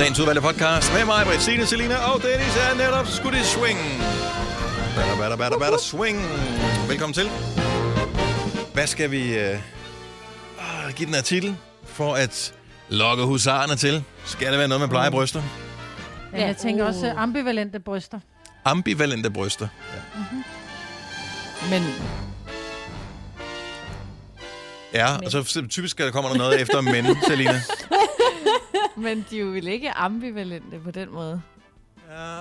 Dagens udvalgte podcast med mig, Britt, Signe, Selina og Dennis er netop skudt i swing. Batter, batter, batter, batter, swing. Velkommen til. Hvad skal vi øh, øh, give den her titel for at lokke husarerne til? Skal det være noget med blege bryster? Ja, jeg tænker også øh, ambivalente bryster. Ambivalente bryster. Men Ja, og så typisk der kommer der noget efter men, Selina. Men de er jo vel ikke ambivalente på den måde.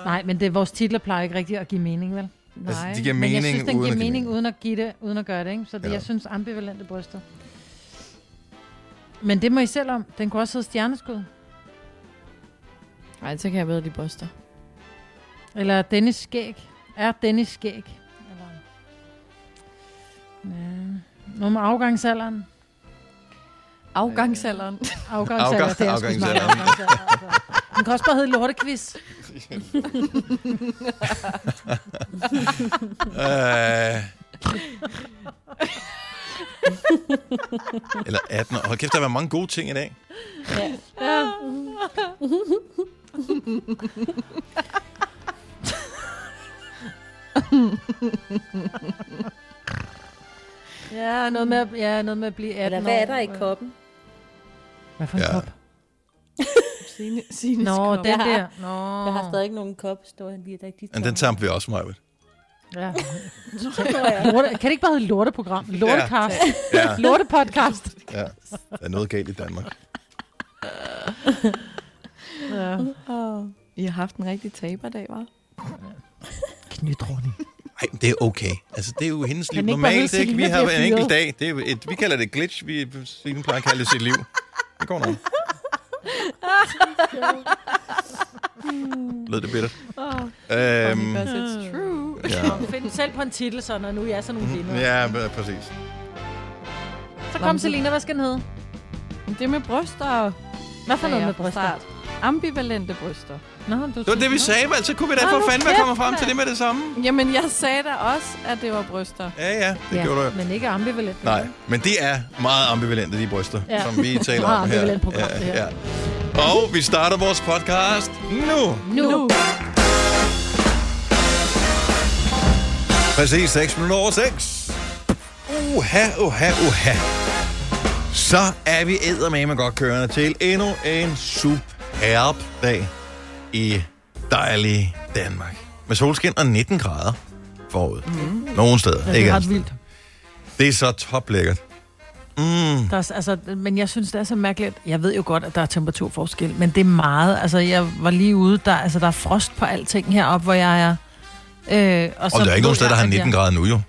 Nej, men det er vores titler plejer ikke rigtigt at give mening, vel? Nej. Altså, de giver Men mening, jeg synes, den uden giver at give mening uden at give det, uden at gøre det, ikke? Så det, Ja. jeg synes ambivalente bryster. Men det må I selv om. Den kunne også hedde stjerneskud. Nej, så kan jeg bedre de bryster. Eller Dennis skæg. Er Dennis skæg? Eller... Ja. Noget med afgangsalderen. Afgangsalderen. Afgangsalder, Afgang- det er afgangsalderen. Afgangsalder, altså. Den kan også bare hedde lortekvist. Øh. Eller 18 år. Hold kæft, der var mange gode ting i dag. Ja. Ja, noget med, at- ja, noget med at blive 18 Eller hvad er år. der i koppen? Hvad for en Ja. kop? Signe, Signe Nå, den Jeg har- der. Nå. Jeg har stadig ikke nogen kop stående lige der. De Men den tager vi også, Maja. Ja. Lorte, kan det ikke bare hedde lorteprogram? Lortekast. Ja, Lortepodcast. ja. Der er noget galt i Danmark. Ja. Oh. I har haft en rigtig taberdag, var? Knytronning. Nej, det er okay. Altså, det er jo hendes liv. Normalt ikke. Vi har en enkelt dag. Det er et, vi kalder det glitch. Vi Signe plejer at kalde det sit liv. Det går nok. Lød det bittert. Øhm, Because it's true. ja. Find selv på en titel, så når nu I er sådan nogle vinder. ja, præcis. Så kom Selina, hvad skal den hedde? Det er med bryster. Hvad for noget jeg med bryster? Ambivalente bryster. Nå, du Det var det, vi sagde, vel? Så kunne vi da Hold for fanden kommet frem til det med det samme. Jamen, jeg sagde da også, at det var bryster. Ja, ja, det ja, gjorde du men ikke ambivalent. Nej, men det er meget ambivalente, de bryster, Ja. som vi taler Meget om her. ambivalent program, det her. Ja. Og vi starter vores podcast nu. Nu. nu. Præcis 6 minutter over 6. Uha, uha, uha. Så er vi eddermame godt kørende til endnu en superb dag i dejlige Danmark. Med solskin og 19 grader forud. Mm. Nogle steder, Ja, det ikke er ret vildt. Det er så toplækkert. Mm. Der er, altså, men jeg synes, det er så mærkeligt. Jeg ved jo godt, at der er temperaturforskel, men det er meget. Altså, jeg var lige ude, der, altså, der er frost på alting heroppe, hvor jeg er. Øh, og, Og der er ikke nogen steder, der har 19 grader. grader nu, jo.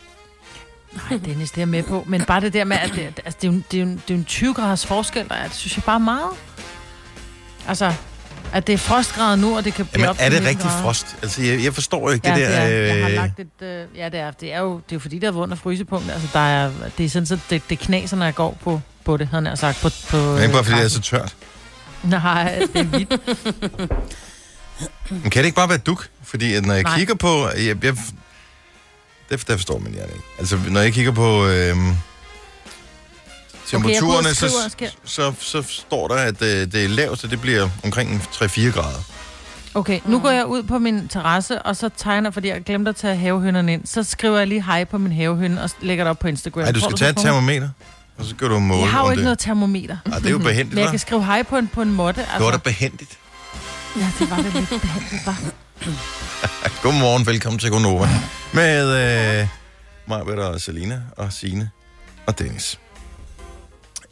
Nej, Dennis, det er jeg med på. Men bare det der med, at det, altså, det, er, jo, det, er, jo, det er jo en 20 graders forskel, der er, det synes jeg bare er meget. Altså, at det er frostgrader nu, og det kan blive Jamen, op er det 19 rigtig grader. frost? Altså, jeg, jeg forstår ikke Ja, det der... det er, jeg har øh, lagt et, øh, ja, det er, det er jo det er jo fordi, der er under frysepunkt. Altså, der er, det er sådan, så det, det knaser, når jeg går på, på det, havde jeg sagt. På, på, Det er ikke bare, fordi det er græsset. så tørt. Nej, det er vildt. Men kan det ikke bare være duk? Fordi at når jeg Nej. kigger på... Jeg, jeg, det, det forstår man ikke. Altså, når jeg kigger på øhm, temperaturerne, og så, skal- så, så, står der, at øh, det laveste, det bliver omkring 3-4 grader. Okay, nu går jeg ud på min terrasse, og så tegner, fordi jeg glemte at tage havehønderne ind. Så skriver jeg lige hej på min havehønde, og lægger det op på Instagram. Nej, du skal så tage et mig? termometer, og så kan du måle Jeg har jo ikke det. noget termometer. Ej, det er jo behendigt, Men jeg kan skrive hej på en, på en måtte. Altså. Det var da behendigt. Ja, det var det lidt behandlet, var. Godmorgen, velkommen til Gonova. Med øh, Majbert og Selina og Sine og Dennis.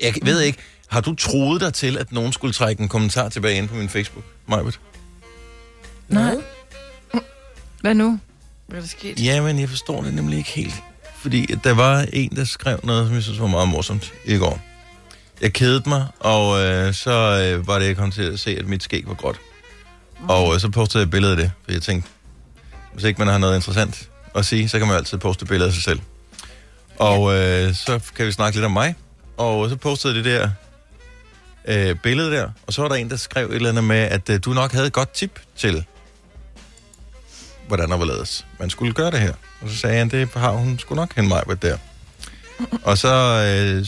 Jeg ved ikke, har du troet dig til, at nogen skulle trække en kommentar tilbage ind på min Facebook, Majbert? Nej. Hvad nu? Hvad er der sket? Jamen, jeg forstår det nemlig ikke helt. Fordi at der var en, der skrev noget, som jeg synes var meget morsomt i går. Jeg kedede mig, og øh, så øh, var det, jeg kom til at se, at mit skæg var gråt. Og øh, så postede jeg et billede af det, for jeg tænkte, hvis ikke man har noget interessant at sige, så kan man jo altid poste et billede af sig selv. Og øh, så kan vi snakke lidt om mig. Og så postede det der øh, billede der, og så var der en, der skrev et eller andet med, at øh, du nok havde et godt tip til, hvordan og hvorledes man skulle gøre det her. Og så sagde han, det har hun skulle nok hende mig der. Og så øh,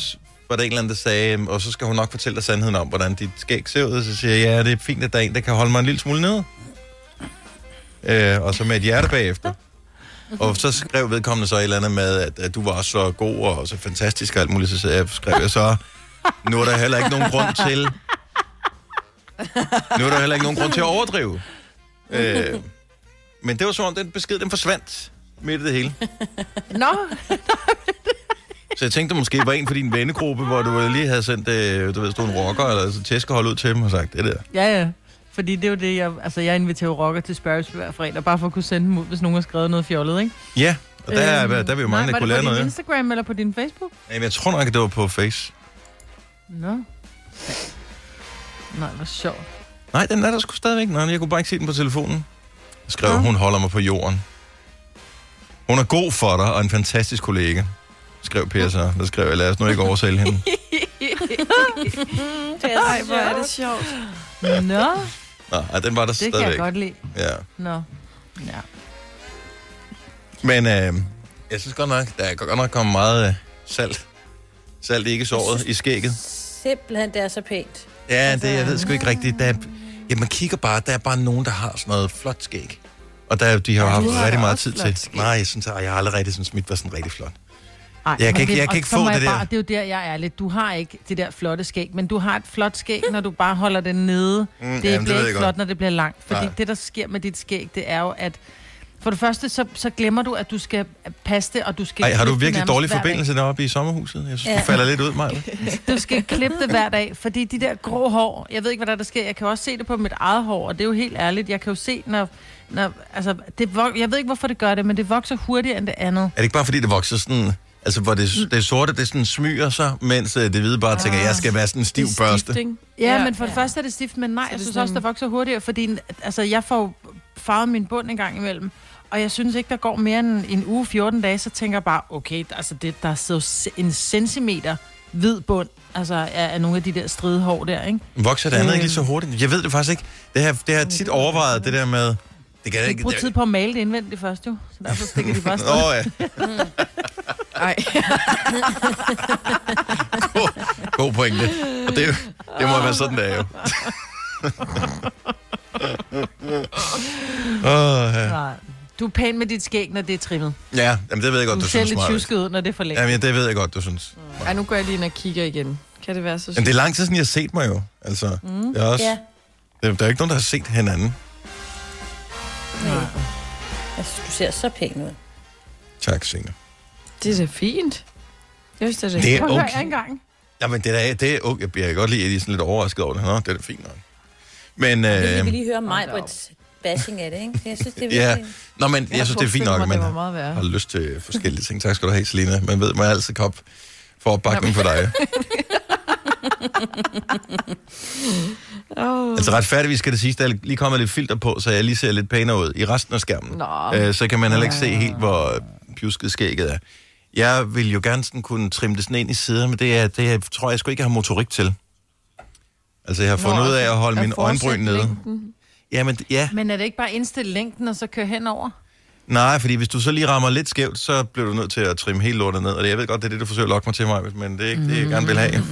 var der en eller anden, der sagde, og så skal hun nok fortælle dig sandheden om, hvordan dit skæg ser ud. Så siger jeg, ja, det er fint, at der er en, der kan holde mig en lille smule nede. Øh, og så med et hjerte bagefter. Og så skrev vedkommende så et eller andet med, at, at du var så god og så fantastisk og alt muligt. Så jeg, skrev jeg så, nu er der heller ikke nogen grund til... Nu er der heller ikke nogen grund til at overdrive. Øh, men det var som om, den besked, den forsvandt midt i det hele. Nå, Så jeg tænkte, måske var en for din vennegruppe, hvor du lige havde sendt, øh, du ved, stod en rocker, eller så tæskehold ud til dem og sagt, det der. ja, ja. Fordi det er jo det, jeg... Altså, jeg inviterer rocker til Sparrows hver fredag, bare for at kunne sende dem ud, hvis nogen har skrevet noget fjollet, ikke? Ja, og der, er, Øhm, der er vi jo mange, nej, der kunne var lære det på noget. din ja. Instagram eller på din Facebook? Jamen, jeg tror nok, at det var på Face. Nå. Nej, hvor sjovt. Nej, den er der sgu stadigvæk. Nej, jeg kunne bare ikke se den på telefonen. Jeg skrev, Nå. hun holder mig på jorden. Hun er god for dig, og en fantastisk kollega. Skrev Per så. Der skrev jeg, lad os nu ikke oversælge hende. Ej, hvor er det sjovt. Nå, Nå, den var der det kan jeg stadigvæk. godt lide. Ja. Nå. Ja. Men øh, jeg synes godt nok, der er godt nok kommet meget øh, salt. Salt ikke såret i skægget. Simpelthen, det er så pænt. Ja, det, jeg ved sgu ikke rigtigt. Der er, ja, man kigger bare, der er bare nogen, der har sådan noget flot skæg. Og der, de har Ja, haft rigtig meget tid til. skæg. Nej, jeg synes, at jeg har aldrig rigtig synes, mit var sådan rigtig flot. Ej, Jeg kan ikke- jeg kan ikke få det der. Bare, det er jo der, jeg er lidt. Du har ikke det der flotte skæg, men du har et flot skæg, når du bare holder det nede. Mm, det jamen, bliver det ikke flot, godt. når det bliver langt. Fordi Nej. det, der sker med dit skæg, det er jo, at for det første, så, så glemmer du, at du skal passe det, og du skal Ej, har du virkelig dårlig forbindelse deroppe i sommerhuset? Jeg synes, ja. Du falder lidt ud, Maja. Du skal klippe det hver dag, fordi de der grå hår, jeg ved ikke, hvad der, der sker. Jeg kan også se det på mit eget hår, og det er jo helt ærligt. Jeg kan jo se, når... når altså, det jeg ved ikke, hvorfor det gør det, men det vokser hurtigere end det andet. Er det ikke bare, fordi det vokser sådan... Altså, hvor det, det sorte, det sådan smyger sig, mens øh, det hvide bare tænker, jeg skal være sådan en stiv Det børste. stift? Ja, Ja. ja, men for det første er det stift, men nej, Så jeg det er synes sådan også, der vokser hurtigere, fordi altså, jeg får jo farvet min bund en gang imellem, og jeg synes ikke, der går mere end en uge, 14 dage, så tænker jeg bare, okay, altså det, der sidder en centimeter hvid bund, altså af, af nogle af de der stridehår der, ikke? Vokser det andet Øhm. ikke lige så hurtigt? Jeg ved det faktisk ikke. Det har, det har tit overvejet, det der med... Det kan jeg ikke... bruger tid på at male det indvendigt først jo, så derfor stikker de bare Åh, oh, ja. Ej. God, god pointe. Og det, det må være sådan, det er jo. oh, ja. Nej. Du er pæn med dit skæg, når det er trimmet. ja, jamen, det ved jeg godt, Du du, ser synes, lidt Maja. tjusket ud, når det er for længe. Jamen, det ved jeg godt, du synes. Ej, nu går jeg lige ind og kigger igen. Kan det være så Men det er lang tid siden, jeg har set mig jo. Altså, mm. jeg er også, Ja. der, der er ikke nogen, der har set hinanden. Nej. Jeg synes, du ser så pæn ud. Tak, Signe. Det er da fint. Jeg synes, det er Det er okay. en gang. Jamen, det er, det er okay. Jeg kan godt lide, at I er sådan lidt overrasket over det. Nå, det er da fint nok. Men, Øh, vi vil lige høre mig på et bashing af det, ikke? Jeg synes, det er ja. Nå, men jeg, synes, det er fint nok, at man har lyst til forskellige ting. Tak skal du have, Selina. Man ved, man er altid kop for opbakning for dig. Oh. Altså retfærdigvis skal det siges, der er lige kommet lidt filter på, så jeg lige ser lidt pænere ud i resten af skærmen. Nå. Øh, så kan man heller ikke se helt, hvor pjusket skægget er. Jeg vil jo gerne sådan kunne trimme det sådan ind i sider, men det, er, det er, tror jeg sgu ikke, jeg har motorik til. Altså, jeg har fundet ud af at holde mine øjenbryn nede. Jamen, ja. Men er det ikke bare indstille længden, og så køre henover? Nej, fordi hvis du så lige rammer lidt skævt, så bliver du nødt til at trimme helt lortet ned. Og det- jeg ved godt, det er det, du forsøger at lokke mig til mig, men det er ikke det, jeg gerne vil have.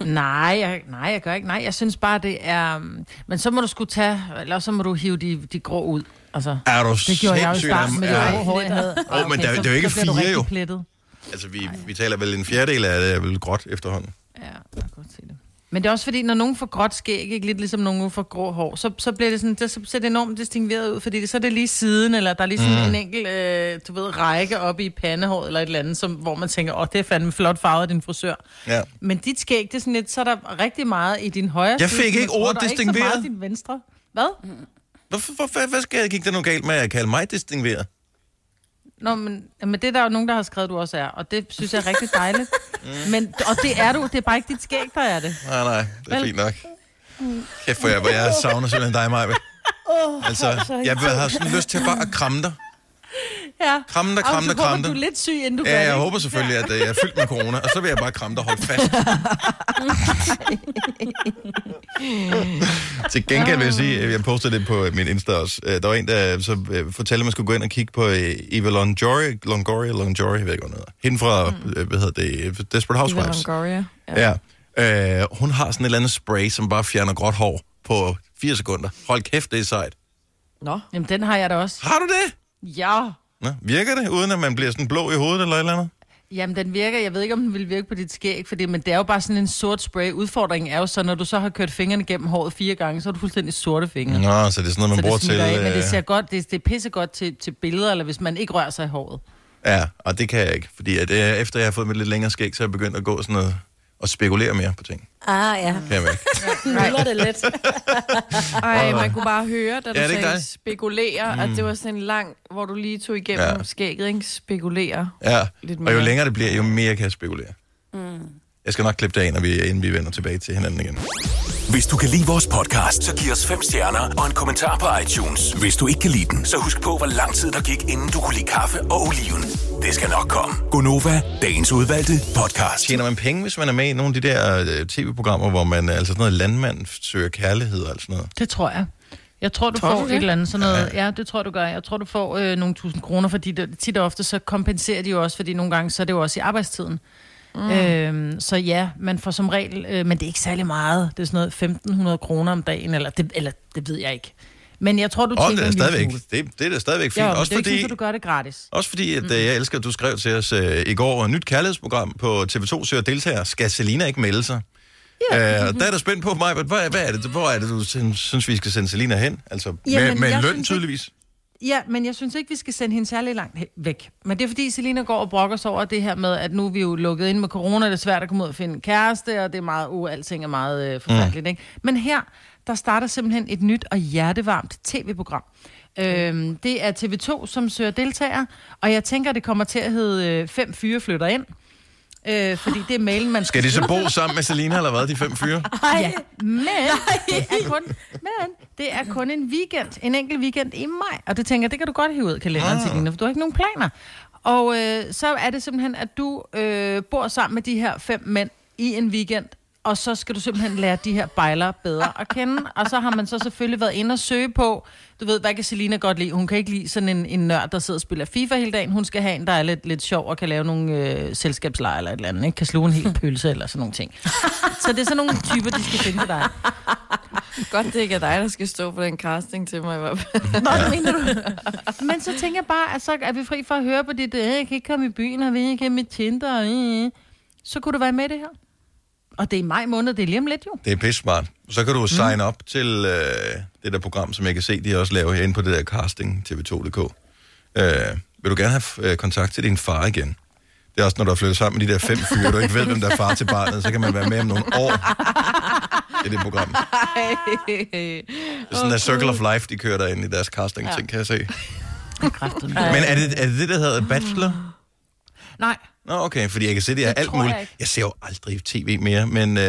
Nej, jeg, nej, jeg gør ikke. Nej, jeg synes bare, det er... um, Men så må du skulle tage... Eller så må du hive de, de grå ud. Altså, Er du det gjorde jeg jo i starten med det Ja. grå hår, jeg havde. Åh, men der- det er jo ikke fire, jo. Plettet. Altså, vi, vi taler vel en fjerdedel af det er vel gråt efterhånden. Ja, jeg kan godt se det. Men det er også fordi, når nogen får gråt skæg, ikke lidt ligesom nogen får grå hår, så, så bliver det sådan, det, så ser det enormt distingueret ud, fordi det, så er det lige siden, eller der er lige sådan mm. en enkelt, øh, du ved, række oppe i pandehåret, eller et eller andet, som, hvor man tænker, åh, det er fandme flot farvet af din frisør. Ja. Men dit skæg, det er sådan lidt, så er der rigtig meget i din højre Jeg side, fik ikke ordet og ikke så distingueret. meget i din venstre. Hvad? Hvorfor, hvorfor, hvad skal, gik der nu galt med at kalde mig distingueret? Nå, men, men det er der jo nogen, der har skrevet, du også er, og det synes jeg er rigtig dejligt. men, og det er du, det er bare ikke dit skæg, der er det. Nej, nej, det er Vel- fint nok. Kæft for jer, hvor jeg savner simpelthen dig, Maja. Altså, jeg have sådan lyst til bare at kramme dig. Ja. Kramme dig, kramme dig, kramme dig. du er lidt syg, inden du Ja, jeg ikke? håber selvfølgelig, at øh, jeg er fyldt med corona, og så vil jeg bare kramme dig og holde fast. Til gengæld vil jeg sige, at jeg postede det på min Insta også. Øh, Der var en, der så øh, fortalte, at man skulle gå ind og kigge på øh, Eva Longoria, Longoria, Longoria, jeg ved ikke, hvad. Hende fra, øh, hvad hedder det, øh, Desperate Eva Housewives. Longoria. Ja. Ja. Øh, hun har sådan et eller andet spray, som bare fjerner gråt hår på 4 sekunder. Hold kæft, det er sejt. Nå. Jamen, den har jeg da også. Har du det? Ja. Nå, virker det, uden at man bliver sådan blå i hovedet eller et eller andet? Jamen, den virker. Jeg ved ikke, om den vil virke på dit skæg, fordi, men det er jo bare sådan en sort spray. Udfordringen er jo så, når du så har kørt fingrene gennem håret fire gange, så er du fuldstændig sorte fingre. Nå, så det er sådan noget, man så bruger til... af, men det øh, ser godt, det, det er pissegodt til, til billeder, eller hvis man ikke rører sig i håret. Ja, og det kan jeg ikke, fordi at, øh, efter jeg har fået mit lidt længere skæg, så er jeg begyndt at gå sådan noget og spekulere mere på ting. Ah, ja. Kan jeg mærke. Nuller det lidt. Ej, man kunne bare høre, da du Ja, det sagde dig. spekulere, mm. at det var sådan en lang, hvor du lige tog igennem Ja. skægget, ikke? Spekulere. Ja, Lidt og jo mere. længere det bliver, jo mere kan jeg spekulere. Mm. Jeg skal nok klippe det af, når vi, inden vi vender tilbage til hinanden igen. Hvis du kan lide vores podcast, så giv os fem stjerner og en kommentar på iTunes. Hvis du ikke kan lide den, så husk på, hvor lang tid der gik, inden du kunne lide kaffe og oliven. Det skal nok komme. Gonova, dagens udvalgte podcast. Tjener man penge, hvis man er med i nogle af de der øh, tv-programmer, hvor man, altså sådan noget landmand søger kærlighed og sådan noget? Det tror jeg. Jeg tror, du Tror får du et det? eller andet sådan noget. Ja. det tror jeg, du gør. Jeg tror, du får øh, nogle tusind kroner, fordi det, tit og ofte så kompenserer de jo også, fordi nogle gange så er det jo også i arbejdstiden. Mm. Øhm, så ja, man får som regel, øh, men det er ikke særlig meget. Det er sådan noget 1.500 kroner om dagen, eller det, eller det ved jeg ikke. Men jeg tror, du tjener det er stadigvæk, det, det er da stadigvæk fint. Ja, men også det er ikke fordi, at du gør det gratis. Også fordi, at mm. jeg elsker, at du skrev til os øh, i går, et nyt kærlighedsprogram på TV2 søger deltager. Skal Selina ikke melde sig? Ja. Øh, der er du spændt på mig, hvad, hvad er det, hvor er det, du synes, vi skal sende Selina hen? Altså, med, Jamen, med jeg løn synes ikke- tydeligvis. Ja, men jeg synes ikke, vi skal sende hende særlig langt væk. Men det er fordi, Selina går og brokker sig over det her med, at nu er vi jo lukket ind med corona, det er svært at komme ud og finde en kæreste, og det er meget, uh, alting er meget øh, forfærdeligt. Mm. Ikke? Men her, der starter simpelthen et nyt og hjertevarmt tv-program. Øhm, det er TV2, som søger deltagere, og jeg tænker, det kommer til at hedde øh, Fem Fyre Flytter Ind. Øh, fordi det er mailen, man Skal de så bo sammen med Selina, eller hvad, de fem fyre? Ja, men det, er kun, men det er kun en weekend, en enkelt weekend i maj. Og det tænker det kan du godt hive ud af kalenderen, ah. Selina, for du har ikke nogen planer. Og øh, så er det simpelthen, at du øh, bor sammen med de her fem mænd i en weekend, og så skal du simpelthen lære de her bejlere bedre at kende. Og så har man så selvfølgelig været inde og søge på, du ved, hvad kan Selina godt lide? Hun kan ikke lide sådan en, en nørd, der sidder og spiller FIFA hele dagen. Hun skal have en, der er lidt, lidt sjov og kan lave nogle øh, selskabslejre eller et eller andet. Ikke? Kan sluge en hel pølse eller sådan nogle ting. Så det er sådan nogle typer, de skal finde til dig. Godt, det ikke er dig, der skal stå for den casting til mig. Nå, mener du. Men så tænker jeg bare, at så er vi fri for at høre på dit, øh, jeg kan ikke komme i byen, og vi ikke have mit Tinder. Øh. Så kunne du være med i det her. Og det er i maj måned, det er lige om lidt jo. Det er pisse smart. Så kan du sign op til øh, det der program, som jeg kan se, de også laver herinde på det der casting tv2.dk. Øh, vil du gerne have øh, kontakt til din far igen? Det er også, når du har flyttet sammen med de der fem fyre, du ikke ved, hvem der er far til barnet, så kan man være med om nogle år i det program. Det er sådan der Circle of Life, de kører derinde i deres casting ting, kan jeg se. Men er det, er det det, der hedder Bachelor? Nej, Nå, okay, fordi jeg kan se, det er Det alt jeg muligt. ikke. Jeg ser jo aldrig tv mere, men øh,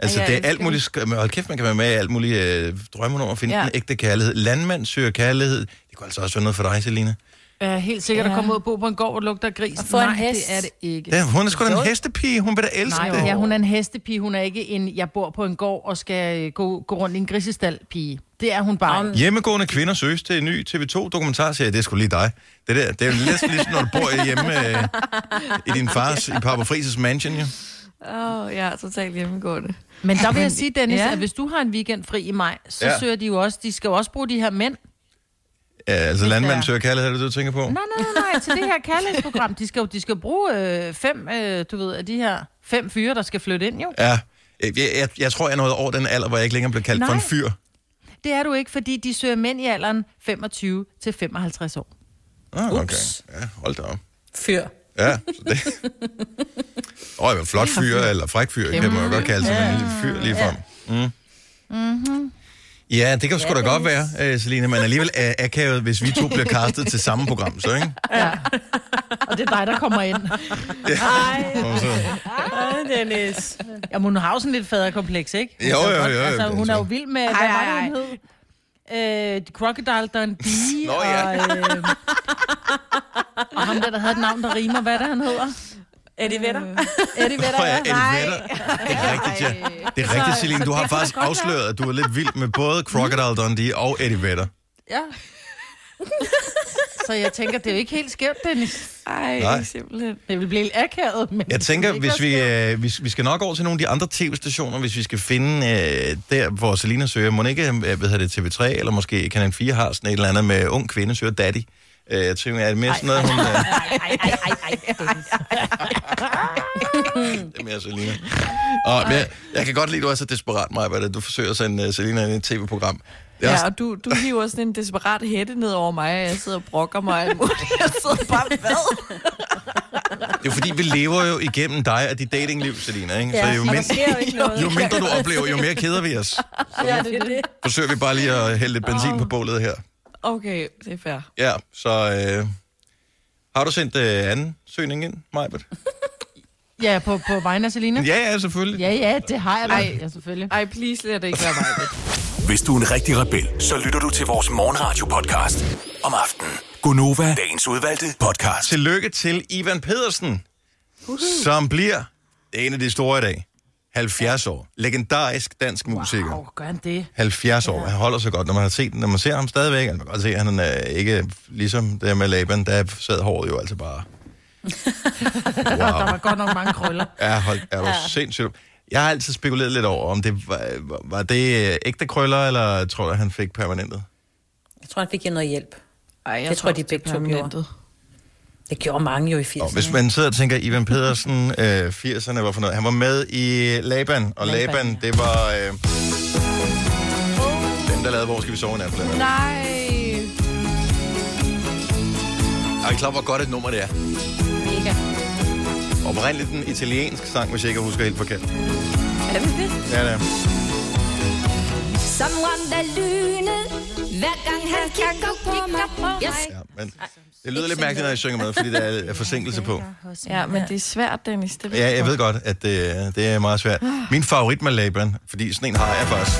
altså, jeg det er alt muligt. sk- Hold kæft, man kan være med i alt muligt øh, drømme om at finde ja. Ja. den ægte kærlighed. Landmand søger kærlighed. Det kunne altså også være noget for dig, Selina. Jeg er helt sikkert at Ja. komme ud og bo på en gård, hvor det lugter af gris. Og få en Nej, hest. det er det ikke. Ja, hun er sgu da en hestepige. Hun vil da elske Nej, det. ja, hun er en hestepige. Hun er ikke en, jeg bor på en gård og skal øh, gå, gå rundt i en grisestal pige. Det er hun bare. ikke. Hjemmegående kvinder søges til en ny TV2-dokumentarserie. Det er sgu lige dig. Det, der, det er jo næsten ligesom, når du bor hjemme øh, i din fars, i Papa Frises mansion, jo. Åh, oh, jeg er totalt hjemmegående. Men der vil jeg sige, Dennis, Ja. at hvis du har en weekend fri i maj, så Ja. ja. søger de jo også, de skal jo også bruge de her mænd. Ja, altså landmand er- søger kærlighed, er det det, du tænker på? Nej, nej, nej, nej, til det her kærlighedsprogram. De skal jo de skal bruge øh, fem, øh, du ved, af de her fem fyre, der skal flytte ind, jo. Ja. Jeg, jeg, jeg tror, jeg er nået over den alder, hvor jeg ikke længere bliver kaldt for en Nej. fyr. Det er du ikke, fordi de søger mænd i alderen 25 til 55 år. Ah, okay. Ups. Ja, hold da op. Fyr. Ja, så det... Åh, oh, flot fyr eller fræk fyr, kan man jo godt kalde sig, men en lille fyr lige frem. Mm. Mm-hmm. Ja, det kan sgu da godt være, uh, Selina, men alligevel er akavet, hvis vi to bliver castet til samme program, så ikke? Og det er dig, der kommer ind. Og så, Ej, Dennis. Ja, men hun har jo sådan lidt faderkompleks, ikke? Hun Jo, kan jo, jo, jo, Altså, hun altså. er jo vild med, hvad Ej, var ej, det, hun hed? Øh, Crocodile Dundee, Nå, ja. og... Øh, Og ham der, der havde et navn, der rimer. Hvad er det, han hedder? Eddie Vedder. Eddie Vedder. Jeg, ja. Eddie Vedder. Det er rigtigt, ja. Det er rigtigt, Celine. Du har faktisk afsløret, at du er lidt vild med både Crocodile Dundee og Eddie Vedder. Ja. Så jeg tænker, det er jo ikke helt skævt, Dennis. Ej, Nej. simpelthen. Det vil blive lidt akavet, men... Jeg tænker, hvis vi, øh, vi, vi skal nok over til nogle af de andre tv-stationer, hvis vi skal finde øh, der, hvor Selina søger. Må ikke, øh, hvad hedder det, TV3, eller måske Kanal 4 har sådan et eller andet med ung kvinde søger daddy. Øh, jeg tænker, er det mere sådan noget, hun... Øh, Ej, ej, ej, ej, ej, det er mere Selina. Og, men jeg, jeg kan godt lide, at du er så desperat, Maja, at du forsøger at sende uh, Selina ind i et tv-program. Det er Ja, også, og du, du hiver sådan en desperat hætte ned over mig, og jeg sidder og brokker mig. og alt muligt. Jeg sidder bare, hvad? det er jo fordi, vi lever jo igennem dig og dit datingliv, Selina. Ikke? Ja, så jo, og der mind, sker jo ikke noget. jo mindre du oplever, jo mere keder vi os. Ja, det er det. Forsøger vi bare lige at hælde lidt benzin på bålet her. Okay, det er fair. Ja, så øh, har du sendt øh, anden søgning ind, Majbert? Ja, på, på vegne af Selina? Ja, ja, selvfølgelig. Ja, ja, det har jeg da. Ej. Ja, selvfølgelig. Ej, please lad det ikke være mig. Hvis du er en rigtig rebel, så lytter du til vores morgenradio-podcast om aftenen. Gunova, dagens udvalgte podcast. Tillykke til Ivan Pedersen, som bliver er en af de store i dag. 70 år. Legendarisk dansk musiker. Wow, gør han det? 70 år. Han holder sig godt. Når man, har set, når man ser ham stadigvæk, altså man kan godt se, at han er ikke ligesom det med Laban, der sad håret jo altså bare. Der var godt nok mange krøller. Ja, hold, er du ja. sindssygt. Jeg har altid spekuleret lidt over, om det var, var- det øh, ægte krøller, eller tror du, han fik permanentet? Jeg tror, han fik noget hjælp. Ej, jeg Det tror jeg, de begge to permanentet. Det gjorde mange jo i 80'erne. Og hvis man sidder og tænker, Ivan Pedersen, øh, 80'erne, hvorfor noget? Han var med i Laban, og Laban, Laban, Laban det var øh, dem, der lavede Hvor skal vi sove i nat? Nej. Er I klar, hvor godt et nummer det er? Mega. Oprindeligt den italiensk sang, hvis jeg ikke husker helt forkert. Er det det? Ja, det er. Someone der lynet, hver gang han kigger på mig. Yes. Men det lyder lidt mærkeligt, når jeg synger med, fordi der er forsinkelse på. Ja, men det er svært, Dennis. Det ved Ja, jeg ved godt, at det, det er meget svært. Min favorit med Laban, fordi sådan en har jeg faktisk.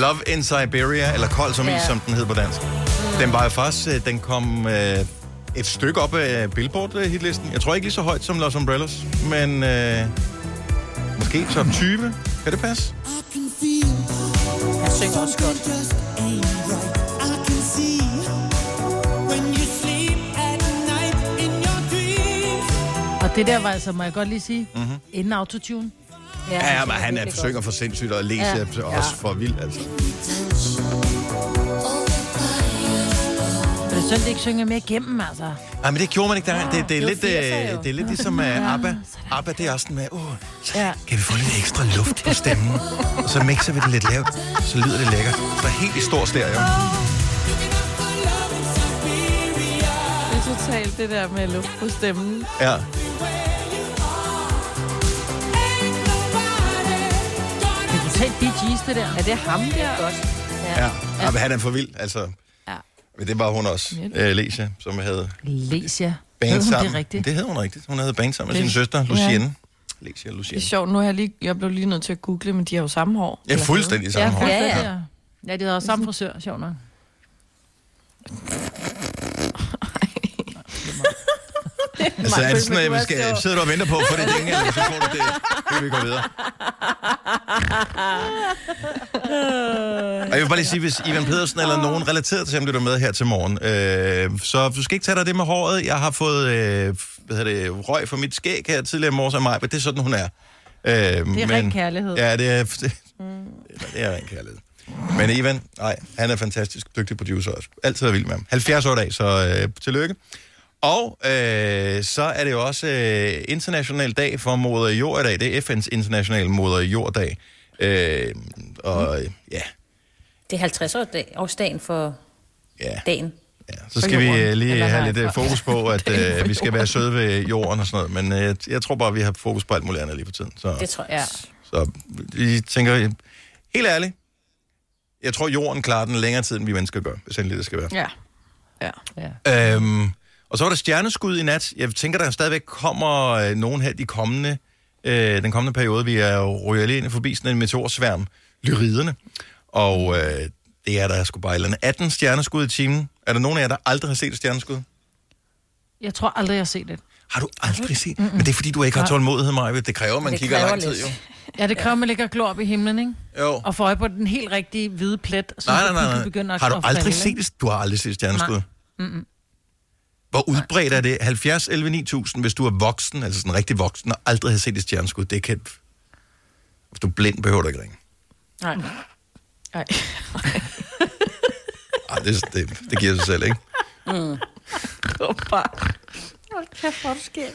Love in Siberia, eller Kold som is, som den hed på dansk. Den var jo faktisk, øh, den kom øh, et stykke op af Billboard-hitlisten. Jeg tror ikke lige så højt som Los Umbrellas, men øh, måske top 20. Kan det passe? Han synger også godt. Det der var altså, må jeg godt lige sige, mm-hmm. inden autotune. Ja, ja men han er, synger for sindssygt, og læser Ja. ja. også for vildt, altså. Men det er synd, det ikke synger mere igennem, altså. Nej, men det gjorde man ikke dengang. Det, det, er det lidt, 80'er jo. øh, det er lidt ligesom uh, ABBA. ABBA, det er også sådan med, uh, Ja. kan vi få lidt ekstra luft på stemmen? Og så mixer vi det lidt lavt, så lyder det lækkert. Så helt i stor stereo. Det er totalt det der med luft på stemmen. Ja. Totalt Bee Gees, det der. Er det ham der? Godt. Ja. ja. men han er for vild, altså. Ja. Men det var hun også, uh, Lesia, som havde Lesia. band Hed hun sammen. det rigtigt? Det hed hun rigtigt. Hun havde band sammen med sin Det- søster, Lucienne. Lesia Det Lucienne. er sjovt, nu er jeg lige, jeg blev lige nødt til at google, men de har jo samme hår. Ja, fuldstændig samme hår. Ja, Ja, ja. ja. Ja, de havde samme frisør, sjovt nok. Altså, er det sådan, at vi skal, sidder du og venter på at få det dænge, eller så får du det, så vi gå videre. Og jeg vil bare lige sige, hvis Ivan Pedersen eller nogen relateret til ham lytter med her til morgen, øh, så du skal ikke tage dig det med håret. Jeg har fået øh, hvad hedder det, røg for mit skæg her tidligere morges af mig, men det er sådan, hun er. Øh, det er ren kærlighed. Ja, det er, det, det er ren kærlighed. Men Ivan, nej, han er fantastisk dygtig producer også. Altid er vild med ham. 70 år dag, så øh, tillykke. Og øh, så er det jo også øh, international dag for moder jord i dag. Det er FN's internationale moder jorddag. Øh, og øh, ja, Det er 50 år dag, årsdagen for ja, dagen. ja, så skal vi øh, lige have lidt for- fokus på, at øh, vi skal være jorden. søde ved jorden og sådan noget. Men øh, jeg tror bare, vi har fokus på alt muligt andet lige for tiden. Så, Det tror jeg. Så vi tænker, helt ærligt, jeg tror, jorden klarer den længere tid, end vi mennesker gør, hvis endelig det skal være. Ja. Ja. Ja. Øhm, og så var der stjerneskud i nat. Jeg tænker, der stadigvæk kommer øh, nogen her de kommende, øh, den kommende periode. Vi er jo ryger ind forbi sådan en meteorsværm, lyriderne. Og øh, Det er der sgu bare et eller andet. 18 stjerneskud i timen. Er der nogen af jer, der aldrig har set et stjerneskud? Jeg tror aldrig, jeg har set det. Har du aldrig set? Men det er fordi, du ikke har tålmodighed, Maja. Det kræver, at man Det kigger kræver lang tid, lidt. jo. Ja, det kræver, at man ligger og glor op i himlen, ikke? Jo. Og får øje på den helt rigtige hvide plet. Så Nej, nej, nej. nej. Begynder at Har du aldrig falde, set det? Du har aldrig set stjerneskud? Hvor udbredt er det? 70, 11, 9000, hvis du er voksen, altså sådan rigtig voksen, og aldrig har set et stjerneskud. Det kan... Hvis du er blind, behøver du ikke ringe. Nej. Nej. Ej, det, det, det giver sig selv, ikke? Kæft, hvor sker.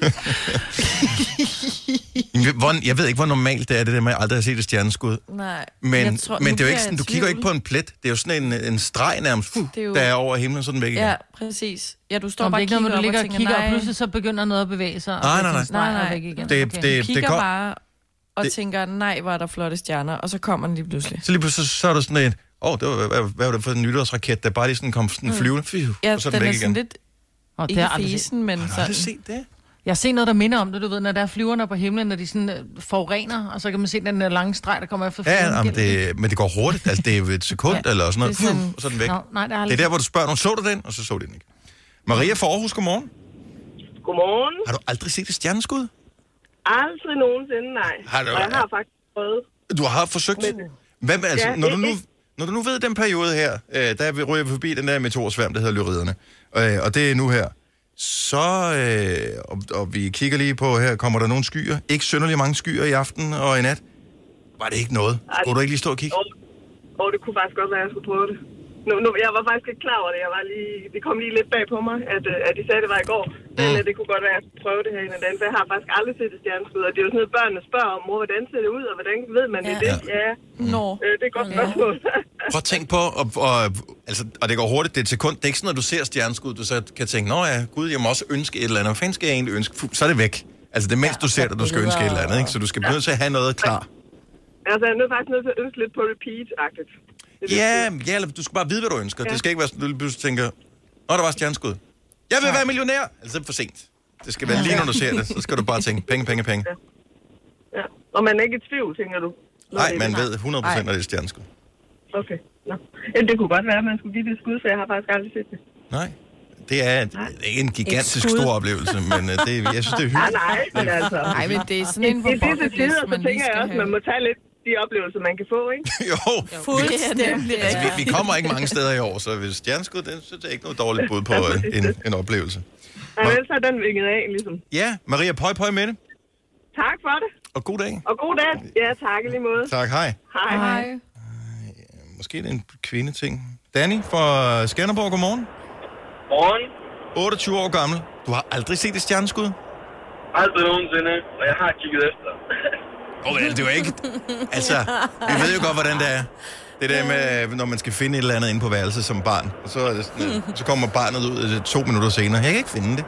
Jeg ved ikke, hvor normalt det er, det der med, at jeg aldrig har set et stjerneskud. Nej. Men, Jeg tror- men det er jo ikke sådan, du kigger ikke på en plet. Det er jo sådan en, en streg nærmest, fuh, Det er jo- der er over himlen, så er den væk igen. Ja, præcis. Ja, du står Nå, bare det er og kigger med, du ligger og og kigger, og nej, pludselig så begynder noget at bevæge sig. Nej, og nej, nej. er Nej, nej. væk igen. Det- Okay. det- du kigger går- bare og det- tænker, nej, hvor er der flotte stjerner, og så kommer den lige pludselig. Så lige pludselig, så er der sådan et, åh, oh, det var, hvad, hvad var det for en nytårsraket, der bare lige sådan kom sådan flyvende, fiu, Ja, og så er den den er væk sådan igen. lidt, Og det ikke har fesen, men Har du sådan. set det? Jeg har set noget, der minder om det, du ved, når der er flyverne på himlen, når de sådan øh, forurener, og så kan man se den der lange streg, der kommer efter Ja, flyveren ja men, det, men det går hurtigt. Altså, det er jo et sekund Ja, eller sådan noget, det er sådan- og så er den væk. Nå, nej, det har Det er der, hvor du spørger nogen, så du den? Og så så de den ikke. Maria fra Aarhus, godmorgen. Godmorgen. Har du aldrig set et stjerneskud? Aldrig nogensinde, nej. Har du- Og jeg har faktisk prøvet. Du har forsøgt. Hvad med, altså, Ja, når, du nu, ikke. Når du nu ved den periode her, øh, der vi ryger vi forbi den der meteorsværm, der hedder lyriderne, øh, og det er nu her, så, øh, og, og vi kigger lige på her, kommer der nogle skyer? Ikke synderligt mange skyer i aften og i nat? Var det ikke noget? Skulle du ikke lige stå og kigge? Og det kunne faktisk godt være, at jeg skulle prøve det. Nu, nu, jeg var faktisk ikke klar over det. Jeg var lige, det kom lige lidt bag på mig, at, øh, at de sagde, at det var i går. Men Mm. mm. det kunne godt være, at jeg skulle prøve det her en af dagen. For jeg har faktisk aldrig set et stjerneskud. Og det er jo sådan noget, børnene spørger om, mor, hvordan ser det ud, og hvordan ved man det? Ja. det? Ja, Nå. øh, det er et godt spørgsmål. Prøv at tænke på, og, og, altså, og det går hurtigt, det er et sekund. Det er ikke sådan, at du ser stjerneskud, du så kan tænke, nå ja, gud, jeg må også ønske et eller andet. Hvad fanden skal jeg egentlig ønske? Fuh, så er det væk. Altså det er mens Ja, du ser det, du skal ønske et eller andet, ikke? Så du skal begynde til at have noget klar. altså, jeg er nødt- faktisk nødt til at ønske lidt på repeat-agtigt. Det Ja, fedt. ja, eller du skal bare vide, hvad du ønsker. Ja. Det skal ikke være sådan, at du pludselig tænker, nå, der var stjerneskud. Jeg vil være millionær! Altså, det er for sent. Det skal være lige, når du ser det. Så skal du bare tænke, penge, penge, penge. Ja. Og man er ikke i tvivl, tænker du? Nej, det man det. ved 100% når det er stjerneskud. Okay. Nå. Ja, det kunne godt være, at man skulle give det et skud, for jeg har faktisk aldrig set det. Nej. Det er, det ikke en gigantisk stor oplevelse, men øh, det, jeg synes, det er Nej, hyggeligt. nej, men altså... Nej, men det er sådan en så man lige tænker jeg skal også, at man må tage lidt de oplevelser, man kan få, ikke? Jo, Fuldstændig. altså, vi, vi kommer ikke mange steder i år, så hvis stjerneskud, det, så det er ikke noget dårligt bud på øh, en, en oplevelse. Og ellers er den vinget af, ligesom. Ja, Maria, pøj, pøj med det. Tak for det, Og god dag. og god dag. Ja, tak i lige måde. Tak, hej. Hej. Hej. Måske det er en kvindeting. Danny fra Skanderborg, godmorgen. Morgen. 28 år gammel. Du har aldrig set et stjerneskud? Aldrig nogensinde, og jeg har kigget efter. Oh, det er jo ikke... Altså, vi ved jo godt, hvordan det er. Det der med, når man skal finde et eller andet inde på værelset som barn. Og så, er det sådan, øh, så kommer barnet ud øh, to minutter senere. Jeg kan ikke finde det.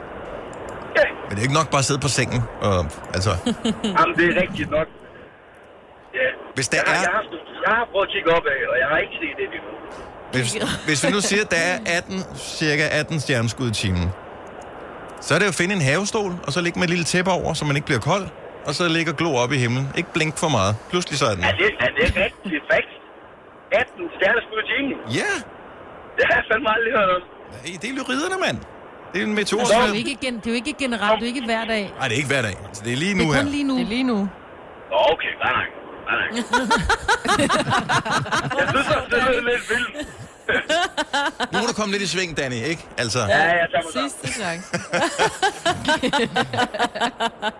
Men det er ikke nok bare at sidde på sengen. Og, altså, Jamen, det er rigtigt nok. Ja. hvis der Jeg har, jeg, er... har, jeg har prøvet at kigge op af, og jeg har ikke set det endnu. Hvis, hvis vi nu siger, at der er 18, cirka 18 stjerneskud i timen, så er det jo at finde en havestol, og så ligge med et lille tæppe over, så man ikke bliver kold, og så ligge og glo op i himlen. Ikke blink for meget. Pludselig så er den. Er det, er det rigtigt fakt? 18 stjerneskud i timen? Ja, Det har jeg fandme aldrig hørt om. Nej, det er lyriderne, mand. Det er en meteor. Det er jo ikke, gen, det er jo ikke generelt, det er jo ikke hver dag. Nej, det er ikke hver dag. Altså, det er lige Det nu er her. kun lige nu. Det er lige nu. Okay, nej, nej. Nej, nej. jeg synes, det er lidt vildt. Nu må du komme lidt i sving, Danny, ikke? Altså, Ja, mig sammen. Sidste chance.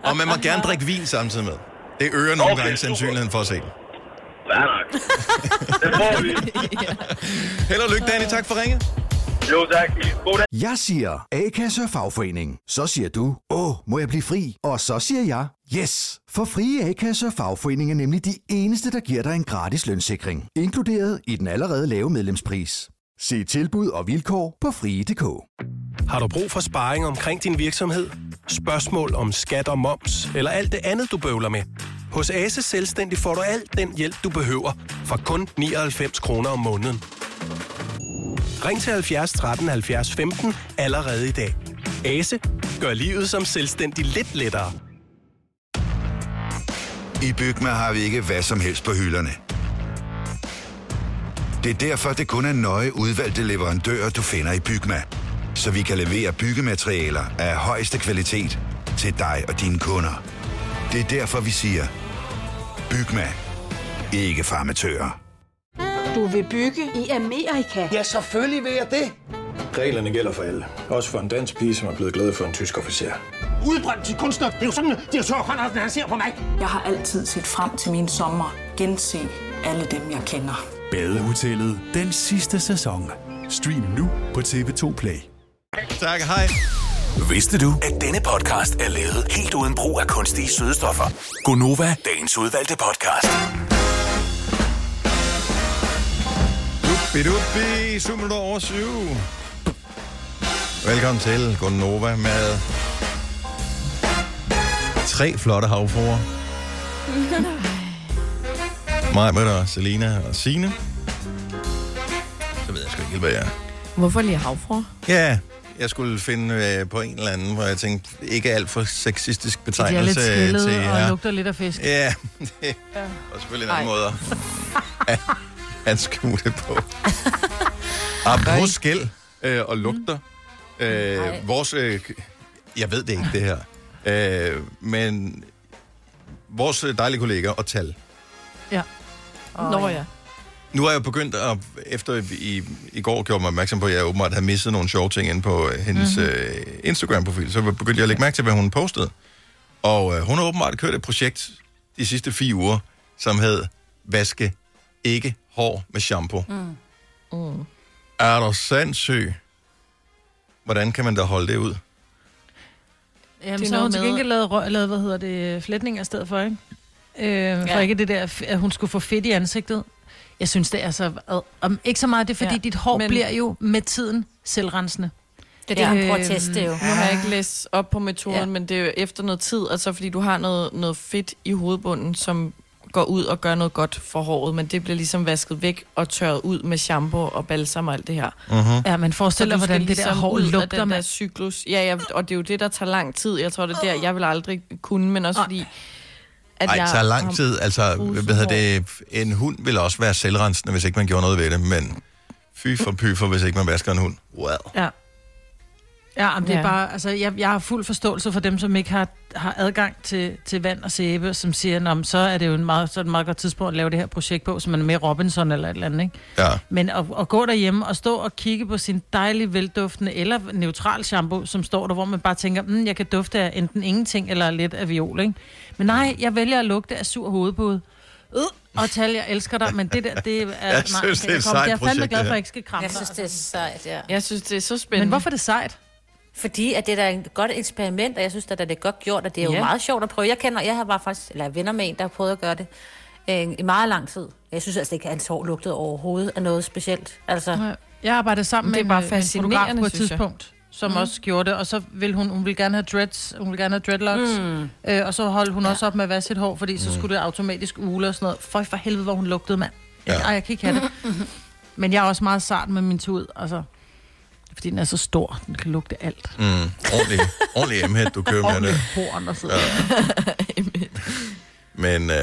og man må gerne drikke vin samtidig med. Det øger nogle Okay, gange sandsynligheden for at se den. Ja, nok. Det får vi. Held og lykke, Danny. Tak for ringet. Jo, tak. God dag. Jeg siger A-kasse og fagforening. Så siger du, åh, må jeg blive fri? Og så siger jeg, yes! For frie A-kasse og fagforening er nemlig de eneste, der giver dig en gratis lønssikring. Inkluderet i den allerede lave medlemspris. Se tilbud og vilkår på frie.dk. Har du brug for sparring omkring din virksomhed? Spørgsmål om skat og moms, eller alt det andet, du bøvler med? Hos Ase Selvstændig får du alt den hjælp, du behøver, for kun 99 kroner om måneden. Ring til 70 13 70 15 allerede i dag. Ase gør livet som selvstændig lidt lettere. I Bygma har vi ikke hvad som helst på hylderne. Det er derfor, det kun er nøje udvalgte leverandører, du finder i Bygma. Så vi kan levere byggematerialer af højeste kvalitet til dig og dine kunder. Det er derfor, vi siger, Bygma. Ikke farmatører. Du vil bygge i Amerika? Ja, selvfølgelig vil jeg det. Reglerne gælder for alle. Også for en dansk pige, som er blevet glad for en tysk officer. Udbrændt til kunstner. Det er jo sådan, at de har tørt, han ser på mig. Jeg har altid set frem til min sommer. Gense alle dem, jeg kender. Badehotellet den sidste sæson. Stream nu på TV2 Play. Tak, hej. Vidste du, at denne podcast er lavet helt uden brug af kunstige sødestoffer? Gonova, dagens udvalgte podcast. Bidubi, 7 minutter over 7. Velkommen til Gonova med tre flotte havfruer. Mig, med og Selina og Sine. Så ved jeg sgu ikke helt, hvad jeg er. Hvorfor lige havfruer? Ja, jeg skulle finde øh, på en eller anden, hvor jeg tænkte, ikke alt for sexistisk De er lidt betegnelse til og jer. lugter lidt af fisk. Ja, det var selvfølgelig en anden måde anskue det på. Apropos skæld øh, og lugter. Øh, vores, øh, jeg ved det ikke, det her. Øh, men vores dejlige kollega og tal. Ja. Nå ja. Nu er jeg begyndt at, efter i, i går gjorde mig opmærksom på, at jeg åbenbart havde misset nogle sjove ting inde på øh, hendes Mhm. mm-hmm. øh, Instagram-profil, så begyndte jeg at lægge mærke til, hvad hun postede. Og øh, hun har åbenbart kørt et projekt de sidste fire uger, som hed Vaske ikke hår med shampoo. Mm. Mm. Er du sindssyg? Hvordan kan man da holde det ud? Jamen, Det så har hun noget til gengæld lavet, rø- lavet hvad hedder det, flætninger i stedet for, ikke? Øh, for ikke det der, at hun skulle få fedt i ansigtet. Jeg synes, det er så... Om, ikke så meget, det er fordi, Ja, ja, dit hår men- bliver jo med tiden selvrensende. Det er det, hun prøver at Øhm, teste jo. Nu har jeg ikke læst op på metoden, ja. Ja. men det er jo efter noget tid, altså fordi du har noget, noget fedt i hovedbunden, som går ud og gør noget godt for håret, men det bliver ligesom vasket væk og tørret ud med shampoo og balsam og alt det her. Uh-huh. Ja, men forestil dig, Så du hvordan det der ligesom hår ud af lugter den der med. cyklus. Ja, ja, og det er jo det, der tager lang tid. Jeg tror, det er der, jeg vil aldrig kunne, men også fordi... At Ej, jeg det tager lang tid. Altså, hvad hedder hår. det? En hund vil også være selvrensende, hvis ikke man gjorde noget ved det, men fy for py for, hvis ikke man vasker en hund. Well. Ja. Ja, men det er Ja. bare, altså, jeg, jeg har fuld forståelse for dem, som ikke har, har adgang til, til vand og sæbe, som siger, Nå, så er det jo en meget, så er det et meget godt tidspunkt at lave det her projekt på, så man er med Robinson eller et eller andet, ikke? Ja. Men at, at gå derhjemme og stå og kigge på sin dejlige, velduftende eller neutral shampoo, som står der, hvor man bare tænker, mm, jeg kan dufte af enten ingenting eller lidt af viol, ikke? Men nej, jeg vælger at lugte af sur hovedbud. Øh, og tal, jeg elsker dig, men det der, det er... Jeg synes, det er et sejt jeg er fandme projekt, glad det for, at jeg ikke skal kramme Jeg synes, det er sejt, ja. Jeg synes, det er så spændende. Men hvorfor er det sejt? Fordi at det er da et godt eksperiment, og jeg synes, at det er godt gjort, og det er jo Ja. meget sjovt at prøve. Jeg kender, jeg har bare faktisk, eller jeg er venner med en, der har prøvet at gøre det øh, i meget lang tid. Jeg synes altså ikke, at hans hår lugtede overhovedet af noget specielt. Altså. Jeg arbejdede sammen Det er med, bare en, med en fotograf fascinerende, på et jeg. tidspunkt, som Mm. mm. også gjorde det, og så ville hun, hun ville gerne have dreads, hun ville gerne have dreadlocks, mm. øh, og så holdt hun ja. også op med at vaske sit hår, fordi så skulle det automatisk ule og sådan noget. Føj for helvede, hvor hun lugtede, mand. Ja. Ej, jeg kan ikke have det. Men jeg er også meget sart med min tud, altså. Fordi den er så stor, den kan lugte alt. Mm. Ordentlig, ordentlig emhed, du kører med det. horn og sådan ja. Men, øh,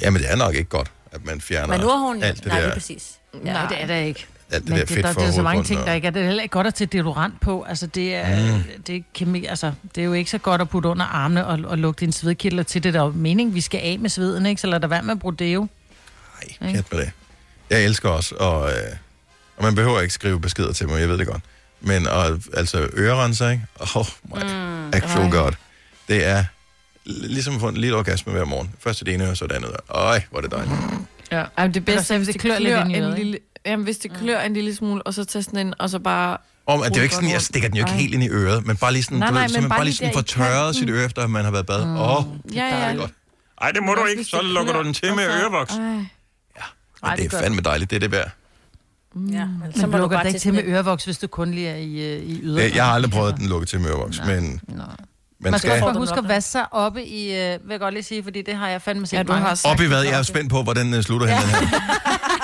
jamen, det er nok ikke godt, at man fjerner men nu har hun... alt det nej, der, lige præcis. Ja, Nej, det er der ikke. alt det Men der det, fedt der, for der er så mange ting, og- der ikke er. Det er heller ikke godt at tage deodorant på. Altså, det er, Mm. det er kemi, altså, det er jo ikke så godt at putte under armene og, og lugte en svedkirtler til. Det er der mening, vi skal af med sveden, ikke? Så lad der være med at bruge deo. Nej, pjat med det. Jeg elsker også, og, øh, og man behøver ikke skrive beskeder til mig, jeg ved det godt. Men og, altså ørerenser, ikke? Oh my mm, actual ej. god. Det er ligesom at få en lille orgasme hver morgen. Først det ene øre, så det andet øre. Øj, hvor er det dejligt. Ja. Ej, men det bedste er, hvis det det klør klør, lidt ind i en øret, lille... Jamen, hvis det klør en lille smule, og så tage sådan en, og så bare... Om, at det er jo ikke sådan, jeg stikker den jo ikke helt ind i øret, men bare lige sådan, Nej, du nej, ved, så man bare lige sådan får tørret sit øre, efter at man har været bad. Åh, mm. oh, Ja, ja. dejligt godt. Ej, det må du ikke, så det lukker du den til med ørevoks. Men Ej, det er fandme dejligt, det er det værd. Ja, men Men så må du lukker bare det ikke til med ørevoks, hvis du kun lige er i, øh, i yder. Øh, Jeg har aldrig prøvet den lukket til med ørevoks, men Nej. man Man skal skal... også bare huske at vaske sig oppe i, øh, vil jeg godt lige sige, fordi det har jeg fandme set Ja, du mange. har sagt Op i hvad? Jeg er spændt på, hvordan den slutter hen, den her.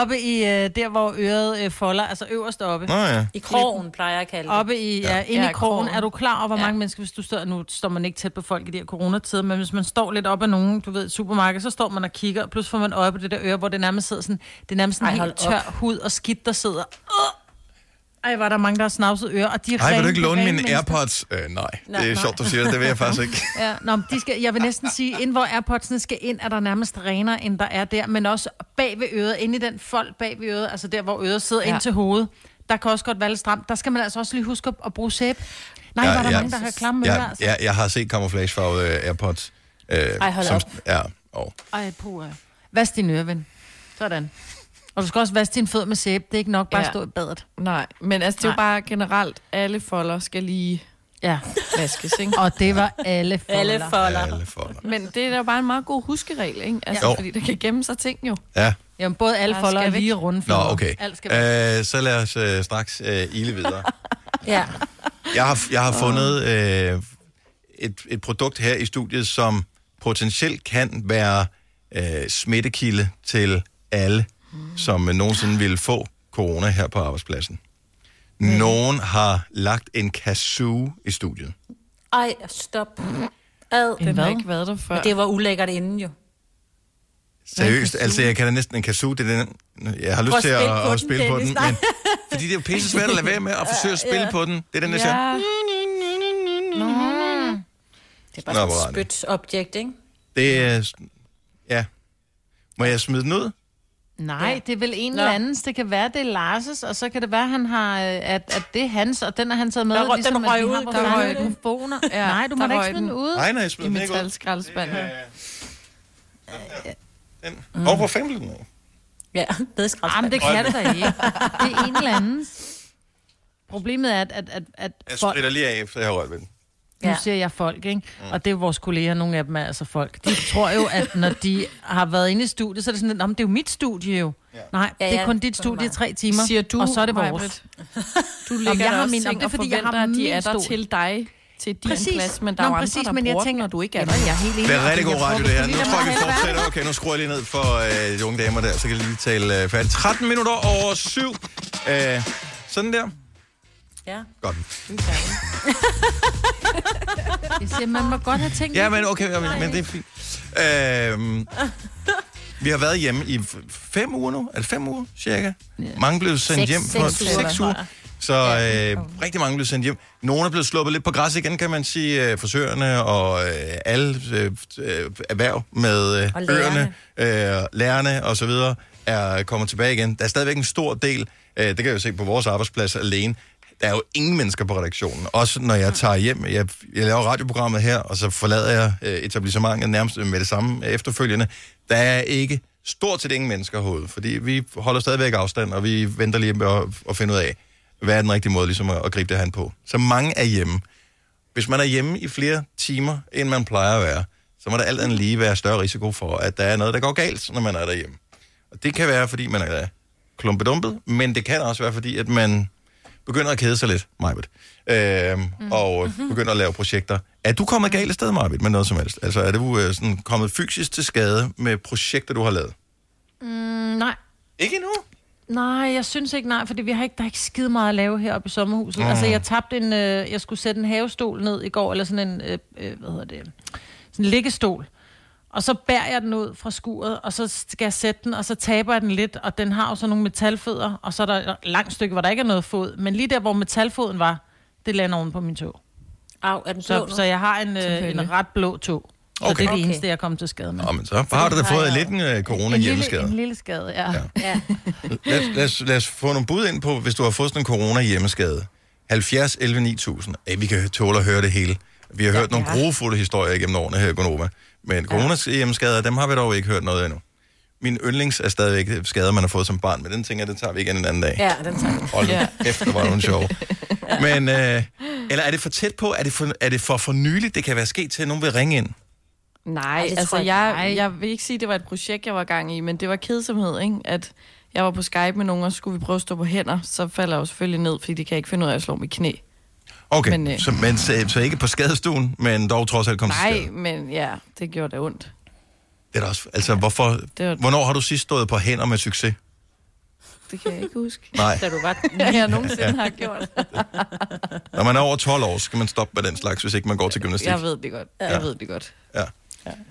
Oppe i, øh, der hvor øret øh, folder, altså øverst oppe. Nå ja. I krogen, plejer jeg at kalde det. Oppe i, ja, Ja. inde Ja, i krogen. krogen. Er du klar over, hvor Ja. mange mennesker, hvis du står, nu står man ikke tæt på folk i de her coronatider, men hvis man står lidt op ad nogen, du ved, supermarked, så står man og kigger, og plus får man øje på det der øre, hvor det nærmest sidder sådan, det er nærmest sådan Ej, en hold helt tør op. hud og skidt, der sidder. Uh! Ej, var der mange, der har snavset øre, og de er Ej, vil du ikke låne mine mennesker. AirPods? Øh, nej, Nej, det er nej. sjovt, du siger det. Det vil jeg faktisk ikke. Ja, nå, de skal, jeg vil næsten sige, ind hvor AirPods'ene skal ind, er der nærmest renere, end der er der, men også bag ved øret, inde i den fold bag ved øret, altså der, hvor øret sidder ja. Ind til hovedet, der kan også godt være lidt stramt. Der skal man altså også lige huske at, at bruge sæbe. Nej, Ja, var der ja. mange, der har klamme ører, Ja, altså. ja, jeg har set camouflagefarvede øh, AirPods. Øh, Ej, hold op. Ja, og Ej, puha. Vask din øre, ven. Sådan. Og du skal også vaske din fødder med sæbe. Det er ikke nok bare at Ja. stå i badet. Nej, men altså, det er jo bare generelt, alle folder skal lige ja. vaskes, ikke? Og det var alle folder. Alle folder. Alle folder. Men det er da jo bare en meget god huskeregel, ikke? Altså, Jo. fordi der kan gemme sig ting jo. ja. Jamen, både alle Der folder skal og lige runde Nå, okay. Alt skal væk. Øh, så lad os øh, straks øh, ile videre. Ja. Jeg har, jeg har fundet øh, et, et produkt her i studiet, som potentielt kan være øh, smittekilde til alle, som øh, nogensinde ville få corona her på arbejdspladsen. Nogen har lagt en kazoo i studiet. Ej, stop. Ad. Den har ikke været der før. Men det var ulækkert inden jo. Seriøst, altså jeg kan da næsten en kazoo, det er den, jeg har lyst at til at, spille på at den, spille på den, men fordi det er jo pisse svært at lade være med at forsøge at spille Ja. på den. Det er den, der siger. Nå. Det er bare sådan et det? spyt-objekt, ikke? Det er, ja. Må jeg smide den ud? Nej, det er vel en Nå. eller andens. Det kan være, det er Lars' og så kan det være, han har, øh, at, at det er hans, og den har han taget med. Der røg- ligesom, den at røg ud, der røg den. mikrofoner. Ja, Nej, du der må da ikke smide den ud. Nej, nej, jeg smider I den ikke ud. metalskraldespanden. Den. Mm. Og hvor fanden blev den af? Ja, det er Jamen, det kan det da ikke. Det er en eller andens. Problemet er, at, at, at, at Jeg spritter lige af, efter jeg har rørt ved den. Nu Ja. siger jeg folk, ikke? Og det er vores kolleger, nogle af dem er altså folk. De tror jo, at når de har været inde i studiet, så er det sådan, at "Nå, men det er jo mit studie jo. Nej, Ja, det er ja, kun dit studie i tre timer, Siger du, og så er det vores. Du Jamen, lægger jeg har også min- jamen, det er og fordi, jeg har at de min er der til dig, til din Præcis. plads, men der Nå, er jo andre, præcis, der men jeg bruger tænker, du ikke er Jamen, der. jeg er helt enig. Det er rigtig god radio, det er her. Nu tror jeg, vi fortsætter. Okay, nu skruer jeg lige ned for øh, de unge damer der, så kan jeg lige tale øh, færdigt. 13 minutter over syv. Øh, sådan der. Ja. Godt. Jeg siger, man må godt have tænkt Ja, men okay, men, men det er fint. Øh, vi har været hjemme i f- fem uger nu. Er det fem uger, cirka? Mange blev sendt Seks- hjem på seks uger, seks uger. Så øh, rigtig mange blev sendt hjem. Nogle er blevet sluppet lidt på græs igen, kan man sige. Øh, frisørerne og øh, alle øh, øh, erhverv med øh, Og øerne, øh, lærerne og så videre er kommet tilbage igen. Der er stadigvæk en stor del, øh, det kan jeg jo se på vores arbejdsplads alene, der er jo ingen mennesker på redaktionen. Også når jeg tager hjem, jeg, jeg laver radioprogrammet her, og så forlader jeg øh, etablissementet nærmest med det samme efterfølgende. Der er ikke stort set ingen mennesker herude, fordi vi holder stadigvæk afstand, og vi venter lige med at, at finde ud af, hvad er den rigtige måde ligesom at, at gribe det her på. Så mange er hjemme. Hvis man er hjemme i flere timer, end man plejer at være, så må der alt andet lige være større risiko for, at der er noget, der går galt, når man er derhjemme. Og det kan være, fordi man er klumpedumpet, men det kan også være, fordi at man begynder at kede sig lidt, Majbet, øhm, mm. og begynder at lave projekter. Er du kommet galt af sted, Majbet, med noget som helst? Altså, er du øh, sådan, kommet fysisk til skade med projekter, du har lavet? Mm, nej. Ikke endnu? Nej, jeg synes ikke nej, fordi vi har ikke, der er ikke skide meget at lave heroppe i sommerhuset. Mm. Mm. Altså, jeg tabte en, øh, jeg skulle sætte en havestol ned i går, eller sådan en, øh, øh, hvad hedder det, sådan en liggestol. Og så bærer jeg den ud fra skuret, og så skal jeg sætte den, og så taber jeg den lidt, og den har jo så nogle metalfødder, og så er der et langt stykke, hvor der ikke er noget fod. Men lige der, hvor metalfoden var, det lander oven på min tog. Au, er den blå Så, nu? så jeg har en, øh, en ret blå tog. Så Okay. det er det Okay. eneste, jeg kom til skade med. Nå, men så har du da fået lidt en øh, en, lille, corona-hjemmeskade. en lille skade, ja. ja. Ja. Lad, lad, os, lad os få nogle bud ind på, hvis du har fået sådan en corona-hjemmeskade. 70 11 9000. Ej, vi kan tåle at høre det hele. Vi har hørt nogle ja. grofulde historier gennem årene her i Gonova. Men corona-hjemmeskader, dem har vi dog ikke hørt noget endnu. Min yndlings er stadigvæk skader, man har fået som barn, men den tænker jeg, den tager vi igen en anden dag. ja, den tager vi. Hold ja. efter, hvor hun sjov. Men, øh, eller er det for tæt på? Er det for, er det for for nyligt, det kan være sket til, at nogen vil ringe ind? Nej, Ej, det altså jeg jeg, ikke. jeg vil ikke sige, at det var et projekt, jeg var gang i, men det var kedsomhed, ikke? At jeg var på Skype med nogen, og så skulle vi prøve at stå på hænder, så falder jeg jo selvfølgelig ned, fordi det kan jeg ikke finde ud af at slå mit knæ. Okay, Men, øh, så, men, så, så ikke på skadestuen, men dog trods alt kom til Nej, skade. men ja, det gjorde da ondt. Det er da også, altså, hvorfor, Det var- hvornår har du sidst stået på hænder med succes? Det kan jeg ikke huske. Nej. Da du var jeg nogensinde Ja. har gjort. Når man er over 12 år, så skal man stoppe med den slags, hvis ikke man går til gymnastik. Jeg ved det godt. Jeg ved det godt. Ja.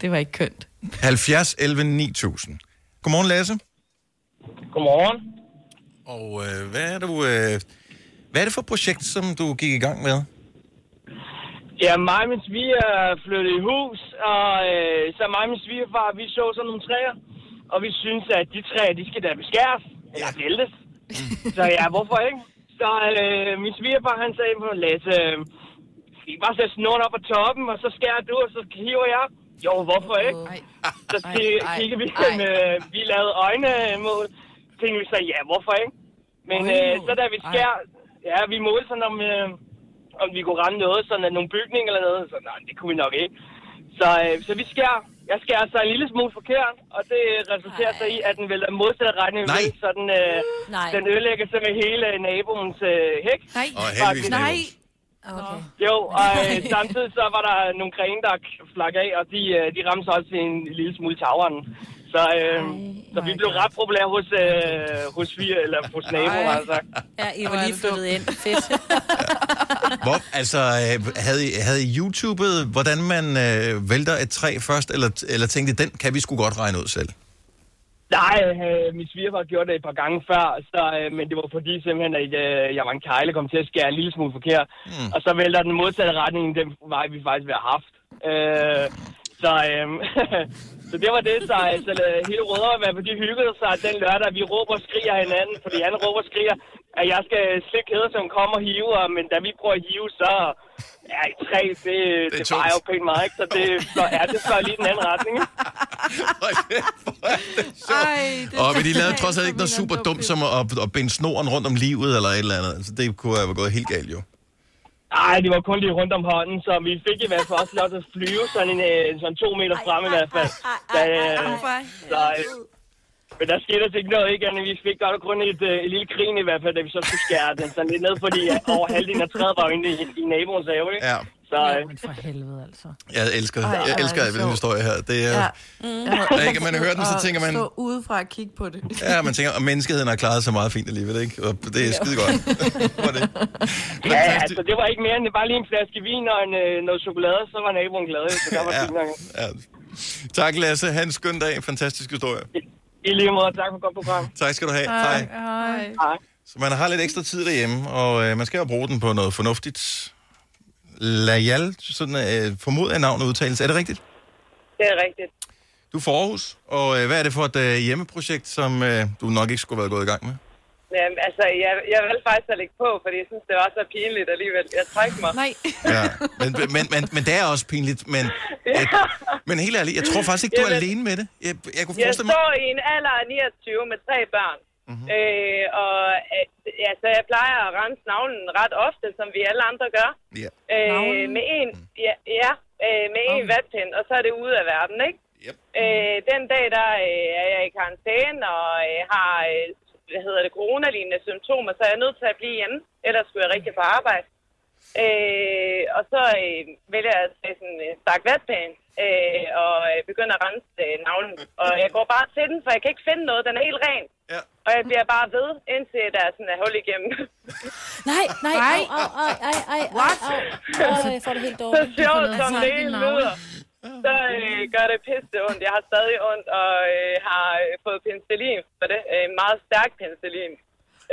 Det var ikke kønt. 70 11 9000. Godmorgen, Lasse. Godmorgen. Og øh, hvad, er du, øh, hvad er det for et projekt, som du gik i gang med? Ja, mig og min sviger flyttede i hus, og øh, så mig og min svigerfar, vi så sådan nogle træer, og vi synes, at de træer, de skal da beskæres, eller væltes. så ja, hvorfor ikke? Så øh, min svigerfar, han sagde på Lasse, øh, skal I bare sætte snoren op på toppen, og så skærer du, og så hiver jeg. Jo, hvorfor ikke? Så ej, kigger vi, ej. med, vi lavede øjne mod, tænkte vi så, ja, hvorfor ikke? Men øh, så da vi ej. Ja, vi målte sådan om, øh, om vi kunne ramme noget, sådan at nogle bygninger eller noget. Så nej, det kunne vi nok ikke. Så, øh, så vi skærer. Jeg skærer så en lille smule forkert, og det resulterer så i, at den vælger modsatte retning. Nej. Så den, øh, Nej. den ødelægger sig med hele naboens øh, hæk. Nej. Og heldigvis naboens. Okay. Jo, og øh, samtidig så var der nogle grene, der flak af, og de, øh, de ramte så også en lille smule taveren. Så, øh, så vi blev ret populære hos, øh, hos, vi, eller hos naboen, Ej. altså. Ja, I var lige flyttet ind. Fedt. Hvor, altså, øh, havde, I, havde I YouTubet, hvordan man øh, vælter et træ først, eller, eller tænkte I, den kan vi sgu godt regne ud selv? Nej, øh, min svigerfar gjorde det et par gange før, så, øh, men det var fordi simpelthen, at øh, jeg var en kejle, kom til at skære en lille smule forkert. Mm. Og så vælter den modsatte retning, den vej, vi faktisk vil have haft. Øh, så, øh, så det var det, så altså, hele Rødovre, de hyggede sig den lørdag, vi råber og skriger af hinanden, fordi han råber og skriger, at jeg skal slikke kæder, som kommer og hive, og- men da vi prøver at hive, så ja, et træ, det, det, det vejer jo pænt meget, ikke? Så det så, ja, det slår lige den anden retning. ikke? Ej, det Og men de lavede trods alt ikke noget super dumt, som at, at binde snoren rundt om livet, eller et eller andet. Altså, det kunne have gået helt galt, jo. Nej, det var kun lige rundt om hånden, så vi fik i hvert fald også lov til at flyve sådan, en, øh, sådan to meter frem i hvert fald. Da, øh, så, øh, men der skete altså ikke noget, ikke? andet. Vi fik godt og grundigt et, øh, et lille grin i hvert fald, da vi så skulle skære den sådan lidt ned, fordi øh, over halvdelen af træet var jo inde i, i naboens have, ikke? Ja. Så, øh, Men for helvede, altså. Jeg elsker, Ej, jeg ej, elsker den historie her. Det er, Ja. ja. ikke, man hører den, så tænker man, Stå udefra og kigge på det. ja, man tænker, at menneskeheden har klaret sig meget fint alligevel, ikke? Og det er skide godt. Var det? ja, altså, det var ikke mere end var lige en flaske vin og en, øh, noget chokolade, så var naboen glad, så der var Ja. fint nok. Ja. Tak, Lasse. Ha' en skøn dag. Fantastisk historie. I lige måde, tak for et godt program. Tak skal du have. Hej. Hej. Hej. Så man har lidt ekstra tid derhjemme, og øh, man skal jo bruge den på noget fornuftigt. Lajal, sådan øh, formodet af navn og udtalelse. Er det rigtigt? Det er rigtigt. Du er for Aarhus, og øh, hvad er det for et øh, hjemmeprojekt, som øh, du nok ikke skulle være gået i gang med? Jamen, altså, jeg, jeg valgte faktisk at lægge på, fordi jeg synes, det var så pinligt alligevel. Jeg trækker mig. Nej. Ja. Men, men, men, men det er også pinligt, men, et, men helt ærligt, jeg tror faktisk ikke, du er Jamen. alene med det. Jeg, jeg kunne Jeg mig... står i en alder af 29 med tre børn. Mhm. Mm-hmm. Øh, og øh, altså, jeg plejer at rense navlen ret ofte, som vi alle andre gør. Ja. Øh, Navlen? med en, ja, ja øh, med en vatpind, og så er det ude af verden, ikke? Yep. Øh, den dag, der øh, er jeg i karantæne og øh, har, øh, hvad hedder det, coronalignende symptomer, så er jeg nødt til at blive hjemme, ellers skulle jeg rigtig på arbejde. Øh, og så øh, vælger jeg at tage sådan en stak vatpind øh, og øh, begynder at rense øh, navlen. Og jeg går bare til den, for jeg kan ikke finde noget. Den er helt ren. Ja. Og jeg bliver bare ved, indtil der er sådan et hul igennem. Nej, nej, Ej. au, au, au, ej, ej, What? au, au. Åh, jeg får det helt så dårligt. sjovt, noget som det hele lyder. Så øh, gør det pisse ondt. Jeg har stadig ondt og øh, har øh, fået penicillin for det. Øh, meget stærk penicillin.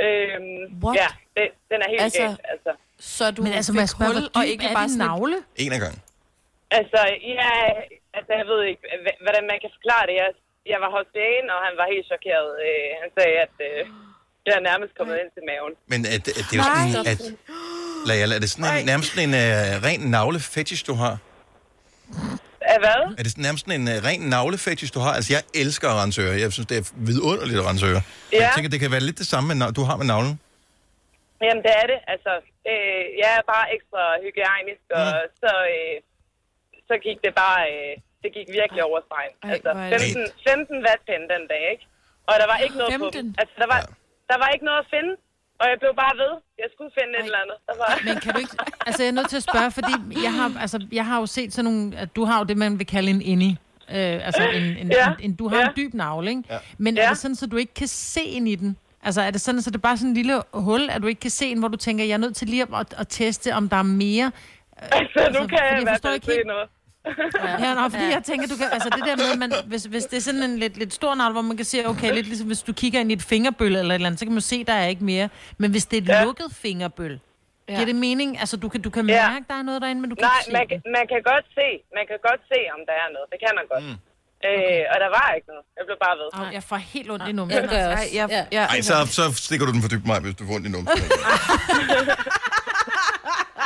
Øh, What? ja, det, den er helt Altså, altså, galt, altså. Så du Men altså, fik hul, og ikke bare sådan navle? En af gangen. Altså, ja, altså, jeg ved ikke, hvordan man kan forklare det. Jeg, jeg var hos lægen, og han var helt chokeret. Øh, han sagde, at øh, jeg er nærmest kommet ind til maven. Men at, at det er jo sådan, at... Lajal, er det sådan en, nærmest en uh, ren navlefetish, du har? Af hvad? Er det sådan nærmest en uh, ren navlefetish, du har? Altså, jeg elsker at rense ører. Jeg synes, det er vidunderligt at rense ører. Ja. Jeg tænker, det kan være lidt det samme, med, du har med navlen. Jamen, det er det. Altså, øh, jeg er bare ekstra hygiejnisk, og Mm. så, øh, så gik det bare... Øh, det gik virkelig over stregen. Ej, Altså, hvor er det 15, 15 wattpinde den dag, ikke? Og der var ikke noget på 15? dem. Altså, der var, der var ikke noget at finde. Og jeg blev bare ved. Jeg skulle finde et eller andet. Der var... Men kan du ikke... Altså, jeg er nødt til at spørge, fordi jeg har, altså, jeg har jo set sådan nogle... At du har jo det, man vil kalde en indie. Øh, altså, en, en, Ja, en, en, du har ja. en dyb navle, ikke? Ja. Men er Ja. det sådan, så du ikke kan se ind i den? Altså, er det sådan, så det er bare sådan en lille hul, at du ikke kan se en, hvor du tænker, jeg er nødt til lige at, at, at teste, om der er mere? Altså, nu kan jeg fordi i hvert fald se noget. Ja, nå, fordi jeg tænker, du kan, altså det der med, man, hvis, hvis det er sådan en lidt, lidt stor navl, hvor man kan se, okay, lidt ligesom hvis du kigger ind i et fingerbøl eller et eller andet, så kan man se, der er ikke mere. Men hvis det er et ja. lukket fingerbøl, ja. giver det mening? Altså, du kan, du kan Ja. mærke, der er noget derinde, men du kan Nej, ikke se man, det. kan- man kan godt se, man kan godt se, om der er noget. Det kan man godt. Mm. Øh, og der var ikke noget. Jeg blev bare ved. Oh, jeg får helt ondt i numsen. Ja, det gør jeg også. Ej, jeg, Ja. jeg, Ej, så, så stikker du den for dybt mig, hvis du får ondt i numsen.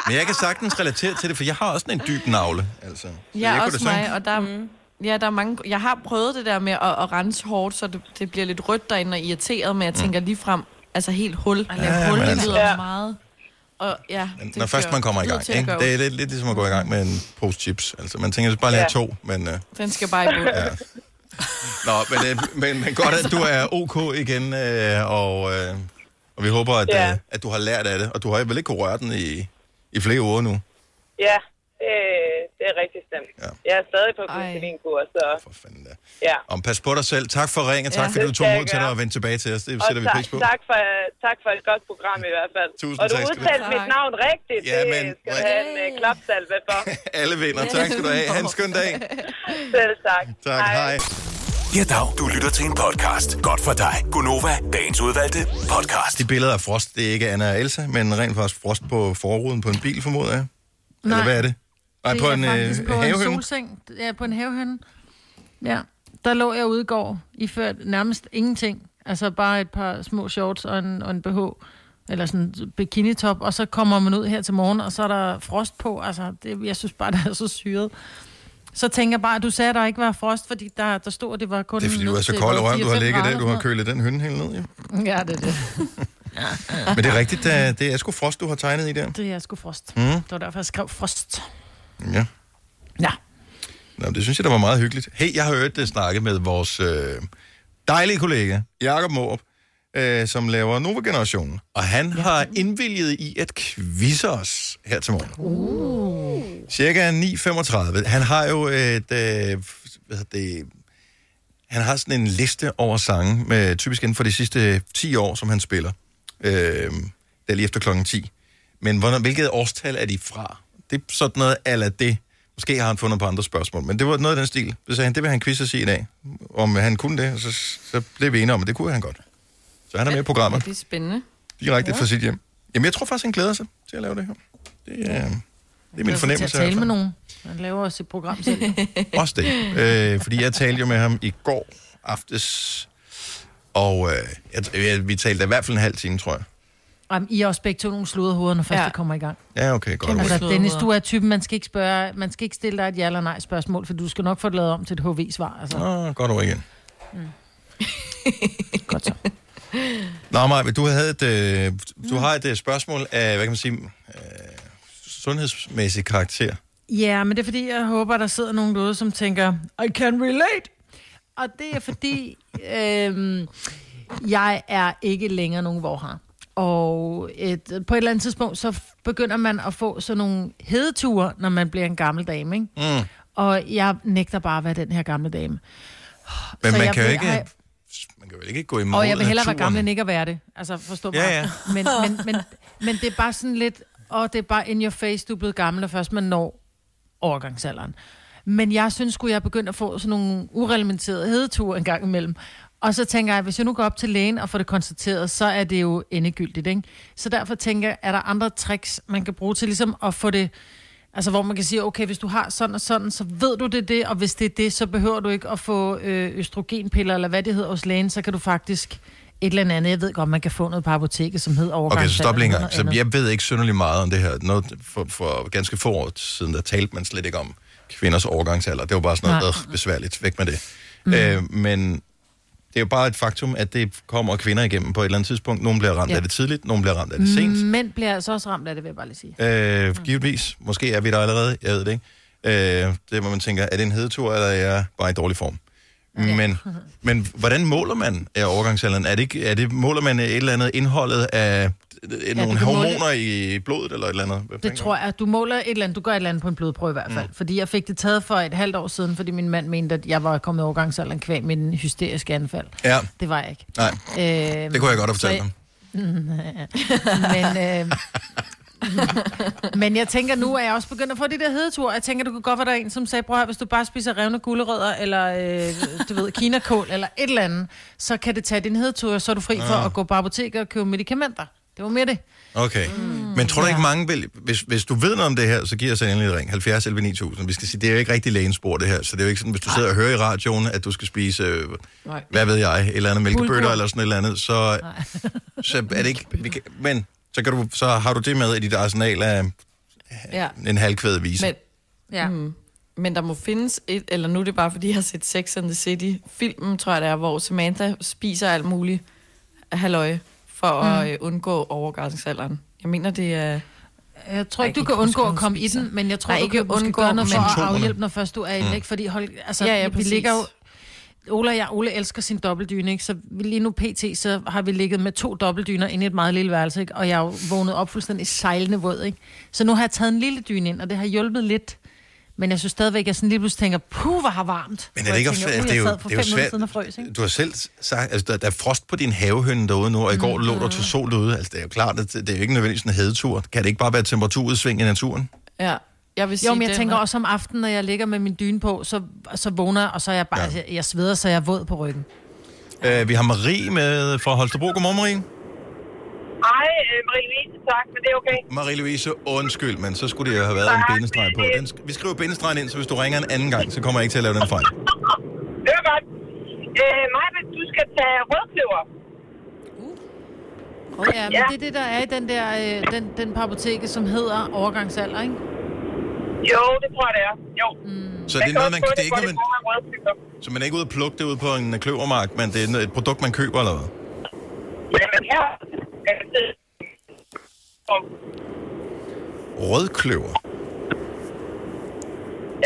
Men jeg kan sagtens relatere til det, for jeg har også sådan en dyb navle. Altså. Så Ja, jeg også mig, og der, mm. ja, der er mange... Jeg har prøvet det der med at, at rense hårdt, så det, det bliver lidt rødt derinde og irriteret, men jeg tænker lige frem, altså helt hul. At lave Ja, hul, det altså- lyder Ja. meget. Og ja, det Når først man kommer i gang. Ikke? Det er lidt, lidt ligesom at gå i gang med en pose chips. Altså, man tænker, at bare lige have Ja. to, men... Uh, Den skal bare i bund. Ja. Nå, men, øh, men, men godt, at du er ok igen, øh, og, øh, og vi håber, at, Ja. øh, at du har lært af det. Og du har vel ikke kunne røre den i, i flere uger nu? Ja, det, det er rigtig stemt. Ja. Jeg er stadig på glycelinkur, så... For fanden da. Ja. Og pas på dig selv. Tak for ringen, tak Ja. fordi du Det tog mod til dig og vendte tilbage til os. Det Og sætter vi tak, pris på. tak, for, tak for et godt program i hvert fald. Tusind og du tak udtalte mit navn rigtigt. Ja, det men- skal du have en uh, klapsalve for. Alle vinder. Tak skal du have. Ha' en skøn dag. Selv tak. Tak, hej. Ja, dag. Du lytter til en podcast. Godt for dig. Gunova, dagens udvalgte podcast. De billeder af frost, det er ikke Anna og Elsa, men rent faktisk frost på forruden på en bil, formoder jeg. Eller Nej. hvad er det? Nej, det på en øh, på en solseng. Ja, på en havehøn. Ja, der lå jeg ude i går, iført nærmest ingenting. Altså bare et par små shorts og en, og en BH, eller sådan en bikinitop, og så kommer man ud her til morgen, og så er der frost på. Altså, det, jeg synes bare, det er så syret. Så tænker jeg bare, at du sagde, at der ikke var frost, fordi der, der stod, at det var kun... Det er fordi, du er så kold røven, du har 4-5 ligget der, du har kølet den hønne helt ned, ja. Ja, det er det. Men det er rigtigt, det det er sgu frost, du har tegnet i der. Det er sgu frost. Mm. Det var derfor, jeg skrev frost. Ja. Ja. Nå, det synes jeg, der var meget hyggeligt. Hey, jeg har hørt det snakke med vores øh, dejlige kollega, Jakob Morup, øh, som laver Nova Generationen. Og han har indvilget i at quizze os her til morgen. Uh. Cirka 9.35. Han har jo et... Øh, hvad det, han har sådan en liste over sange, med, typisk inden for de sidste 10 år, som han spiller. Øh, det er lige efter klokken 10. Men hvornår, hvilket årstal er de fra? Det er sådan noget ala det. Måske har han fundet på andre spørgsmål, men det var noget af den stil. Så sagde han, det vil han quizze sig i dag. Om han kunne det, og så, så blev vi enige om, at det kunne han godt. Så han er med i programmet Det er spændende. direkte ja. fra sit hjem. Jamen, jeg tror faktisk, han glæder sig til at lave det her. Det er, det er min fornemmelse. Til at tale med nogen. Han laver også et program selv. Også det. Øh, fordi jeg talte jo med ham i går aftes, og øh, jeg, jeg, vi talte i hvert fald en halv time, tror jeg. Jamen, I er også begge to nogle sludderhoveder, når først Ja. det kommer i gang. Ja, okay, godt. Altså, Okay. Dennis, du er typen, man skal ikke spørge, man skal ikke stille dig et ja eller nej spørgsmål, for du skal nok få det lavet om til et HV-svar. Altså. Nå, godt over igen. Mm. Godt så. Nå, Maja, du, havde et, øh, du har et øh, spørgsmål af, hvad kan man sige, øh, sundhedsmæssig karakter. Ja, men det er fordi, jeg håber, der sidder nogen derude, som tænker, I can relate. Og det er fordi, øhm, jeg er ikke længere nogen vorhar. Og et, på et eller andet tidspunkt, så begynder man at få sådan nogle hedeture, når man bliver en gammel dame, ikke? Mm. Og jeg nægter bare at være den her gamle dame. Men Så man jeg kan jo ikke, have- man kan jo ikke gå imod Og jeg vil hellere være naturen. gammel end ikke at være det. Altså, forstå mig. Ja, ja. Men, men, men, men det er bare sådan lidt, og det er bare in your face, du er blevet gammel, og først man når overgangsalderen. Men jeg synes sgu, jeg begyndt at få sådan nogle urelementerede hedeture en gang imellem. Og så tænker jeg, hvis jeg nu går op til lægen og får det konstateret, så er det jo endegyldigt, ikke? Så derfor tænker jeg, er der andre tricks, man kan bruge til ligesom at få det... Altså, hvor man kan sige, okay, hvis du har sådan og sådan, så ved du det det, og hvis det er det, så behøver du ikke at få øh, østrogenpiller, eller hvad det hedder hos lægen, så kan du faktisk et eller andet. Jeg ved godt, man kan få noget på apoteket, som hedder Okay, overgangsalder. så stop lige Så jeg ved ikke synderligt meget om det her. Noget for, for ganske få år siden, der talte man slet ikke om kvinders overgangsalder. Det var bare sådan noget besværligt. Væk med det. Mm. Øh, men det er jo bare et faktum, at det kommer kvinder igennem på et eller andet tidspunkt. Nogle bliver ramt Ja. af det tidligt, nogle bliver ramt af det sent. Mænd bliver altså også ramt af det, vil jeg bare lige sige. Øh, givetvis. Måske er vi der allerede. Jeg ved det ikke. Øh, det er, hvor man tænker, er det en hedetur, eller er jeg bare i dårlig form? Men, men hvordan måler man af overgangsalderen? Er det, ikke, er det, måler man et eller andet indholdet af ja, nogle kan måle- hormoner i blodet eller et eller andet? Hvad Det tror jeg. Du måler et eller andet, du gør et eller andet på en blodprøve i hvert fald. Mm. Fordi jeg fik det taget for et halvt år siden, fordi min mand mente, at jeg var kommet i overgangsalderen kvæg med en hysterisk anfald. Ja. Det var jeg ikke. Nej, Øh, det kunne jeg godt have fortalt så- ham. men, øh, men jeg tænker, nu er jeg også begyndt at få de der hedetur. Jeg tænker, du kunne godt være der er en, som sagde, at høre, hvis du bare spiser revne gulerødder, eller øh, du ved, kinakål, eller et eller andet, så kan det tage din hedetur, så er du fri for Ah. at gå på apoteket og købe medicamenter. Det var mere det. Okay. Mm, Men tror du ikke mange vil... Hvis, hvis du ved noget om det her, så giver os endelig et ring. 70 11 9000. Vi skal sige, det er jo ikke rigtig lægens spor, det her. Så det er jo ikke sådan, hvis du sidder og hører i radioen, at du skal spise, øh, Nej. hvad ved jeg, et eller andet mælkebøtter eller sådan et eller andet, så, så er det ikke... Vi kan, men så, kan du, så har du det med i dit arsenal af Ja. en halvkvædet vise. Men, Ja. mm, men der må findes et, eller nu er det bare, fordi jeg har set Sex and the City, filmen, tror jeg det er, hvor Samantha spiser alt muligt halløj for mm. at øh, undgå overgangsalderen. Jeg mener, det er... Jeg tror ikke, du kan undgå at komme i den, men jeg tror, Nej, du ikke kan undgå gøre noget for at afhjælpe, når først du er inde, ikke? Fordi hold, altså, Ja, ja, vi ligger jo... Ole og jeg, Ole elsker sin dobbeltdyne, ikke? Så vi lige nu pt, så har vi ligget med to dobbeltdyner inde i et meget lille værelse, ikke? Og jeg er jo vågnet op fuldstændig sejlende våd, ikke? Så nu har jeg taget en lille dyne ind, og det har hjulpet lidt. Men jeg synes stadigvæk, at jeg sådan lige pludselig tænker, puh, hvor har varmt. Men er det ikke jeg også, "Uh, det er jo, det er jo fem minutter svært. frøs? Du har selv sagt, altså der, der er frost på din havehønne derude nu, og i går lå der til sol ude. Altså det er jo klart, at det det er jo ikke nødvendigvis en hedetur. Kan det ikke bare være temperaturudsving i naturen? Ja, jeg vil sige, Jo, men jeg den tænker også om aftenen, når jeg ligger med min dyne på, så, så vågner og så er jeg bare, Ja. jeg, jeg sveder, så jeg er våd på ryggen. Uh, vi har Marie med fra Holstebro. Godmorgen, Marie. Hej, øh, Marie-Louise, tak, men det er okay. Marie-Louise, undskyld, men så skulle det jo have været en bindestreg på. Den, sk- vi skriver bindestregen ind, så hvis du ringer en anden gang, så kommer jeg ikke til at lave den fejl. Det er godt. Øh, Maja, du skal tage rødkløver. Oh, ja, men Ja. det er det, der er i den der, øh, den, den på apoteket, som hedder overgangsalder, ikke? Jo, det tror jeg, det er. Jo. Mm. Så det er noget, man, det er ikke man, så man er ikke ude at plukke det ud på en øh, kløvermark, men det er et produkt, man køber eller hvad? Jamen her... Rødkløver.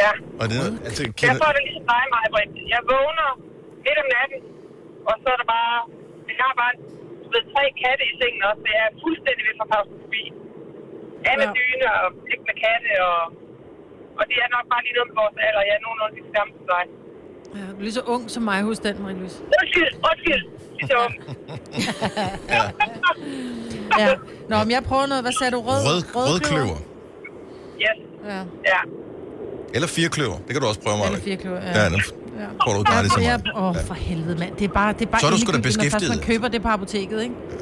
Ja. Og det, er- altså, Jeg kender, får det ligesom dig, Maja. Jeg vågner midt om natten, og så er der bare... Jeg har bare du ved, tre katte i sengen også, så jeg er fuldstændig ved for forbi. Af med Ja. dyne og ikke med katte, og, og det er nok bare lige noget med vores alder. Jeg er nogenlunde lige så gammel som dig. Ja, du er lige så ung som mig hos den, Marie-Louise. Undskyld, undskyld. Så ung. Ja. Nå, men jeg prøver noget. Hvad sagde du? Rød, rød, rødkløver. Yes. Ja. Ja. Eller fire kløver. Det kan du også prøve, Eller Maja. fire kløver, ja. Ja, den Ja. får du gratis så Ja, åh, for helvede, mand. Det er bare, det er bare Så er du sgu da endegyldigt, når først beskæftiget. man køber det på apoteket, ikke? Ja,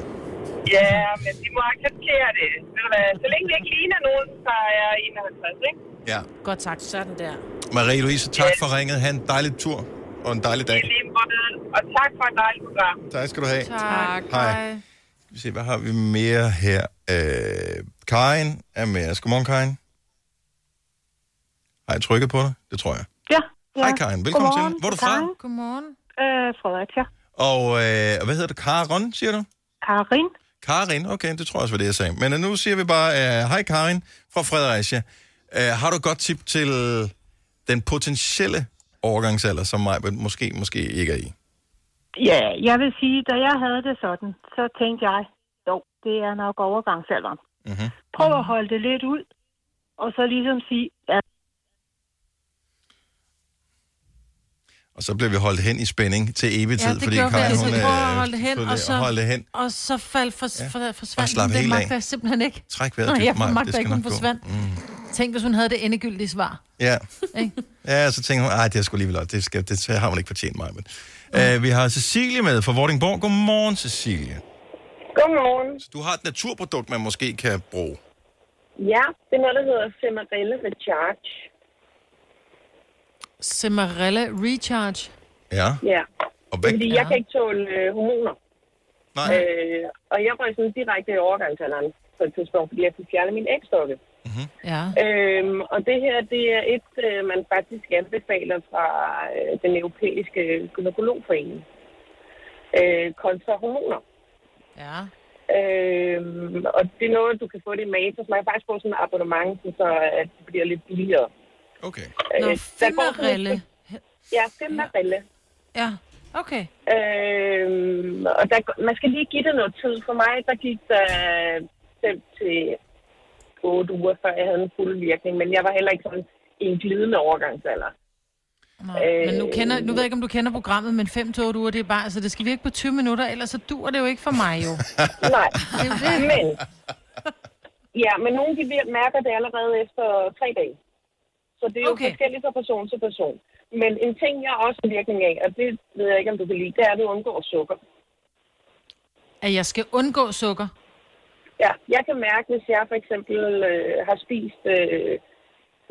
men de må acceptere det. Ved du hvad? Så længe det ikke ligner nogen, så er jeg 51, ikke? Ja. Godt sagt. Sådan der. Marie-Louise, tak for ringet. Ha' en dejlig tur og en dejlig dag. Lige måde. Og tak for et dejligt program. Tak skal du have. Tak. Hej. Skal vi se, hvad har vi mere her? Øh, Karin er med os. Godmorgen, Karin. Har jeg trykket på dig? Det tror jeg. Ja. ja. Hej, Karin. Velkommen Godmorgen. til. Hvor er du fra? Karin. Godmorgen. Øh, Fredericia. Og øh, hvad hedder du? Karin, siger du? Karin. Karin, okay, det tror jeg også var det, jeg sagde. Men øh, nu siger vi bare, øh, hej Karin fra Fredericia. Øh, har du et godt tip til den potentielle overgangsalder, som mig måske, måske ikke er i? Ja, jeg vil sige, da jeg havde det sådan, så tænkte jeg, jo, det er nok overgangsalderen. Mm-hmm. Prøv at holde det lidt ud, og så ligesom sige, ja, Og så blev vi holdt hen i spænding til evig tid, Ja, det fordi gjorde vi. Karin, Altså, hun øh, holde hen, og så, holde det hen. og så faldt for, Ja. for, Og forsvandt den. Det magter jeg simpelthen ikke. Træk vejret Nå, dybt, jeg magter skal ikke, hun forsvandt. Mm. Tænk, hvis hun havde det endegyldige svar. Ja. Ikke? ja, så tænkte hun, ej, det er sgu alligevel, det, skal, det har hun ikke fortjent mig. Men. Uh, vi har Cecilie med fra Vordingborg. Godmorgen, Cecilie. Godmorgen. Så du har et naturprodukt, man måske kan bruge. Ja, det er noget, der hedder Femarelle Recharge. Semarella Recharge. Ja. Ja. Og hvad, fordi, jeg kan ikke tåle øh, hormoner. Nej. Øh, og jeg røg sådan direkte i overgangsalderen på et tidspunkt, fordi jeg kunne fjerne min ægstokke. Ja. Øhm, og det her, det er et, øh, man faktisk anbefaler fra øh, den europæiske gynekologforening. Øh, kontra hormoner. Ja. Øhm, og det er noget, du kan få det i Matas. Man kan faktisk få sådan en abonnement, så at det bliver lidt billigere. Okay. Nå, sådan Femarelle. et- Ja, Femarelle. Ja, okay. Øhm, og der, man skal lige give det noget tid. For mig, der gik der 5 til 8 uger, før jeg havde en fuld virkning. Men jeg var heller ikke sådan i en glidende overgangsalder. Men nu, kender, nu ved jeg ikke, om du kender programmet, men 5 til 8 uger, det er bare, altså det skal virke på 20 minutter, ellers så dur det jo ikke for mig jo. Nej, Det er det. men... Ja, men nogle de mærker det allerede efter tre dage. Så det er jo okay. forskelligt fra person til person. Men en ting, jeg også har virkning af, og det ved jeg ikke, om du kan lide, det er, at du undgår sukker. At jeg skal undgå sukker. Ja, jeg kan mærke, hvis jeg for eksempel øh, har spist øh,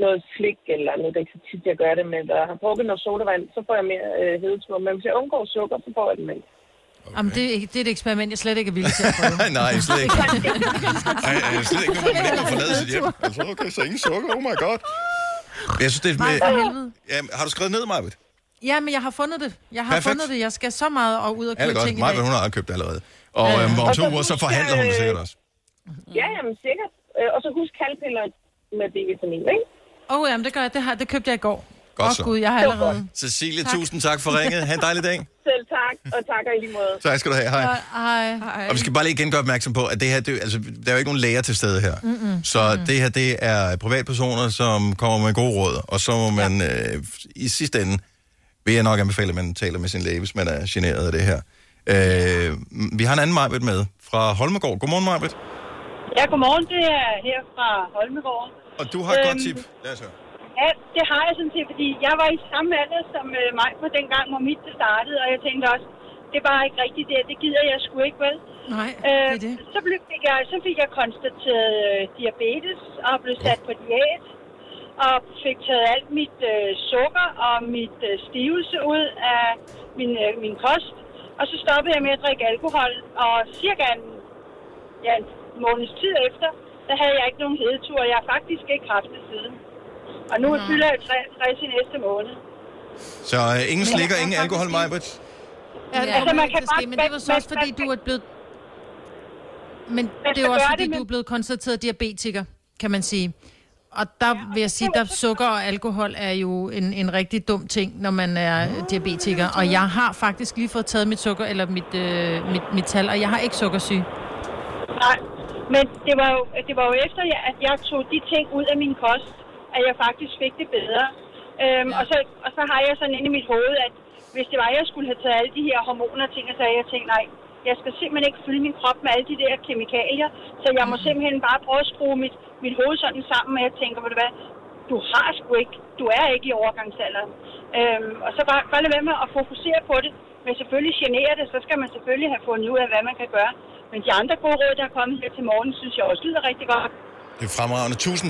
noget slik, eller nu er det ikke så tit, jeg gør det, men der har drukket noget sodavand, så får jeg mere øh, hedetur. Men hvis jeg undgår sukker, så får jeg det mælk. Okay. Jamen, det, er ikke- det er et eksperiment, jeg slet ikke er villig til at prøve. Nej, slet ikke. Ej, ej, slet ikke, må man ikke må forlade sit hjem. Altså, okay, så ingen sukker, oh my god. Jeg synes, det er Nej, med... helvede. Ja, har du skrevet ned, Majbet? Ja, men jeg har fundet det. Jeg har Perfekt. fundet det. Jeg skal så meget og ud og købe godt. ting i dag. Hun har købt det allerede. Og Ja, øhm, om to så uger, så forhandler hun det øh, sikkert også. Ja, jamen sikkert. Øh, og så husk kalpiller med D-vitamin, ikke? Åh, oh, jamen, det gør jeg. Det, har, det købte jeg i går. Godt Åh, så. Gud, jeg har allerede... Cecilie, Tak. tusind tak for ringet. Ha' en dejlig dag. Selv tak, og tak og i lige måde. Tak skal du have. Hej. Hej. Hej. Og vi skal bare lige igen gøre opmærksom på, at det her, det, er jo- altså, der er jo ikke nogen læger til stede her. Mm-mm. Så det her, det er privatpersoner, som kommer med gode råd, og så må man øh, i sidste ende, vil jeg nok anbefale, at man taler med sin læge, hvis man er generet af det her. Øh, vi har en anden Majbet med fra Holmegård. Godmorgen, Majbet. Ja, godmorgen. Det er her fra Holmegård. Og du har et godt Øhm, tip. Lad os høre. Ja, det har jeg sådan set, fordi jeg var i samme alder som øh, mig på den gang, hvor mit startede, og jeg tænkte også, det er bare ikke rigtigt det, det gider jeg sgu ikke, vel? Nej, øh, det er det. Så, blev, fik jeg, så fik jeg konstateret øh, diabetes og blev sat på diæt og fik taget alt mit øh, sukker og mit øh, stivelse ud af min, øh, min kost. Og så stoppede jeg med at drikke alkohol, og cirka en, ja, en måneds tid efter, der havde jeg ikke nogen hedetur, jeg har faktisk ikke haft det siden. Og nu fylder jeg 60 i næste måned. Så øh, ingen slikker, ingen alkohol, Majbet. Ja, Ja. ja. Altså, man kan bare- men det var så også, fordi du er blevet... Men det er jo også, fordi det, du er blevet konstateret diabetiker, kan man sige. Og der vil jeg sige, at sukker og alkohol er jo en, en rigtig dum ting, når man er diabetiker. Og jeg har faktisk lige fået taget mit sukker, eller mit, øh, mit, mit tal, og jeg har ikke sukkersyge. Nej, men det var jo, det var jo efter, jeg- at jeg tog de ting ud af min kost, at jeg faktisk fik det bedre. Øhm, og, så, og så har jeg sådan inde i mit hoved, at hvis det var, at jeg skulle have taget alle de her hormoner og ting, så havde jeg tænkt, nej, jeg skal simpelthen ikke fylde min krop med alle de der kemikalier, så jeg må simpelthen bare prøve at skrue mit, mit hoved sådan sammen, at jeg tænker, ved du hvad, du har sgu ikke, du er ikke i overgangsalderen. Øhm, og så bare, bare lade være med at fokusere på det, men selvfølgelig generer det, så skal man selvfølgelig have fundet ud af, hvad man kan gøre. Men de andre gode råd, der er kommet her til morgen, synes jeg også lyder rigtig godt. Det er fremragende. Tusind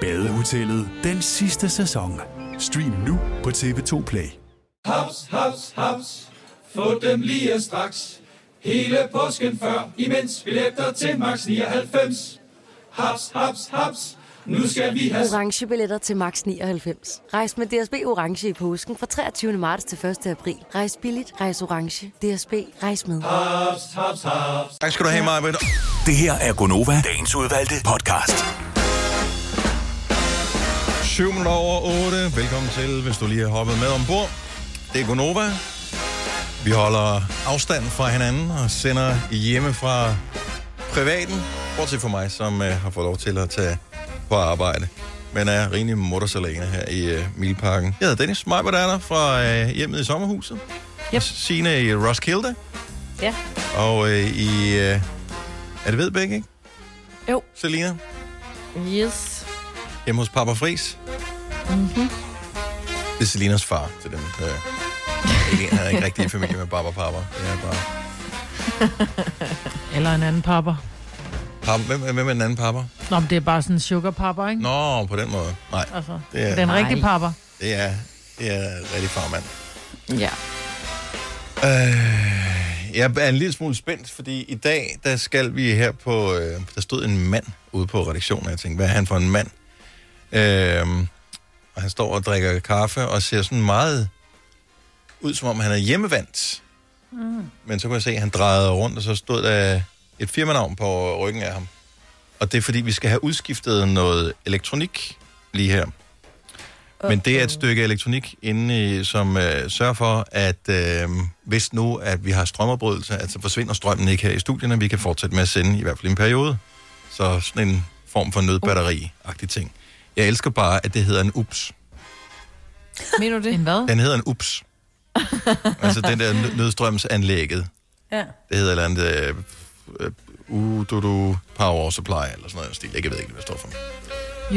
Badehotellet den sidste sæson. Stream nu på TV2 Play. Haps, haps, haps. Få dem lige straks. Hele påsken før, imens billetter til max 99. Haps, haps, haps. Nu skal vi have... Orange billetter til max 99. Rejs med DSB Orange i påsken fra 23. marts til 1. april. Rejs billigt, rejs orange. DSB, rejs med. Haps, haps, haps. Tak skal du have, Majbet. Det her er Gonova, dagens udvalgte podcast. 7 minutter over 8. Velkommen til, hvis du lige har hoppet med ombord. Det er Gonova. Vi holder afstand fra hinanden og sender hjemme fra privaten. Bortset fra mig, som uh, har fået lov til at tage på arbejde. Men er rimelig muttersalene her i uh, Milparken. Jeg hedder Dennis Meiber, der er der fra uh, hjemmet i sommerhuset. Yep. Signe i Roskilde. Ja. Og øh, i... Øh, er det Vedbæk, ikke? Jo. Selina? Yes. Hjemme hos Papa Fris. Mm-hmm. Det er Selinas far til dem. Øh, ikke, han er ikke rigtig i familie med Papa Papa. Det er bare... Eller en anden papper. Hvem, hvem er den anden papa? Nå, men det er bare sådan en sugar papper, ikke? Nå, på den måde. Nej. Altså, det er, den rigtige papper. Det er, det er rigtig farmand. Ja. Øh, jeg er en lille smule spændt, fordi i dag, der skal vi her på... Øh, der stod en mand ude på redaktionen, og jeg tænkte, hvad er han for en mand? Øh, og han står og drikker kaffe og ser sådan meget ud, som om han er hjemmevandt. Mm. Men så kunne jeg se, at han drejede rundt, og så stod der et firmanavn på ryggen af ham. Og det er, fordi vi skal have udskiftet noget elektronik lige her. Men det er et stykke elektronik inde i, som øh, sørger for, at øh, hvis nu, at vi har strømafbrydelse, at så forsvinder strømmen ikke her i studierne, vi kan fortsætte med at sende i hvert fald i en periode. Så sådan en form for nødbatteri-agtig ting. Jeg elsker bare, at det hedder en ups. Mener du det? En hvad? Den hedder en ups. altså den der nø- nødstrømsanlægget. Ja. Det hedder et eller andet... Øh, øh, UDUDU Power Supply, eller sådan noget stil. Jeg ved ikke, hvad det står for.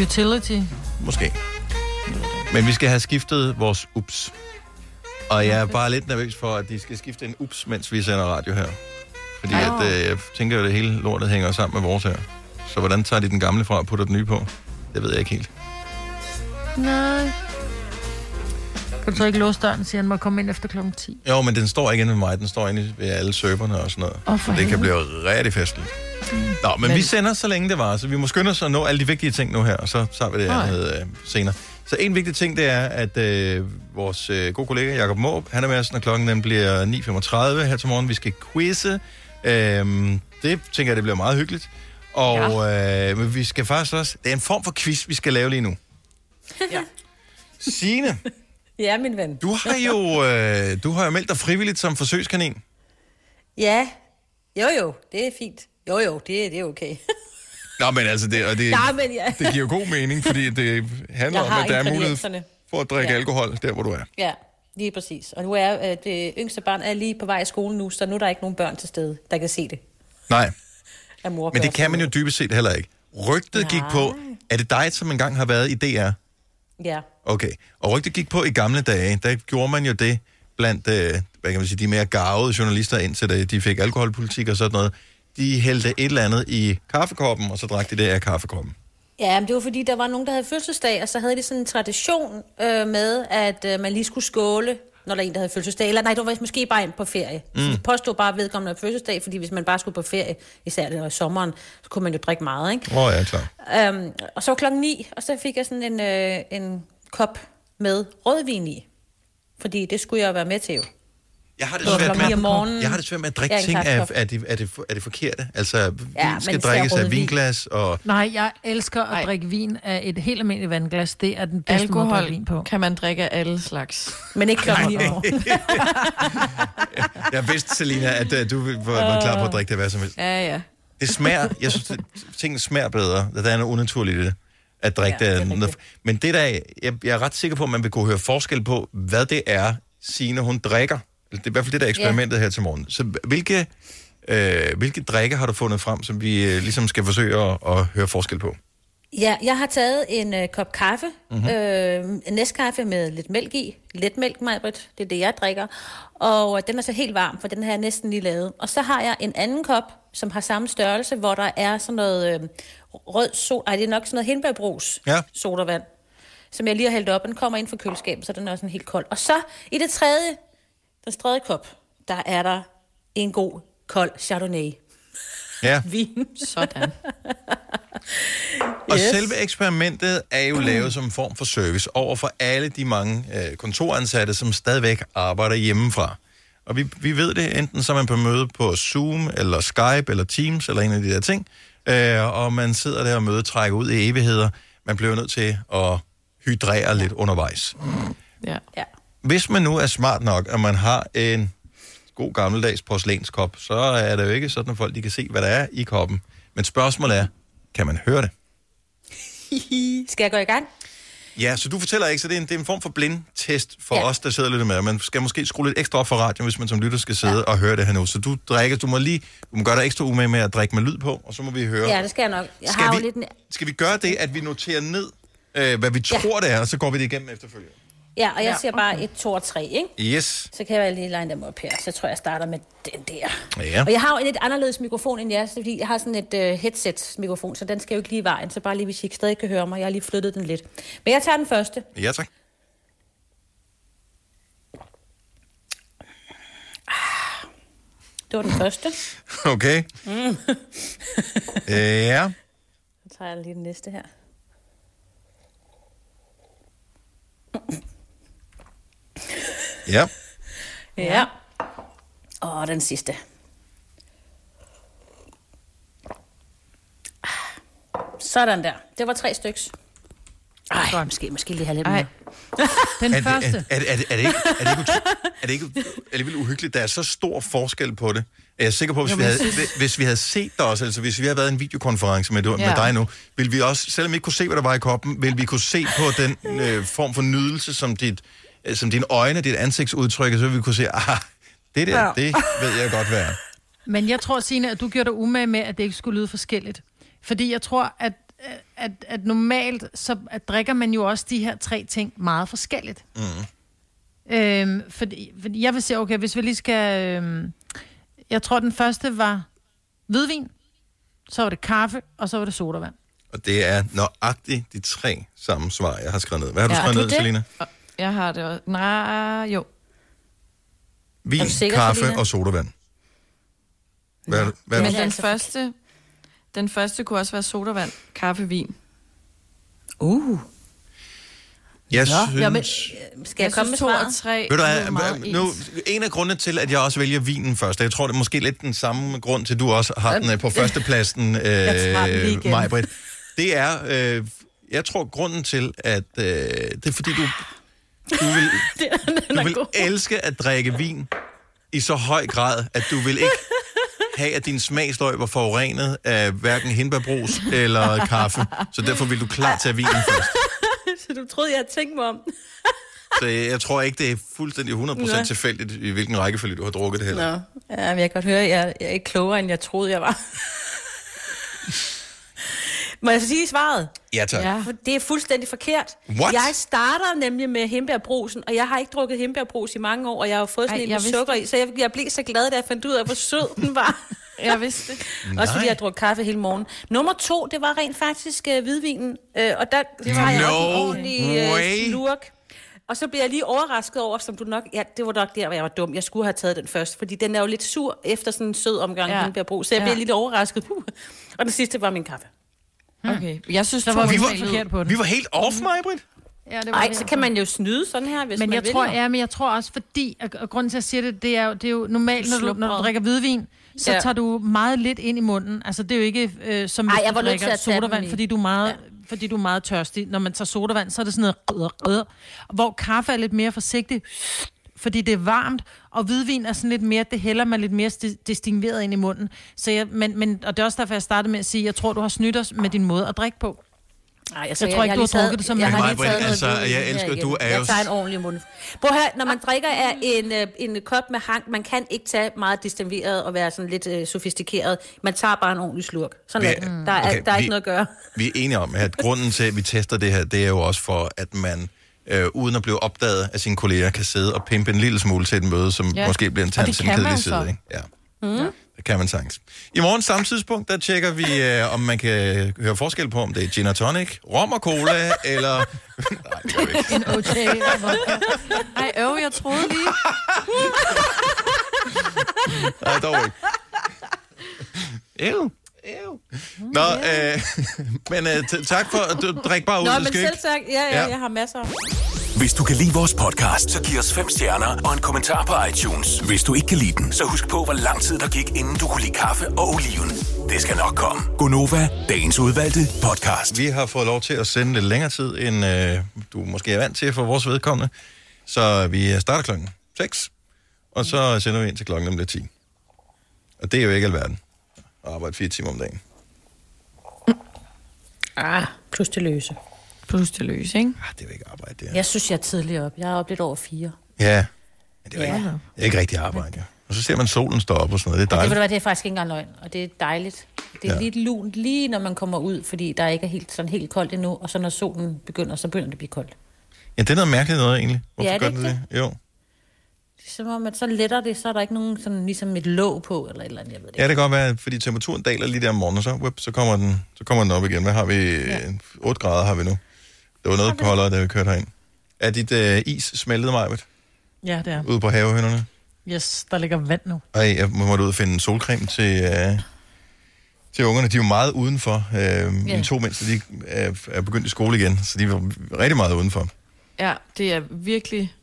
Utility. Måske. Men vi skal have skiftet vores ups. Og jeg er bare lidt nervøs for, at de skal skifte en ups, mens vi sender radio her. Fordi at, øh, jeg tænker jo, at det hele lortet hænger sammen med vores her. Så hvordan tager de den gamle fra og putter den nye på? Det ved jeg ikke helt. Nej. Kan du så ikke låse døren, siger han må komme ind efter klokken 10? Jo, men den står ikke inde ved mig. Den står inde ved alle serverne og sådan noget. For så det kan blive rigtig festligt. Mm. Nå, men, men vi sender så længe det var, så vi må skynde os at nå alle de vigtige ting nu her, og så tager vi det andet øh, senere. Så en vigtig ting, det er, at øh, vores øh, gode kollega Jakob Måb, han er med os, når klokken den bliver 9.35 her til morgen. Vi skal quizze. Øhm, det tænker jeg, det bliver meget hyggeligt. Og ja. øh, men vi skal faktisk også... Det er en form for quiz, vi skal lave lige nu. Ja. Signe, Ja, min ven. du har jo, øh, du har jo meldt dig frivilligt som forsøgskanin. Ja. Jo, jo, det er fint. Jo, jo, det, det er okay. Nå, men altså, det, og det, Nej, men ja. det giver god mening, fordi det handler om, at der er mulighed for at drikke Ja. alkohol der, hvor du er. Ja, lige præcis. Og nu er øh, det yngste barn er lige på vej i skole nu, så nu er der ikke nogen børn til stede, der kan se det. Nej, Men det kan man jo dybest set heller ikke. Rygtet gik på, er det dig, som engang har været i DR? Ja. Okay. Og rygtet gik på i gamle dage, der gjorde man jo det blandt, øh, hvad kan man sige, de mere garvede journalister, indtil de- de fik alkoholpolitik og sådan noget. De hældte et eller andet i kaffekoppen, og så drak de det af kaffekoppen. Ja, men det var fordi, der var nogen, der havde fødselsdag, og så havde de sådan en tradition øh, med, at øh, man lige skulle skåle, når der er en, der havde fødselsdag. Eller nej, det var måske bare en på ferie. Mm. Så de påstod bare, at vedkommende havde fødselsdag, fordi hvis man bare skulle på ferie, især det var i sommeren, så kunne man jo drikke meget, ikke? Åh, oh, ja, klar. Øhm, og så var klokken ni, og så fik jeg sådan en, øh, en kop med rødvin i. Fordi det skulle jeg være med til jo. Jeg har det Det svært med, morgenen. jeg har det svært med at drikke Ja, ting af, er, det, er, det, er det forkerte. Altså, Ja, vin skal drikkes af vinglas, og Nej, jeg elsker at Ej. drikke vin af et helt almindeligt vandglas. Det er den bedste måde at Alkohol vin på. kan man drikke af alle slags. Men ikke klokken om morgenen. jeg vidste, Selina, at uh, du var, var klar på at drikke det hvad som helst. Ja, ja. Det smager, jeg synes, at tingene smager bedre. Der er noget unaturligt i det, at drikke Ja, det er det. Noget. Men det der, jeg, jeg er ret sikker på, at man vil kunne høre forskel på, hvad det er, Signe hun drikker. Det er i hvert fald det, der er eksperimentet her til morgen. Så hvilke, øh, hvilke drikke har du fundet frem, som vi øh, ligesom skal forsøge at, at høre forskel på? Ja, jeg har taget en øh, kop kaffe, Mhm. mm-hmm. øh, en næstkaffe med lidt mælk i. Let mælk, Majbrit, det er det, jeg drikker. Og øh, den er så helt varm, for den har jeg næsten lige lavet. Og så har jeg en anden kop, som har samme størrelse, hvor der er sådan noget øh, rød so Ej, det er nok sådan noget hindbærbrus Ja. sodavand, som jeg lige har hældt op. Den kommer ind fra køleskabet, så den er også sådan helt kold. Og så i det tredje, den tredje kop, der er der en god kold Chardonnay. Ja. Vin. Sådan. Og Yes. selve eksperimentet er jo lavet som en form for service over for alle de mange øh, kontoransatte, som stadigvæk arbejder hjemmefra. Og vi, vi ved det, enten så er man på møde på Zoom, eller Skype, eller Teams, eller en af de der ting, øh, og man sidder der og møde trækker ud i evigheder. Man bliver nødt til at hydrere ja. lidt undervejs. Ja. ja. Hvis man nu er smart nok, at man har en god gammeldags porcelænskop, så er det jo ikke sådan, at folk de kan se, hvad der er i koppen. Men spørgsmålet er, kan man høre det? Skal jeg gå i gang? Ja, så du fortæller ikke, så det er en, det er en form for blindtest for ja. Ja. os, der sidder lytter med. Man skal måske skrue lidt ekstra op for radioen, hvis man som lytter skal sidde ja. og høre det her nu. Så du drikker, du må lige, du må gøre dig ekstra umage med at drikke med lyd på, og så må vi høre. Ja, det skal jeg nok. Jeg Skal har vi- jo lidt. Skal vi gøre det, at vi noterer ned, øh, hvad vi Ja. tror, det er, og så går vi det igennem efterfølgende? Ja, og jeg Ja, siger bare et, to og tre, ikke? Yes. Så kan jeg lige line dem op her. Så tror jeg, jeg starter med den der. Ja. Og jeg har jo en lidt anderledes mikrofon end jeres, fordi jeg har sådan et uh, headset-mikrofon, så den skal jo ikke lige i vejen. Så bare lige, hvis I ikke stadig kan høre mig. Jeg har lige flyttet den lidt. Men jeg tager den første. Ja, tak. Det var den første. Okay. Mm. Øh, ja. Så tager jeg lige den næste her. Ja. Ja. Og den sidste. Sådan der. Det var tre styks. Ej, måske, måske lige have lidt mere. Den er, det- første. Er, er, er, det- er, det ikke, er, det ikke, er det ikke alligevel uhyggeligt? Der er så stor forskel på det. Jeg er sikker på, hvis, Jo, vi havde, hvis vi havde set dig også, altså hvis vi havde været i en videokonference med, med Ja. dig nu, ville vi også, selvom vi ikke kunne se, hvad der var i koppen, ville vi kunne se på den øh, form for nydelse, som, dit, som dine øjne, dit ansigtsudtryk, så ville vi kunne se, ah, det der, Ja. det ved jeg godt, hvad er. Men jeg tror, Signe, at du gjorde dig umage med, at det ikke skulle lyde forskelligt. Fordi jeg tror, at, at, at normalt, så at drikker man jo også de her tre ting meget forskelligt. Mm. Øhm, fordi, fordi jeg vil sige, okay, hvis vi lige skal... Øhm, jeg tror, den første var hvidvin, så var det kaffe, og så var det sodavand. Og det er nøjagtigt de tre samme svar, jeg har skrevet ned. Hvad har du Ja, skrevet ned, det? Selina? Jeg har det også. Nej, jo. Vin, Er du sikker, kaffe Selina? og sodavand. Hvad, er det- hvad, Men den første, den første kunne også være sodavand, kaffe, vin. Uh. Jeg Nå, synes... jamen, skal jeg, komme med og svaret? tre Ved du meget nu, en af grundene til, at jeg også vælger vinen først, og jeg tror, det er måske lidt den samme grund til, at du også har den øh, på førstepladsen, øh, Jeg. Majbrit. Det er, øh, jeg tror, grunden til, at øh, det er fordi, du, du vil, du vil elske at drikke vin i så høj grad, at du vil ikke have, at din smagsløg var forurenet af hverken hindbærbrus eller kaffe. Så derfor vil du klart tage vinen først. så du troede, jeg havde tænkt mig om. Så jeg, jeg tror ikke, det er fuldstændig 100% Nå. tilfældigt, i hvilken rækkefølge du har drukket det heller. Nå. Ja, men jeg kan godt høre, at jeg, jeg er ikke klogere, end jeg troede, jeg var. Må jeg så sige svaret? Ja, tak. For det er fuldstændig forkert. What? Jeg starter nemlig med hembærbrusen, og jeg har ikke drukket hembærbrus i mange år, og jeg har fået sådan Ej, en med sukker i, så jeg, jeg blev så glad, da jeg fandt ud af, hvor sød den var. jeg vidste det. Også fordi jeg druk kaffe hele morgen. Nummer to, det var rent faktisk uh, hvidvinen, uh, og der tager jeg også en No ordentlig uh, slurk. Og så bliver jeg lige overrasket over, som du nok... Ja, det var nok der, hvor jeg var dum. Jeg skulle have taget den først, fordi den er jo lidt sur efter sådan en sød omgang Ja. ja. hindbærbrus. Så jeg Ja. bliver lidt overrasket. Puh. Og den sidste var min kaffe. Okay, jeg synes, Så to var vi lød- forkert på den. Vi var helt off, Majbrit. Ja, det var Nej, det, så kan man jo snyde sådan her, hvis men man jeg vil. tror, ja, men jeg tror også, fordi, og, og grunden til, at jeg siger det, det er jo, det er jo normalt, når du, når du drikker hvidvin, så Ja. tager du meget lidt ind i munden. Altså, det er jo ikke øh, som Ej, jeg du var til drikker at sodavand, fordi du er meget... Ja. Fordi du er meget tørstig. Når man tager sodavand, så er det sådan noget... rød, rød, hvor kaffe er lidt mere forsigtig, fordi det er varmt, og hvidvin er sådan lidt mere, det hælder man lidt mere sti- distingueret ind i munden. Så jeg, men, men, og det er også derfor, jeg startede med at sige, jeg tror, du har snydt os med din måde at drikke på. Ej, jeg, jeg tror ikke, du har drukket det som jeg en har lige taget noget altså, hvidvin jeg elsker, du er Jeg jo- tager en ordentlig mund. Prøv at høre, når man drikker af en, øh, en kop med hang, man kan ikke tage meget distingueret og være sådan lidt øh, sofistikeret. Man tager bare en ordentlig slurk. Sådan Vi- er det. Der er, okay, der er vi- ikke noget at gøre. Vi er enige om, at grunden til, at vi tester det her, det er jo også for, at man øh, uden at blive opdaget af sine kolleger, kan sidde og pimpe en lille smule til et møde, som Ja. ja. måske bliver en tand til en kedelig så. side. Ikke? Ja, Mm. det kan man sagtens. I morgen samme tidspunkt, der tjekker vi, øh, om man kan høre forskel på, om det er gin og tonic, rom og cola, eller... Nej, det ikke. En OJ. Ej, øv, jeg troede lige. Nej, dog ikke. Ew. Ew. Nå, øh, men øh, t- tak for, at du drikker bare ud, Nå, men skal selv ikke. tak. Ja, ja, Ja. jeg har masser. Hvis du kan lide vores podcast, så giv os fem stjerner og en kommentar på iTunes. Hvis du ikke kan lide den, så husk på, hvor lang tid der gik, inden du kunne lide kaffe og oliven. Det skal nok komme. Gonova, dagens udvalgte podcast. Vi har fået lov til at sende lidt længere tid, end øh, du måske er vant til for vores vedkommende. Så vi starter klokken 6, og så sender vi ind til klokken om lidt 10. Og det er jo ikke alverden at arbejde fire timer om dagen. Ah, plus det løse. Plus det løs, ikke? Ah, det er jo ikke arbejde, det Jeg synes, jeg er tidligere op. Jeg er op lidt over fire. Ja, men det er, Ja. ikke, det er ikke rigtig arbejde, ja. Og så ser man solen stå op og sådan noget. Det er Og det, dejligt. hvad, det er faktisk ikke engang løgn, og det er dejligt. Det er Ja. lidt lunt, lige når man kommer ud, fordi der ikke er helt, sådan helt koldt endnu, og så når solen begynder, så begynder det at blive koldt. Ja, det er noget mærkeligt noget egentlig. Hvorfor Ja, det gør det det? Jo. Som om, at så letter det, så er der ikke nogen sådan ligesom et låg på, eller et eller andet, jeg ved det Ja, det kan godt være, fordi temperaturen daler lige der om morgenen, så, whip, så, kommer den, så kommer den op igen. Hvad har vi? Ja. 8 grader har vi nu. Det var noget koldere, da vi kørte herind. Er dit øh, is smeltet, Majbet, Ja, det er. ude på havehønderne? Yes, der ligger vand nu. Ej, jeg må måtte ud og finde solcreme til, øh, til ungerne. De er jo meget udenfor. Øh, yeah. Mine to mindste, de er, er begyndt i skole igen, så de var rigtig meget udenfor. Ja, det er virkelig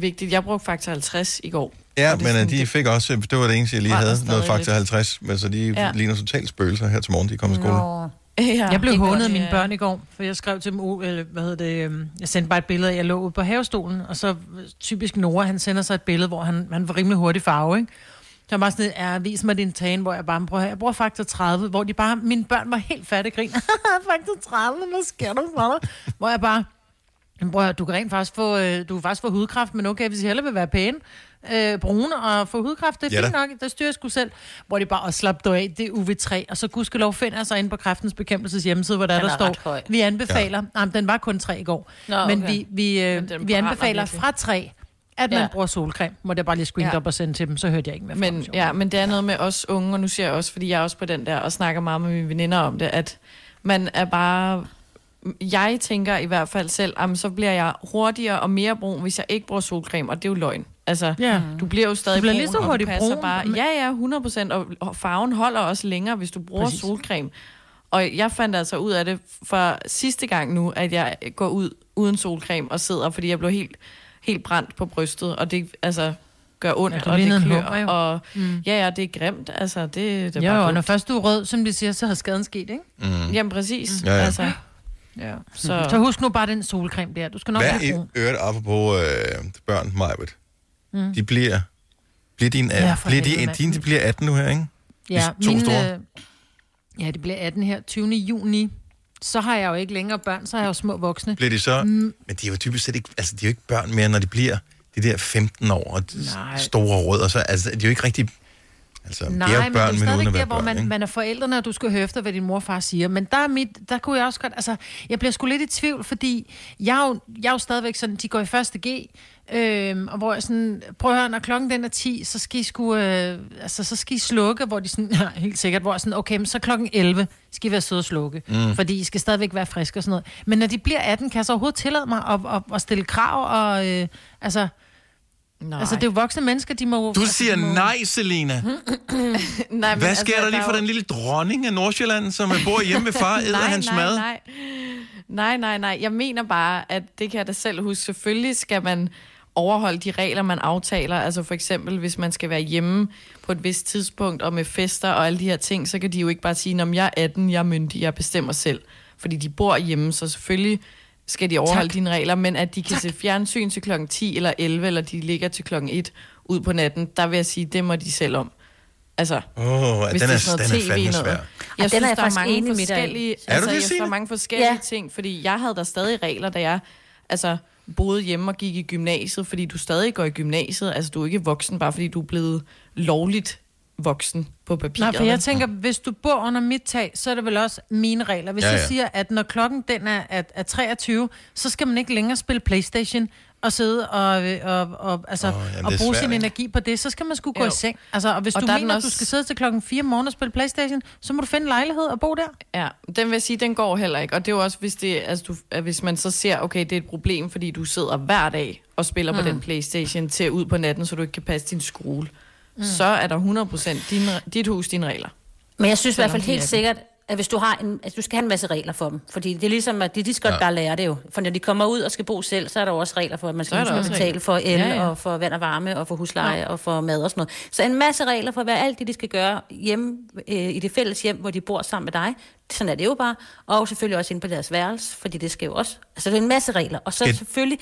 vigtigt. Jeg brugte faktisk 50 i går. Ja, men er øh, sådan, de fik også, det var det eneste, jeg lige havde, noget faktor lidt? 50, men så de Ja. ligner totalt spøgelser her til morgen, de kom i skole. Nå. Ja, jeg blev hånet af mine ja. børn i går, for jeg skrev til dem, eller, hvad hedder det, øhm, jeg sendte bare et billede af, jeg lå ude på havestolen, og så øh, typisk Nora, han sender sig et billede, hvor han, han var rimelig hurtig farve, ikke? Så jeg var bare sådan, ja, vis mig din tan, hvor jeg bare prøver, jeg bruger faktor 30, hvor de bare, mine børn var helt færdige grin. faktor 30, hvad sker der for dig? Hvor jeg bare, "Men bror, du kan rent faktisk få, øh, du kan faktisk få hudkræft, men okay, hvis I hellere vil være pæne, øh, brune og få hudkræft, det er Ja fint nok, der styrer jeg sgu selv. Hvor de bare, og slap du af, det er UV3, og så gudskelov finder jeg sig inde på kræftens bekæmpelses hjemmeside, hvor der, der er står, vi anbefaler, ja. jamen, den var kun 3 i går, Nå, men okay. vi, vi, øh, Men vi anbefaler fra 3, at man Ja. bruger solcreme. Må jeg bare lige screen Ja. ja. op og sende til dem, så hørte jeg ikke mere fra Men, ja, men det er noget med os unge, og nu siger jeg også, fordi jeg er også på den der, og snakker meget med mine veninder om det, at man er bare... Jeg tænker i hvert fald selv, jamen, så bliver jeg hurtigere og mere brun, hvis jeg ikke bruger solcreme, og det er jo løgn. Altså, Ja. du bliver jo stadig Du bliver brun, lige så hurtigt passer brun, Bare, ja, ja, 100 procent, og, og farven holder også længere, hvis du bruger Præcis. Solcreme. Og jeg fandt altså ud af det for sidste gang nu, at jeg går ud uden solcreme og sidder, fordi jeg blev helt, helt brændt på brystet, og det altså gør ondt, Ja, og det klør, hummer, jo. og Mm. ja, ja, det er grimt, altså, det, det er Jo, bare og når først du er rød, som de siger, så har skaden sket, ikke? Mm. Jamen præcis, Ja, ja. altså. Ja. Så- Så, så husk nu bare den solcreme der. Du skal nok Hvad i brun. øvrigt, apropos øh, børn, Majbet, Mm. de bliver, bliver, din, Ja, ja, bliver de, helvede, dine, de bliver 18 nu her, ikke? Ja, De to mine, store. øh, ja, det bliver 18 her, 20. juni. Så har jeg jo ikke længere børn, så har jeg jo små voksne. Bliver de så... Mm. Men de er jo typisk set ikke... Altså, de er jo ikke børn mere, når de bliver de der 15 år og de Nej. store rødder. Så, altså, de er jo ikke rigtig... Altså, Nej, de er jo men børn, det er men, uden der, hvor børn, man, ikke? man er forældrene, og du skal høre efter, hvad din mor og far siger. Men der, er mit, der kunne jeg også godt... Altså, jeg bliver sgu lidt i tvivl, fordi jeg er jo, jeg er jo stadigvæk sådan, de går i første G, øhm, og hvor jeg sådan, prøv at høre, når klokken den er 10, så skal I sgu, øh, altså, så skal I slukke, hvor de sådan, ja, helt sikkert, hvor jeg sådan, okay, men så klokken 11 skal I være søde og slukke, mm. fordi I skal stadigvæk være friske og sådan noget. Men når de bliver 18, kan jeg så overhovedet tillade mig at, at, at stille krav, og øh, altså... Nej. Altså, det er jo voksne mennesker, de må... Du altså, siger må... nej, Selina. nej, Hvad sker der lige for den lille dronning af Nordsjælland, som bor hjemme ved far, æder nej, hans nej, mad? Nej. nej, nej, nej. Jeg mener bare, at det kan jeg da selv huske. Selvfølgelig skal man overholde de regler, man aftaler. Altså for eksempel, hvis man skal være hjemme på et vist tidspunkt, og med fester og alle de her ting, så kan de jo ikke bare sige, om jeg er 18, jeg er myndig, jeg bestemmer selv. Fordi de bor hjemme, så selvfølgelig skal de overholde Tak. dine regler, men at de kan se fjernsyn til klokken 10 eller 11, eller de ligger til klokken 1 ud på natten, der vil jeg sige, det må de selv om. Altså, Åh, oh, hvis den det er, sådan noget den er TV fandme noget. svær. Jeg den er synes, jeg der er mange forskellige, Er du altså, det, jeg der er mange forskellige Ja. ting, fordi jeg havde der stadig regler, da jeg altså, boede hjemme og gik i gymnasiet, fordi du stadig går i gymnasiet. Altså, du er ikke voksen, bare fordi du er blevet lovligt voksen på papiret. Nej, for jeg tænker, hvis du bor under mit tag, så er det vel også mine regler. Hvis Ja, ja, jeg siger, at når klokken den er, er, er 23, så skal man ikke længere spille Playstation og sidde og, øh, og, og, altså, oh, jamen, og bruge svært, sin ikke? energi på det, så skal man sgu gå Jo. i seng. Altså, og hvis Og du er mener, den at også- du skal sidde til klokken 4 om morgenen og spille Playstation, så må du finde en lejlighed og bo der. Ja, den vil jeg sige, den går heller ikke. Og det er jo også, hvis, det, altså, du, at hvis man så ser, okay, det er et problem, fordi du sidder hver dag og spiller mm. på den Playstation til ud på natten, så du ikke kan passe din skole. Mm. Så er der 100% din, dit hus, dine regler. Men jeg synes i hvert fald helt er sikkert, at hvis du har en, at du skal have en masse regler for dem. Fordi det er ligesom, at de, de skal Ja. bare lære det jo. For når de kommer ud og skal bo selv, så er der også regler for, at man skal, skal betale regler. for el Ja, ja, ja. ja. og for vand og varme og for husleje ja. og for mad og sådan noget. Så en masse regler for, hvad alt det, de skal gøre hjemme øh, i det fælles hjem, hvor de bor sammen med dig. Sådan er det jo bare. Og selvfølgelig også inde på deres værelse, fordi det skal jo også... Altså, det er en masse regler. Og så Skal- selvfølgelig...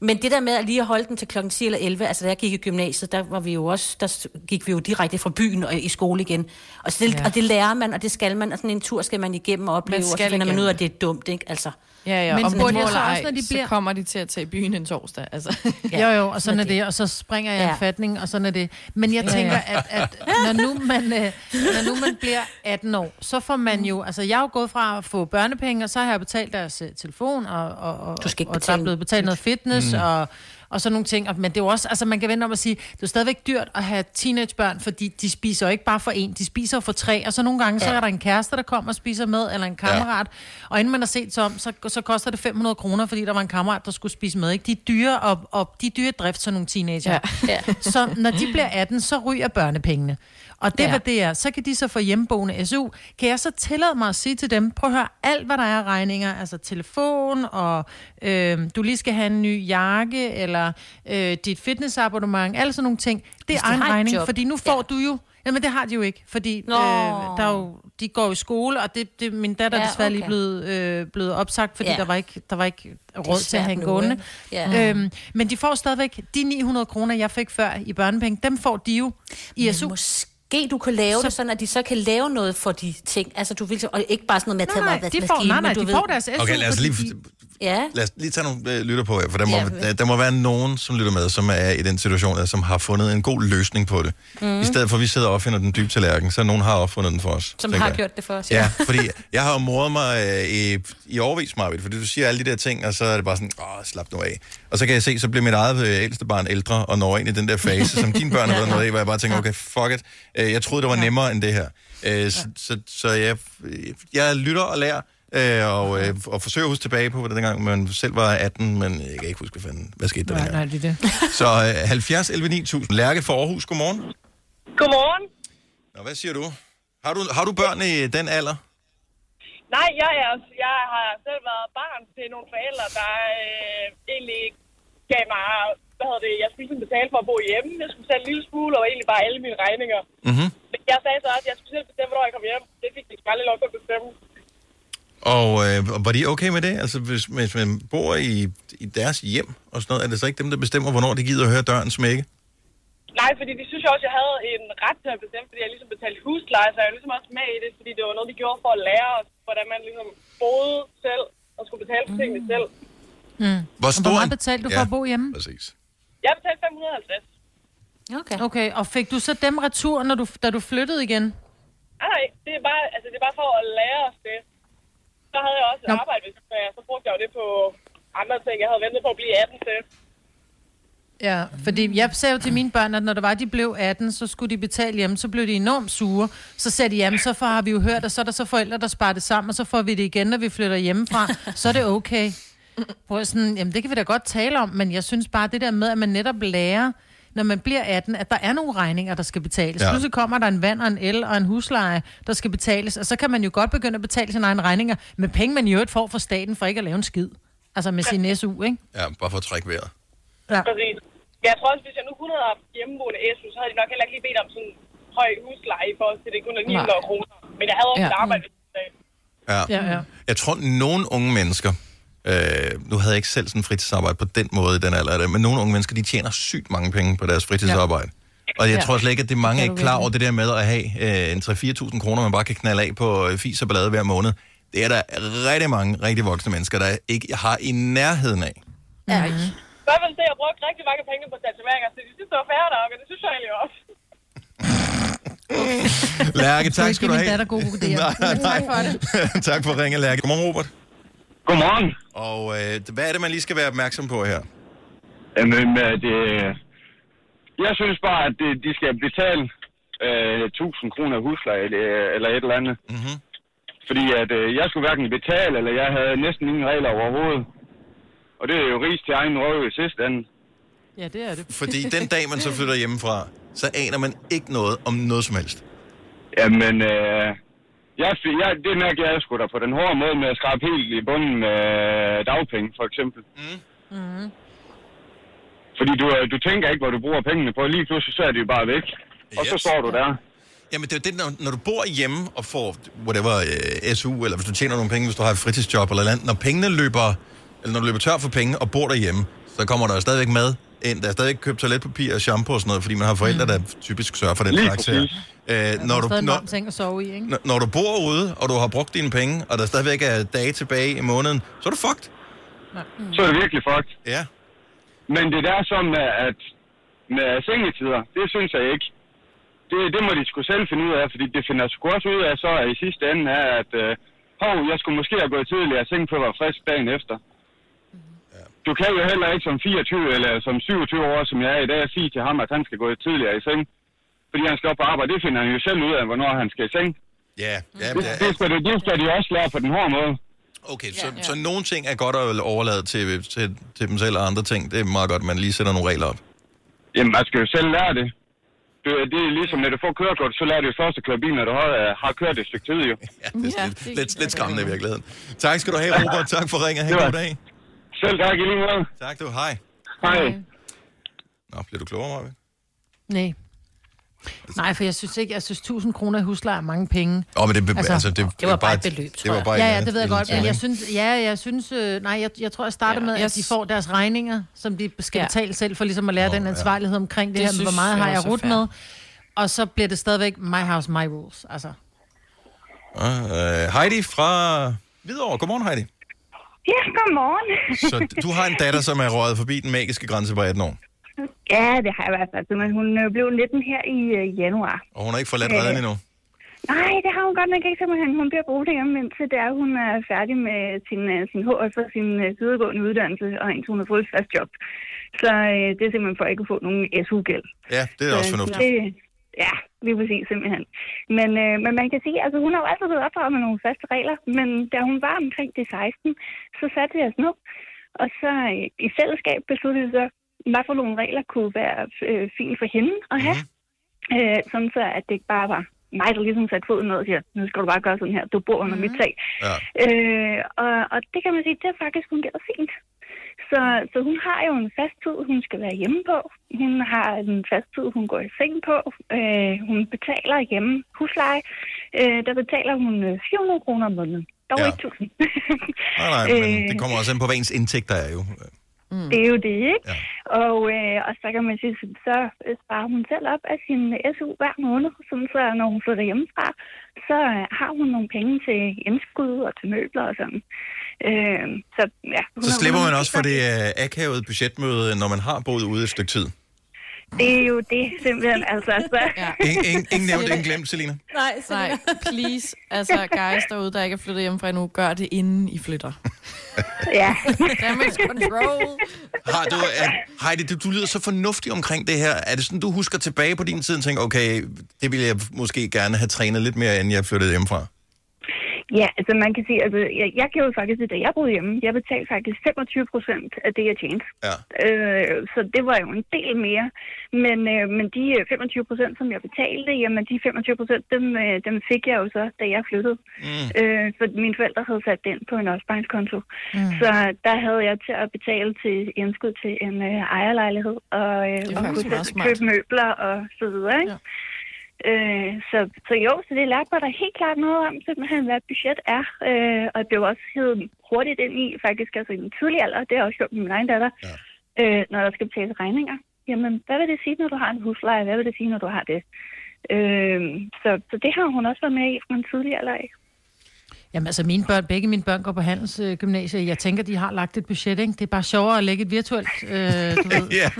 Men det der med at lige at holde den til klokken 10 eller 11, altså da jeg gik i gymnasiet, der var vi jo også, der gik vi jo direkte fra byen og i skole igen. Og, så det, Ja. og det lærer man, og det skal man, og sådan en tur skal man igennem og opleve, Man og så finder man igennem ud af, at det er dumt, ikke? Altså, Ja, ja, Men og men jeg så så, også, når de bliver- så kommer de til at tage i byen en torsdag. Altså. Ja, jo, jo, og sådan er det, og så springer jeg ja. Ja. en fatning, og sådan er det. Men jeg Ja, tænker, ja. at, at når, nu man, øh, når nu man bliver 18 år, så får man jo, altså jeg er jo gået fra at få børnepenge, og så har jeg betalt deres øh, telefon, og, og, og, Du skal ikke og der er blevet betalt noget fitness, mm. og, og sådan nogle ting. Men det er jo også, altså man kan vente om at sige, det er stadigvæk dyrt at have teenagebørn, fordi de spiser jo ikke bare for en, de spiser jo for tre, og så nogle gange, ja. så Ja. er der en kæreste, der kommer og spiser med, eller en kammerat, ja. og inden man har set sig om, så, så koster det 500 kroner, fordi der var en kammerat, der skulle spise med. Ikke? De er dyre, og, og de er dyre drift, sådan nogle teenager. Ja. så når de bliver 18, så ryger børnepengene. Og det, ja. Hvad det er, så kan de så få hjemmeboende SU. Kan jeg så tillade mig at sige til dem, prøv at høre, alt hvad der er regninger, altså telefon, og øh, du lige skal have en ny jakke, eller øh, dit fitnessabonnement, alle sådan nogle ting, det er egen regning, job. fordi nu får ja. du jo Jamen, det har de jo ikke, fordi øh, der er jo, de går jo i skole, og det, det, min datter er Ja, desværre lige okay. blevet, øh, blevet opsagt, fordi Ja. der var ikke, der var ikke råd til at have en gående. Ja. Øhm, men de får stadigvæk de 900 kroner, jeg fik før i børnepenge, dem får de jo i SU. Måske du kan lave så... det sådan, at de så kan lave noget for de ting. Altså, du vil, og ikke bare sådan noget med at tage Nej, mig de får, nej, nej, de får deres SU. Okay, lad os lige, Ja. lad os lige tage nogle øh, lytter på for der må, Ja, der, der må være nogen, som lytter med, som er i den situation, der, som har fundet en god løsning på det. Mm. I stedet for, at vi sidder og opfinder den dybe tallerken, så nogen har opfundet den for os. Som har jeg. gjort det for os. Ja, fordi jeg har jo moret mig øh, i, i overvis, Marvitt, fordi du siger alle de der ting, og så er det bare sådan, åh, slap nu af. Og så kan jeg se, så bliver mit eget øh, ældste barn ældre, og når ind i den der fase, som dine børn har været noget i, hvor jeg bare tænker, okay, fuck it. Øh, jeg troede, det var nemmere end det her. Øh, så, så, så jeg, jeg lytter og lærer, øh, og, øh, og forsøger at huske tilbage på, hvordan dengang man selv var 18, men jeg kan ikke huske, hvad, fanden, hvad skete der Nej, dengang. nej, det er det. Så øh, 70 11 9000. Lærke for Aarhus, godmorgen. Godmorgen. Nå, hvad siger du? Har du, har du børn i den alder? Nej, jeg, er, jeg har selv været barn til nogle forældre, der øh, egentlig gav mig, hvad hedder det, jeg skulle ligesom betale for at bo hjemme. Jeg skulle betale en lille smule, og egentlig bare alle mine regninger. Mm-hmm. Men jeg sagde så også, at jeg skulle selv bestemme, hvornår jeg kom hjem. Det fik de aldrig lov til at bestemme. Og øh, var de okay med det? Altså, hvis, hvis man bor i, i deres hjem og sådan noget, er det så ikke dem, der bestemmer, hvornår de gider at høre døren smække? Nej, fordi de synes jo også, at jeg havde en ret til at bestemme, fordi jeg ligesom betalte husleje, så jeg var ligesom også med i det, fordi det var noget, de gjorde for at lære os, hvordan man ligesom boede selv og skulle betale for tingene selv. Mm. Hvor Hvor meget betalte du for at bo hjemme? Præcis. Jeg betalte 550. Okay. okay. Og fik du så dem retur, når du, da du flyttede igen? Nej, nej, det er bare, altså, det er bare for at lære os det. Så havde jeg også Nå. arbejde, hvis jeg, så brugte jeg jo det på andre ting. Jeg havde ventet på at blive 18 til. Ja, fordi jeg sagde jo til mine børn, at når det var, de blev 18, så skulle de betale hjemme, så blev de enormt sure. Så sagde de, jamen så får, har vi jo hørt, at så er der så forældre, der sparer det sammen, og så får vi det igen, når vi flytter hjemmefra. Så er det okay. Jeg sådan, jamen det kan vi da godt tale om, men jeg synes bare, det der med, at man netop lærer, når man bliver 18, at der er nogle regninger, der skal betales. Ja. Ja. Pludselig kommer der en vand og en el og en husleje, der skal betales, og så kan man jo godt begynde at betale sine egne regninger med penge, man i øvrigt får fra staten for ikke at lave en skid. Altså med sin SU, ikke? Ja, bare for at trække vejret. Ja. Præcis. Jeg tror også, hvis jeg nu kun havde haft hjemmeboende SU, så havde de nok heller ikke lige bedt om sådan en høj husleje i forhold til, det kun er 900 kroner. Men jeg havde også Ja. et arbejde af. Ja. Ja, ja. Jeg tror, nogle unge mennesker, øh, nu havde jeg ikke selv sådan fritidsarbejde på den måde i den alder, det, men nogle unge mennesker, de tjener sygt mange penge på deres fritidsarbejde. Og jeg Ja. tror slet ikke, at det er mange Det er ikke klar over det der med at have øh, en 3-4.000 kroner, man bare kan knalde af på øh, fis og ballade hver måned. Det er der rigtig mange rigtig voksne mennesker, der ikke har i nærheden af. Ja. Så vil se, at jeg brugte rigtig mange penge på tatoveringer, så de synes, det var færre nok, og det synes jeg egentlig også. Lærke, tak skal du have. min datter gode idéer. Nej, Men tak for det. tak for at ringe, Lærke. Godmorgen, Robert. Godmorgen. Og øh, hvad er det, man lige skal være opmærksom på her? Jamen, øh, det, jeg synes bare, at det, de skal betale øh, 1000 kroner husleje eller, eller et eller andet. Mm-hmm. Fordi at øh, jeg skulle hverken betale, eller jeg havde næsten ingen regler overhovedet. Og det er jo ris til egen røv i sidste ende. Ja, det er det. Fordi den dag, man så flytter hjemmefra, så aner man ikke noget om noget som helst. Jamen, øh, jeg, jeg, det mærker jeg sgu da på den hårde måde med at skrabe helt i bunden med dagpenge, for eksempel. Mm. Fordi du, øh, du tænker ikke, hvor du bruger pengene på. Lige pludselig så er de jo bare væk. Og så Yes. står du der. Jamen, det er det, når, når du bor hjemme og får, whatever, øh, SU, eller hvis du tjener nogle penge, hvis du har et fritidsjob eller andet, når pengene løber, eller når du løber tør for penge og bor derhjemme, så kommer der jo stadigvæk mad ind. Der er stadig købt toiletpapir og shampoo og sådan noget, fordi man har forældre, der typisk sørger for den Lige slags her. Øh, når, Når du, når, ting at sove i, ikke? når, når du bor ude, og du har brugt dine penge, og der stadigvæk er dage tilbage i måneden, så er du fucked. Så er det virkelig fucked. Ja. Men det der som med, at med sengetider, det synes jeg ikke. Det, det må de sgu selv finde ud af, fordi det finder sgu også ud af, så i sidste ende er, at øh, hov, jeg skulle måske have gået tidligere i seng på at være frisk dagen efter. Du kan jo heller ikke som 24 eller som 27 år, som jeg er i dag, sige til ham, at han skal gå tidligere i seng. Fordi han skal op på arbejde. Det finder han jo selv ud af, hvornår han skal i seng. Ja, ja, Det, det, skal, de, det skal de også lære på den hårde måde. Okay, så, så nogle ting er godt at overlade til, til, til dem selv, og andre ting, det er meget godt, at man lige sætter nogle regler op. Jamen, man skal jo selv lære det. Det, det er ligesom, når du får kørekort, så lærer du først at køre bil, når du har, har kørt et stykke tid, jo. Ja, det er lidt, lidt, lidt skræmmende i virkeligheden. Tak skal du have, Robert. Tak for ringen. Ha' Det en god dag. Selv tak i lige måde. Tak du. Hej. Hej. Nå, bliver du klogere, Marvind? Nej. Nej, for jeg synes ikke, jeg synes 1000 kroner i husleje er mange penge. Åh, men det, altså, altså, det, det var bare et beløb, det var bare ja, ja, det ved jeg godt, men jeg synes, ja, jeg synes, øh, nej, jeg, jeg tror, jeg starter Ja, med, jeg at de får deres regninger, som de skal Ja. betale selv, for ligesom at lære den ansvarlighed omkring det, Det her, med, hvor synes meget jeg har jeg rudt med, og så bliver det stadigvæk my house, my rules, altså. Ah, øh, Heidi fra Hvidovre. Godmorgen, Heidi. Ja, godmorgen. Så du har en datter, som er røget forbi den magiske grænse på 18 år, Ja, det har jeg i hvert fald. Men hun øh, blev 19 her i øh, januar. og hun har ikke forladt Øh. redden endnu. Nej, det har hun godt nok ikke simpelthen. Hun bliver boende hjemme, indtil det er, hun er færdig med sin, øh, sin HF og sin øh, videregående uddannelse, og indtil hun har fået et fast job. Så øh, det er simpelthen for ikke at få nogen SU-gæld. Ja, det er også Så fornuftigt. Det, ja, lige præcis simpelthen. Men, øh, men man kan sige, altså hun har jo altid været opdraget med nogle faste regler, men da hun var omkring de 16, så satte vi os ned, og så øh, i fællesskab besluttede vi så, hvad for nogle regler kunne være øh, fint for hende at have. Mm. Øh, sådan så, at det ikke bare var mig, der ligesom satte foden ned og siger, nu skal du bare gøre sådan her, du bor under mm. mit tag. Ja. Øh, og, og det kan man sige, det har faktisk fungeret fint. Så, så hun har jo en fast tid, hun skal være hjemme på. Hun har en fast tid, hun går i seng på. Øh, hun betaler hjemme husleje. Øh, der betaler hun øh, 400 kroner om måneden. Dog Ja. ikke 1000. Nej, nej, Øh. men det kommer også an på, hvad ens indtægter er jo. Mm. Det er jo det, ikke? Ja. Og, øh, og så kan man sige, så øh, sparer hun selv op af sin SU hver måned, sådan så når hun flytter hjemmefra, så øh, har hun nogle penge til indskud og til møbler og sådan. Øh, så ja, hun Så slipper man også for det uh, akavede budgetmøde, når man har boet ude et stykke tid. Det er jo det simpelthen, altså. Så. Ja. Ingen, ingen, ingen nævnt, ingen glemt, Selina. Nej, Nej, please. Altså, guys derude, der ikke er flyttet hjemmefra endnu, gør det inden I flytter. ja. Damage control. Har du, er, Heidi, du, du lyder så fornuftig omkring det her. Er det sådan, du husker tilbage på din tid og tænker, okay, det ville jeg måske gerne have trænet lidt mere, inden jeg flyttede hjemmefra? Ja, altså man kan sige, altså jeg, jeg gjorde faktisk det, da jeg boede hjemme. Jeg betalte faktisk 25 procent af det, jeg tjente. Ja. Øh, så det var jo en del mere. Men, øh, men de øh, 25 procent, som jeg betalte, jamen de 25 procent, dem, øh, dem fik jeg jo så, da jeg flyttede. Mm. Øh, for mine forældre havde sat det ind på en opsparingskonto. Mm. Så der havde jeg til at betale til indskud til en øh, ejerlejlighed, og, øh, og kunne købe møbler og så videre. Ikke? Ja. Øh, så, så jo, så det lærte mig da helt klart noget om, simpelthen, hvad et budget er. Øh, og det blev også hævet hurtigt ind i, faktisk altså i den tidlige alder, det har jeg også gjort med min egen datter, ja. øh, når der skal betales regninger. Jamen, hvad vil det sige, når du har en husleje? Hvad vil det sige, når du har det? Øh, så, så det har hun også været med i fra en tidlig alder af. Jamen altså, mine børn, begge mine børn går på handelsgymnasiet. Jeg tænker, de har lagt et budget, ikke? Det er bare sjovere at lægge et virtuelt, øh, du ved. ja.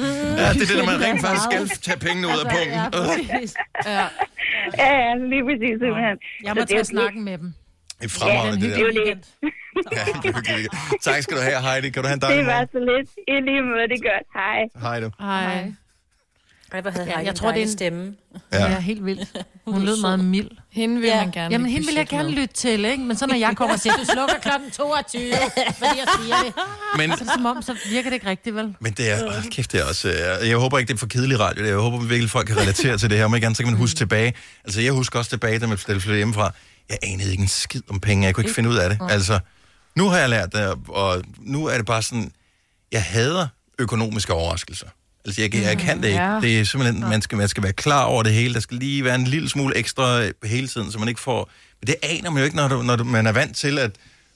ja, det er det, når man rent faktisk skal tage pengene ud af Altså, pungen. ja, præcis. Ja. Ja, ja, lige præcis simpelthen. Jeg må det tage snakken med dem. Det er fremragende, ja, det det er jo der. det. Ja, det tak skal du have, Heidi. Kan du have en Det dejlig var morgen? så lidt. I lige måde, det er godt. Hej. Hej du. Hej. Ej, hvor havde Ja, jeg tror, det er en- stemme. Ja. ja, helt vildt. Hun lød meget mild. Hende vil ja. man gerne Jamen, hende vil jeg gerne lytte til, ikke? Men så når jeg kommer og siger, du slukker klokken 22, fordi jeg siger det. Men- Så er det som om, så virker det ikke rigtigt, vel? Men det er, åh, kæft, det er også, øh, jeg håber ikke, det er for kedelig radio. Jeg håber virkelig, folk kan relatere til det her. Om ikke andet, så kan man huske tilbage. Altså, jeg husker også tilbage, da man flyttede hjemmefra. Jeg anede ikke en skid om penge. Jeg kunne ikke finde ud af det. Altså, nu har jeg lært det, og nu er det bare sådan, jeg hader økonomiske overraskelser. Altså, jeg, jeg kan det ikke. Ja. Det er simpelthen, man skal, man skal være klar over det hele. Der skal lige være en lille smule ekstra hele tiden, så man ikke får... Men det aner man jo ikke, når, du, når du, man er vant til, at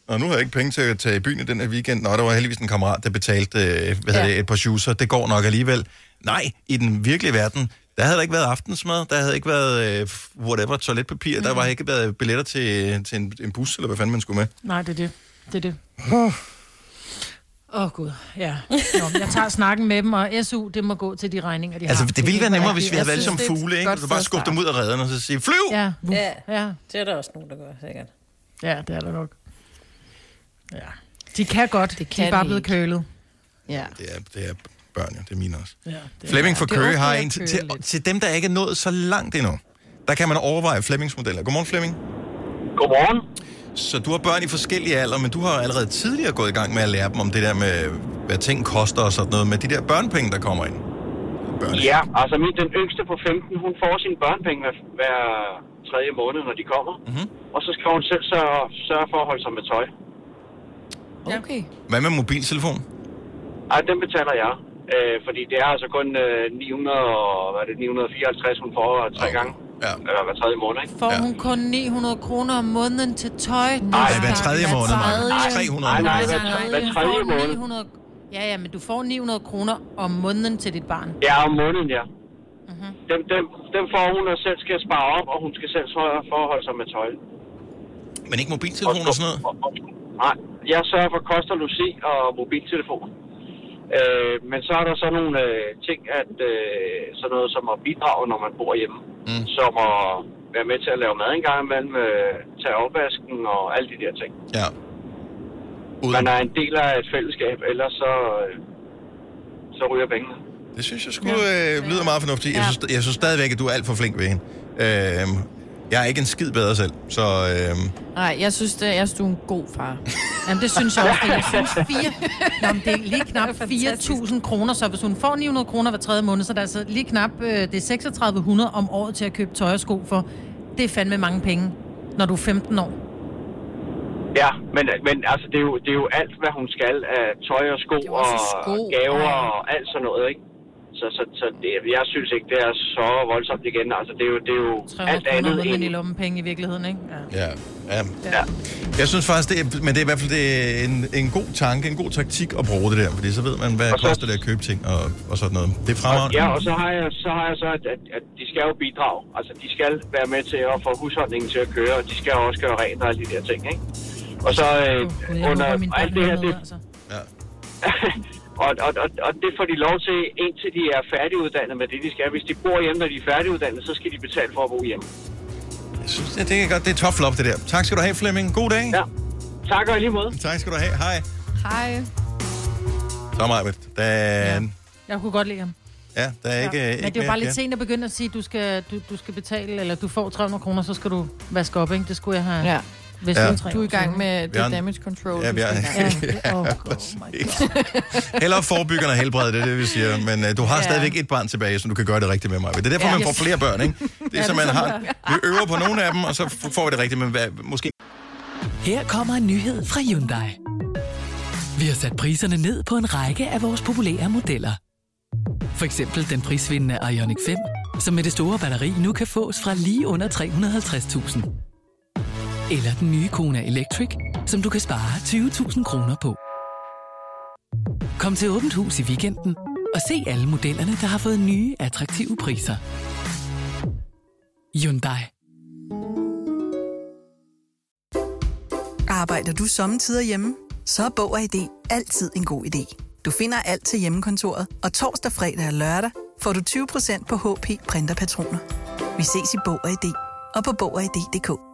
Og nu har jeg ikke penge til at tage i byen i den her weekend. Nå, der var heldigvis en kammerat, der betalte øh, hvad ja. Det, et par shoeser. Det går nok alligevel. Nej, i den virkelige verden, der havde der ikke været aftensmad. Der havde ikke været, øh, whatever, toiletpapir. Mm. Der var ikke været billetter til, til en, en bus, eller hvad fanden man skulle med. Nej, det er det. Det er det. Åh, oh, Gud. Ja. Nå, jeg tager snakken med dem, og SU, det må gå til de regninger, de Altså, har. det ville være nemmere, hvis vi havde er et fugle, ikke? godt Så bare skubbe dem ud af redden og så sige, flyv! Ja. Ja, ja. det er der også nogen, der gør, sikkert. Ja, det er der nok. Ja. De kan godt. Det kan de er bare blevet kølet. Ja. Det er, det er børn, ja. Det er mine også. Ja, det Flemming fra er Køge har en til, til, til dem, der ikke er nået så langt endnu. Der kan man overveje Flemmings modeller. Godmorgen, Flemming. Godmorgen. Så du har børn i forskellige alder, men du har allerede tidligere gået i gang med at lære dem om det der med, hvad ting koster og sådan noget, med de der børnepenge, der kommer ind. Ja, altså min, den yngste på 15, hun får sine børnepenge hver, hver tredje måned, når de kommer. Mm-hmm. Og så skal hun selv sørge, sørge for at holde sig med tøj. Okay. Hvad med mobiltelefon? Ej, den betaler jeg. Øh, fordi det er altså kun øh, 900, og- hvad er det, 954, hun får tre gange. Ja. Eller hver tredje måned, ikke? Får hun kun 900 kroner om måneden til tøj? Nej, hver tredje måned, tredje. 300 Nej, nej, hver, tredje måned. 900... Ja, ja, men du får 900 kroner om måneden til dit barn. Ja, om måneden, ja. Mhm. Dem, dem, dem får hun og selv skal spare op, og hun skal selv sørge for at holde sig med tøj. Men ikke mobiltelefon og sådan noget? Nej, jeg sørger for kost og logi og mobiltelefon. Øh, men så er der så nogle øh, ting, at øh, sådan noget som at bidrage, når man bor hjemme. Mm. Som at være med til at lave mad en gang imellem, øh, tage opvasken og alle de der ting. Ja. Man er en del af et fællesskab, ellers så, øh, så ryger pengene. Det synes jeg skulle øh, lyder meget fornuftigt. Jeg, synes, jeg synes stadigvæk, at du er alt for flink ved hende. Øh, jeg er ikke en skid bedre selv, så... Øh, Nej, jeg synes, det, jeg synes, du er en god far. Jamen, det synes jeg også. Det, jeg synes fire... Nå, men det er lige knap 4.000 kroner, så hvis hun får 900 kroner hver tredje måned, så er det altså lige knap øh, det er 3600 om året til at købe tøj og sko for. Det er fandme mange penge, når du er 15 år. Ja, men, men altså, det er, jo, det er jo alt, hvad hun skal af tøj og sko og sko, gaver ja. og alt sådan noget, ikke? Så, så, så det, jeg synes ikke, det er så voldsomt igen. Altså, det er jo, det er jo 300 alt andet måneden i end... lommepenge i virkeligheden, ikke? Ja. ja, ja. Ja. Jeg synes faktisk, det er, men det er i hvert fald det er en, en god tanke, en god taktik at bruge det der, fordi så ved man, hvad Og så- koster det at købe ting og, og sådan noget. Det er fremragende. Ja, og så har jeg så, har jeg så at, at, at de skal jo bidrage. Altså, de skal være med til at få husholdningen til at køre, og de skal også gøre rent og alle de der ting, ikke? Og så øh, jeg under alt det her, det, altså. og, og, og, og det får de lov til, indtil de er færdiguddannet med det, de skal. Hvis de bor hjemme, når de er færdiguddannet, så skal de betale for at bo hjemme. Jeg synes, det, det er godt. Det er tough love, det der. Tak skal du have, Flemming. God dag. Ja. Tak og i lige måde. Tak skal du have. Hej. Hej. Så Majbet. Der, ja. Jeg kunne godt lide ham. ja, der er ikke, Ja. ikke Men det er jo bare lidt sent at begynde at sige, at du skal, du, du skal betale, eller du får 300 kroner, så skal du vaske op, ikke? Det skulle jeg have. Ja. Hvis Ja. Du er i gang med det en- damage control. Ja, vi er, ja, ja, præcis. Hellere forebyggende og helbrede, det er det, vi siger. Men uh, du har Ja. stadigvæk et barn tilbage, som du kan gøre det rigtigt med mig. Det er derfor, Ja. man får Yes. flere børn, ikke? Det er, Ja, så man har... Vi øver på nogle af dem, og så får vi det rigtigt, men hvad, måske... Her kommer en nyhed fra Hyundai. Vi har sat priserne ned på en række af vores populære modeller. For eksempel den prisvindende Ioniq 5, som med det store batteri nu kan fås fra lige under 350.000. Eller den nye Kona Electric, som du kan spare 20.000 kroner på. Kom til Åbent Hus i weekenden og se alle modellerne, der har fået nye, attraktive priser. Hyundai. Arbejder du sommetider hjemme? Så er Bog og ID altid en god idé. Du finder alt til hjemmekontoret, og torsdag, fredag og lørdag får du 20% på HP printerpatroner. Vi ses i Bog og ID og på Bog og ID.dk.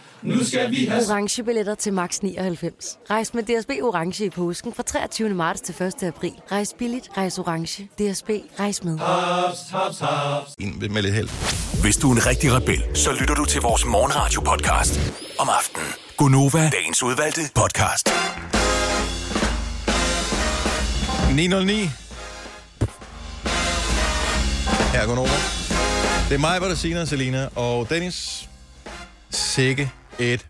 Nu skal vi have... Orange billetter til max 99. Rejs med DSB Orange i påsken fra 23. marts til 1. april. Rejs billigt, rejs orange. DSB, rejs med. Haps, haps, haps. En med lidt held. Hvis du er en rigtig rebel, så lytter du til vores morgenradio-podcast om aftenen. Gonova, dagens udvalgte podcast. 909. Her går Nova. Det er mig, hvor der siger Selina og Dennis. Sikke et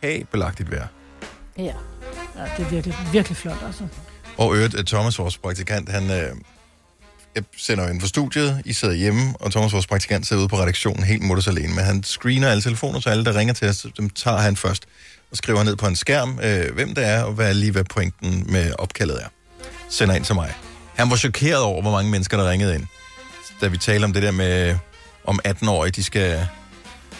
fabelagtigt vejr. Ja. ja, det er virkelig, virkelig flot, altså. Og øvrigt, at Thomas, vores praktikant, han øh, jeg sender jo ind for studiet, I sidder hjemme, og Thomas, vores praktikant, sidder ude på redaktionen helt mutters alene, men han screener alle telefoner, så alle, der ringer til os, dem tager han først og skriver ned på en skærm, øh, hvem det er, og hvad lige hvad pointen med opkaldet er. Sender ind til mig. Han var chokeret over, hvor mange mennesker, der ringede ind. Da vi taler om det der med, om 18-årige, de skal...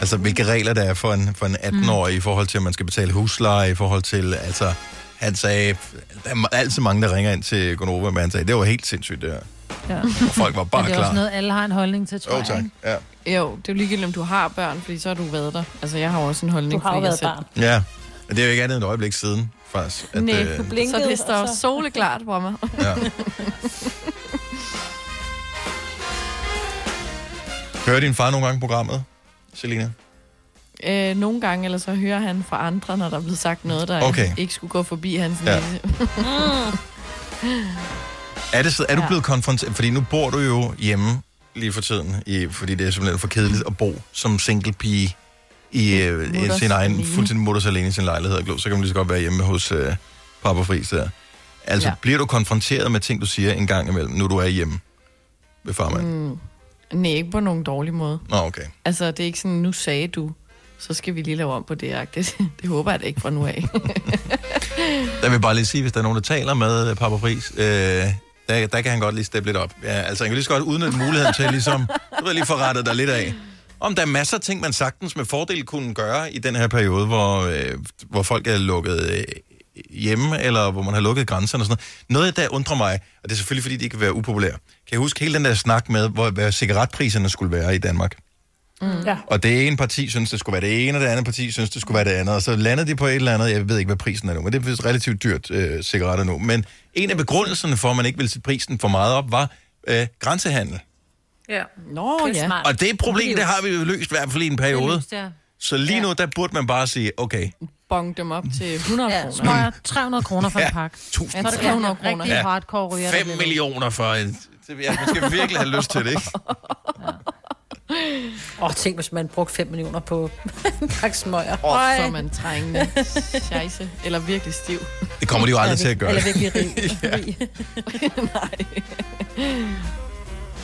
Altså, hvilke regler der er for en, for en 18-årig mm. i forhold til, at man skal betale husleje, i forhold til, altså... Han sagde, der er altid mange, der ringer ind til Gonova, men han sagde, det var helt sindssygt, det her. Ja. Og folk var bare Men det er klar. også noget, alle har en holdning til, tror jeg. tak. Ja. Jo, det er jo ligegyldigt, om du har børn, fordi så har du været der. Altså, jeg har også en holdning. Du har jo været barn. Ja, men det er jo ikke andet end et øjeblik siden, faktisk. At, Nej, øh, du blinkede, så det står så- soleklart for mig. Ja. Hører din far nogle gange programmet, Selina? Øh, nogle gange, eller så hører han fra andre, når der er blevet sagt noget, der Okay. ikke skulle gå forbi hans Ja. næse. Er, det, så- er du blevet konfronteret? Fordi nu bor du jo hjemme lige for tiden, i, fordi det er simpelthen for kedeligt at bo som single pige i, øh, i Mutters sin egen, alene. fuldstændig mutters alene i sin lejlighed. Så kan man lige så godt være hjemme hos øh, Papa Friis der. Altså, ja. bliver du konfronteret med ting, du siger en gang imellem, nu du er hjemme ved farmand? Mm. Nej, ikke på nogen dårlig måde. Nå, okay. Altså, det er ikke sådan, nu sagde du, så skal vi lige lave om på det. agtigt. Det håber jeg da ikke fra nu af. Der vil bare lige sige, hvis der er nogen, der taler med øh, Papa Friis, øh, der, der kan han godt lige steppe lidt op. Ja, altså, han kan lige så godt udnytte muligheden til ligesom, du ved, lige få rettet dig lidt af. Om der er masser af ting, man sagtens med fordel kunne gøre i den her periode, hvor, øh, hvor folk er lukket øh, hjemme, eller hvor man har lukket grænserne og sådan noget. Noget, der undrer mig, og det er selvfølgelig, fordi de kan være upopulære. Kan jeg huske hele den der snak med, hvor, hvad cigaretpriserne skulle være i Danmark? Mm. Ja. Og det ene parti synes, det skulle være det ene, og det andet parti synes, det skulle være det andet. Og så landede de på et eller andet, jeg ved ikke, hvad prisen er nu, men det er vist relativt dyrt øh, cigaretter nu. Men en af begrundelserne for, at man ikke ville sætte prisen for meget op, var øh, grænsehandel. Ja. Nå, Det ja. smart. Og det problem, det har vi jo løst i hvert fald i en periode. løst, ja. Så lige nu, der burde man bare sige, okay, Bong dem op til 100 Ja, kroner. Smøger 300 kroner for en Ja, pakke. 1000 Så er det kroner. 300 rigtig Ja. hardcore ryger. der 5 bliver millioner for en... Det, ja, man skal virkelig have lyst til det, ikke? Åh, oh, tænk, hvis man brugte 5 millioner på en pakke smøger. Og så er man trængende. Scheisse. Eller virkelig stiv. Det kommer de jo aldrig til at gøre. Eller virkelig rig. Ja. rig.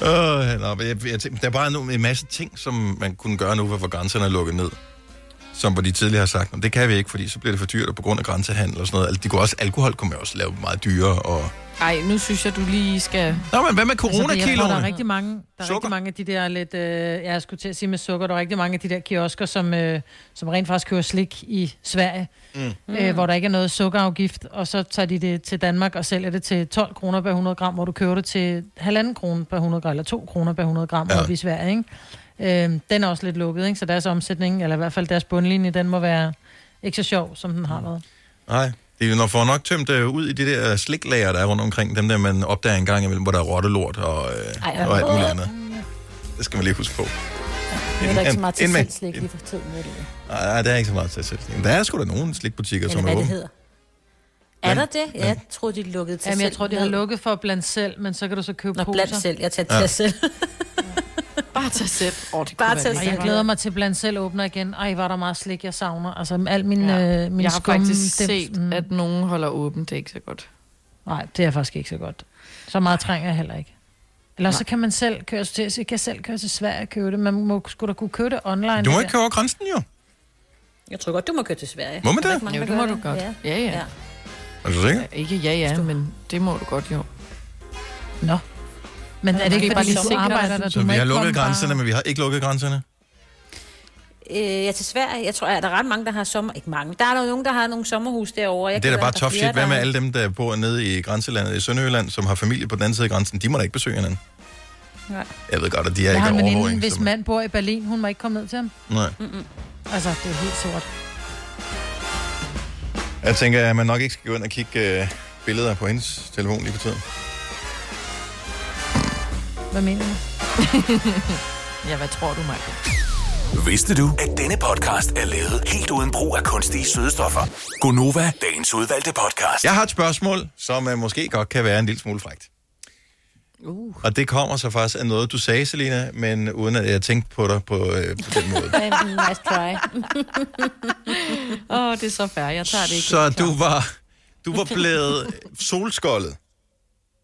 Øh, nå, men jeg, jeg, tænker, der er bare nu, en masse ting, som man kunne gøre nu, hvor grænserne er lukket ned. Som hvor de tidligere har sagt, "Nå, det kan vi ikke, fordi så bliver det for dyrt og på grund af grænsehandel og sådan noget. Altså, de kunne også, alkohol kunne man også lave meget dyrere. Og... Ej, nu synes jeg, du lige skal... Nå, men hvad med Altså, jeg tror, coronakiloene? der er rigtig mange, der er Sukker? rigtig mange af de der lidt, øh, jeg skulle til at sige med sukker, der er rigtig mange af de der kiosker, som, øh, som rent faktisk kører slik i Sverige, Mm. øh, hvor der ikke er noget sukkerafgift, og så tager de det til Danmark og sælger det til 12 kroner per 100 gram, hvor du køber det til halvanden kroner per 100 gram, eller 2 kroner per 100 gram Ja. ja. i Sverige, ikke? Øh, den er også lidt lukket, ikke? Så deres omsætning, eller i hvert fald deres bundlinje, den må være ikke så sjov, som den har været. Nej, det er jo når får nok tømt øh, ud i de der sliklager, der er rundt omkring, dem der man opdager en gang imellem, hvor der er rottelort og, øh, Ej, og alt muligt andet. Det skal man lige huske på. Nu er der ikke så meget til En- en- selv slik lige for tiden. Ved du. Nej, der er ikke så meget til selv. Der er sgu da nogle slikbutikker, Eller som hvad er det åbne. hedder. Er der det? Ja, jeg troede, de lukkede til Jamen, jeg selv tror, de har lukket for blandt selv, men så kan du så købe Nå, poser. blandt selv. Jeg tager Ja. til selv. Bare tag selv. Oh, det Bare tag Og jeg glæder mig til, blandt selv åbner igen. Ej, var der meget slik, jeg savner. Altså, al min, Ja. øh, min Jeg har skum, faktisk dem- set, mm. at nogen holder åbent. Det er ikke så godt. Nej, det er faktisk ikke så godt. Så meget trænger jeg heller ikke. Eller så kan man selv køre til, så kan selv køre til Sverige og købe det. Man må sgu da kunne købe det online. Du må ikke køre over grænsen, jo. Jeg tror godt, du må køre til Sverige. Må man det? mange, Jo, det må du godt. Ja. Ja, ja. Ja. Er du sikker? Ikke ja, ja, men det må du godt, jo. Nå. Men er det ikke, fordi du arbejder der? Så vi har lukket grænserne, men vi har ikke lukket grænserne. Øh, ja, til Sverige. Jeg tror, at der er ret mange, der har sommer... Ikke mange. Der er der nogen, der har nogle sommerhus derovre. Jeg Det er da bare tough shit. Hvad med alle dem, der bor nede i grænselandet i Sønderjylland, som har familie på den anden side af grænsen? De må da ikke besøge hinanden. Nej. Jeg ved godt, at de er Jeg har ikke overvågning. hvis som- mand bor i Berlin, hun må ikke komme ned til ham. Nej. Mm-mm. Altså, det er helt sort. Jeg tænker, at man nok ikke skal gå ind og kigge øh, billeder på hendes telefon lige på tiden. Hvad mener du? Ja, hvad tror du, Michael? Vidste du, at denne podcast er lavet helt uden brug af kunstige sødestoffer? Gonova, dagens udvalgte podcast. Jeg har et spørgsmål, som uh, måske godt kan være en lille smule frægt. Uh. Og det kommer så faktisk af noget, du sagde, Selina, men uden at jeg tænkte på dig på, øh, på den måde. nice try. Åh, oh, det er så fair. Jeg tager det ikke. Så du var, du var blevet solskoldet,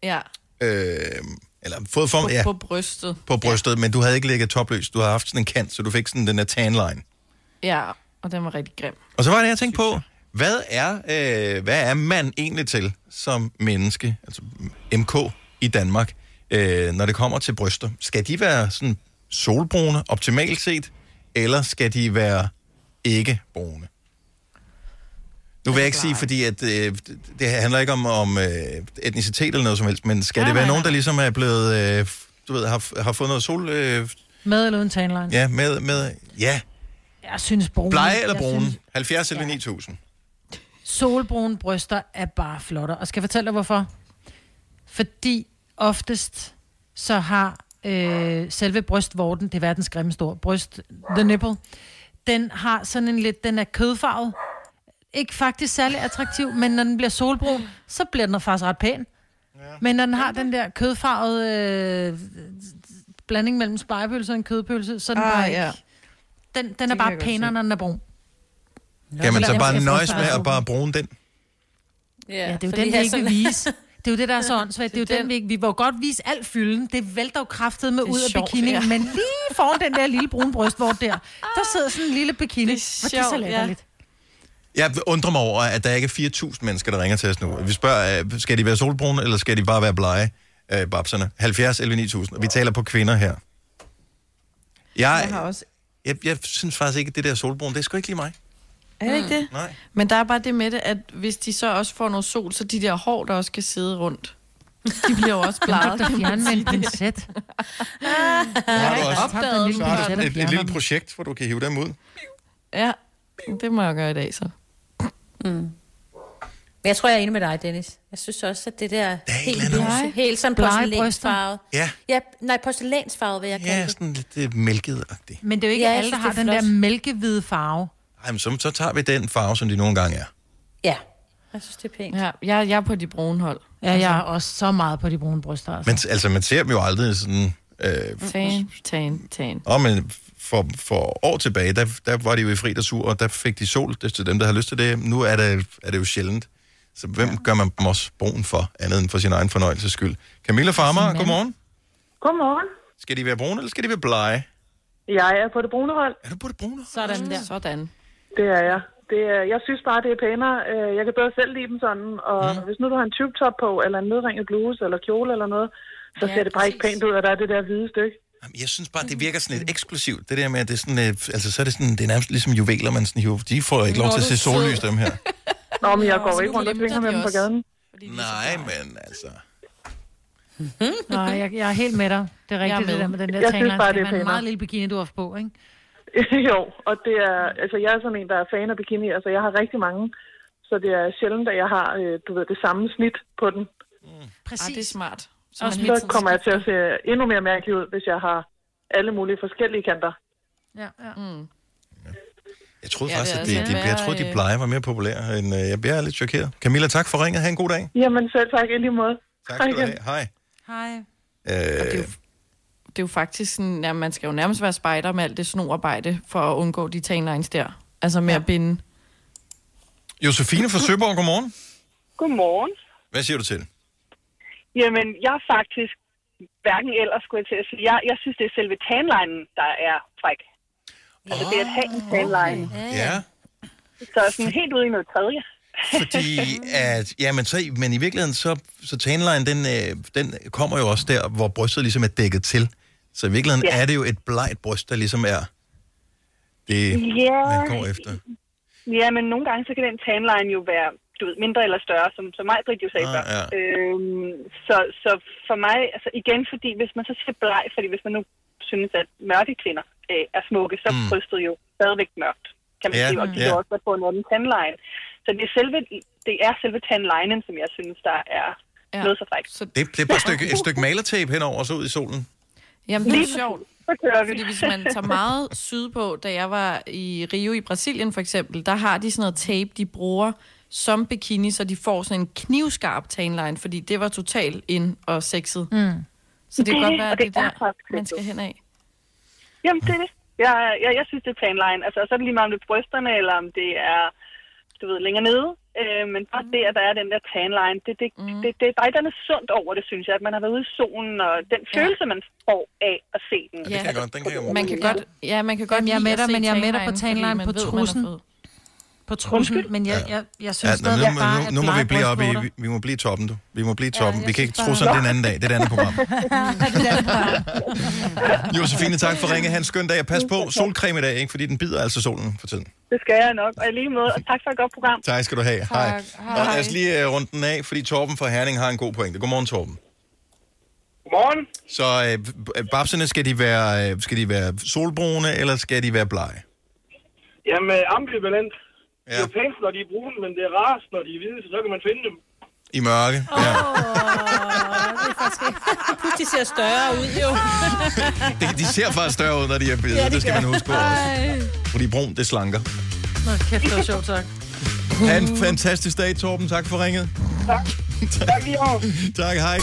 Ja, øh, eller fået form, på, ja, på brystet. på brystet, men du havde ikke ligget topløs. Du havde haft sådan en kant, så du fik sådan den der tanline. Ja, og den var rigtig grim. Og så var det, jeg tænkte på, hvad er, øh, hvad er man egentlig til som menneske, altså MK i Danmark, øh, når det kommer til bryster? Skal de være sådan solbrune, optimalt set, eller skal de være ikke brune? Nu vil jeg ikke sige, fordi at, øh, det handler ikke om, om øh, etnicitet eller noget som helst, men skal Nej, det være nej, nogen, der ligesom er blevet, øh, du ved, har, har fået noget sol, øh, Med eller uden tanline? ja, med, med, ja, Jeg synes brune. blege eller brune? Synes, 70 eller 9000? solbrune bryster er bare flotte. Og skal jeg fortælle dig, hvorfor? Fordi oftest så har øh, selve brystvorten, det er verdens grimmeste ord, bryst, the nipple, den har sådan en lidt, den er kødfarvet. Ikke faktisk særlig attraktiv, men når den bliver solbrun, så bliver den faktisk ret pæn. Ja. Men når den har den der kødfarvede øh, blanding mellem spejepølse og en kødpølse, så er den Ah, bare ikke... ja. Den, den er Det kan bare pænere, når den er brun. Jamen, så Jeg- bare nøjes med at bare bruge den. Ja, Ja, det er jo den, vi ikke vil vise. Det er jo det, der er så åndssvagt. Det er jo den, vi ikke... Vi jo godt vise alt fylden. Det vælter jo kraftet med er ud af sjovt, bikini. ja. Men lige foran den der lille brune brystvort der, der sidder sådan en lille bikini. Det er og det er så sjovt, ja. Jeg undrer mig over, at der ikke er 4.000 mennesker, der ringer til os nu. Vi spørger, øh, skal de være solbrune, eller skal de bare være blege, øh, babserne? 70 11 9000. Og vi taler på kvinder her. Jeg, Jeg har også... jeg, jeg synes faktisk ikke, at det der solbrune, det er sgu ikke lige mig. Er det ikke det? Nej. Men der er bare det med det, at hvis de så også får noget sol, så de der hår, der også skal sidde rundt, de bliver jo også bleget. Der fjerne med en pincet. Har du også opdaget så har du et, et lille projekt, hvor du kan hive dem ud. Ja, det må jeg gøre i dag så. Men jeg tror, jeg er enig med dig, Dennis. Jeg synes også, at det der helt, eller andet. lyse, helt sådan Blege porcelænsfarvet. Ja, Ja, nej, porcelænsfarvet vil jeg kalde ja sådan lidt øh, mælket-agtigt. Men det er jo ikke Ja, alle, der har den der flot. mælkehvide farve. Ej, men så, så tager vi den farve, som de nogle gange er. Ja, jeg synes, det er pænt. Ja, jeg, jeg er på de brune hold. Ja, jeg er også så meget på de brune bryster. Altså. Men altså, man ser dem jo aldrig sådan... Øh, Tan, tan, tan. Og men for, for år tilbage, der, der var de jo i fri og sur, og der fik de sol. Det er til dem, der har lyst til det. Nu er det, er det jo sjældent. Så hvem ja. gør man dem også brun for, andet end for sin egen fornøjelses skyld? Camilla Farmer, godmorgen. Godmorgen. Skal de være brune, eller skal de være blege? Jeg er på det brune hold. Er du på det brune? Sådan der. Sådan. Det er jeg. Det er, jeg synes bare, det er pænere. Øh, Jeg kan bedre selv lide dem sådan. Og mm. hvis nu du har en tube top på, eller en nedringet bluse, eller kjole eller noget, så Ja, ser det bare ikke præcis. pænt ud, at der er det der hvide stykke. Jamen, Jeg synes bare, det virker sådan lidt eksklusivt. Det der med, at det er sådan, øh, altså, så er det sådan, det er nærmest ligesom juveler, man sådan hiver. De får ikke lov Nå, til at du se er sød. sollys, dem her. Nå, men jeg Nå, går så ikke rundt og glemte svinger de med dem på også. gaden. Nej, men altså... Nej, jeg, jeg er helt med dig. Det er rigtigt, med. det der med den der Jeg synes bare, Det det er er en pænere. meget lille bikini, du har haft på, ikke? jo, og det er, altså jeg er sådan en, der er fan af bikini. Altså jeg har rigtig mange, så det er sjældent, at jeg har, øh, du ved, det samme snit på den. Præcis. Ej, det er smart. Så, man Så kommer jeg til at se endnu mere mærkelig ud, hvis jeg har alle mulige forskellige kanter. Ja, ja. Mm. Jeg troede Ja, faktisk, at de, altså de, jeg troede, de øh, blege var mere populære. End, øh, jeg bliver lidt chokeret. Camilla, tak for ringet. Ha' en god dag. Jamen selv tak, i lige måde. Tak skal du have. Hej. Hej. Øh, Det er jo faktisk sådan, ja, man skal jo nærmest være spejder med alt det snoarbejde, for at undgå de tanlines der. Altså med ja. at binde. Josefine fra Søborg, godmorgen. Godmorgen. Hvad siger du til? Jamen, jeg er faktisk hverken ellers skulle jeg til at sige. Jeg, jeg synes, det er selve tanlinen, der er fræk. Altså, det er at have en tanline. Ja, Så sådan helt ude i noget tredje. fordi at, ja, men, så, men i virkeligheden, så, så tanline, den, øh, den kommer jo også der, hvor brystet ligesom er dækket til. Så i virkeligheden Ja. er det jo et blegt bryst, der ligesom er det, Ja. man går efter. Ja, men nogle gange, så kan den tanline jo være du ved, mindre eller større, som, som mig, Britt, jo sagde Ah, før. ja. Øhm, så, så for mig, altså igen, fordi hvis man så siger bleg, fordi hvis man nu synes, at mørke kvinder øh, er smukke, så Mm. brystet jo stadigvæk mørkt, kan man Ja, sige, og de ja. også være på en anden tandline. Så det er selve, det er selve tandlinen, som jeg synes, der er Ja. noget så frækt. Så, Det, det er bare et stykke, et stykke malertape henover, og så ud i solen. Jamen, det er Lige sjovt. Så kører vi. Fordi hvis man tager meget sydpå, da jeg var i Rio i Brasilien for eksempel, der har de sådan noget tape, de bruger som bikini, så de får sådan en knivskarp tanline, fordi det var totalt ind og sexet. Mm. Så det kan Det- godt være, at det det er er der, man skal hen af. Jamen, det er det. Jeg, jeg, jeg synes, det er tanline. Altså, så er det lige meget, om det er brysterne, eller om det er, du ved, længere nede. Øh, men bare det, at der er den der tanline, det, det, mm. det, det, der er et eller andet sundt over det, synes jeg. At man har været ude i solen, og den følelse, man får af at se den. Det kan jeg godt, den kan jeg Man kan godt, ja, man kan godt Jamen, jeg er med dig, men jeg er med dig på tanline på trussen. På trussen, men jeg, jeg, jeg synes Ja, stadig, nu, at nu, bare nu, at nu må vi blive oppe i, vi, vi må blive toppen, du. Vi må blive toppen. jeg vi kan ikke tro sådan den anden dag. Det er det andet program. Josefine, tak for ringe. Ha' en skøn dag. Pas på solcreme i dag, ikke? fordi den bider altså solen for tiden. Det skal jeg nok. Og i lige måde, og tak for et godt program. Tak skal du have. Tak. Hej. Hej. Nå, lad os lige uh, runde den af, fordi Torben fra Herning har en god pointe. Godmorgen, Torben. Godmorgen. Så øh, babserne, skal de, være, øh, skal de være solbrune, eller skal de være blege? Jamen, øh, ambivalent. Ja. Det er jo pænt, når de er brune, men det er rarest, når de er hvide, så så kan man finde dem. I mørke? Ja. Pludselig ser større ud, jo. De, de ser faktisk større ud, når de er hvide. Ja, de det skal gør. man huske på også. Ej. Fordi brun, det slanker. Nå, kæft, det var sjovt, tak. Ha' en fantastisk dag, Torben. Tak for ringet. Tak. Tak over. Tak, hej.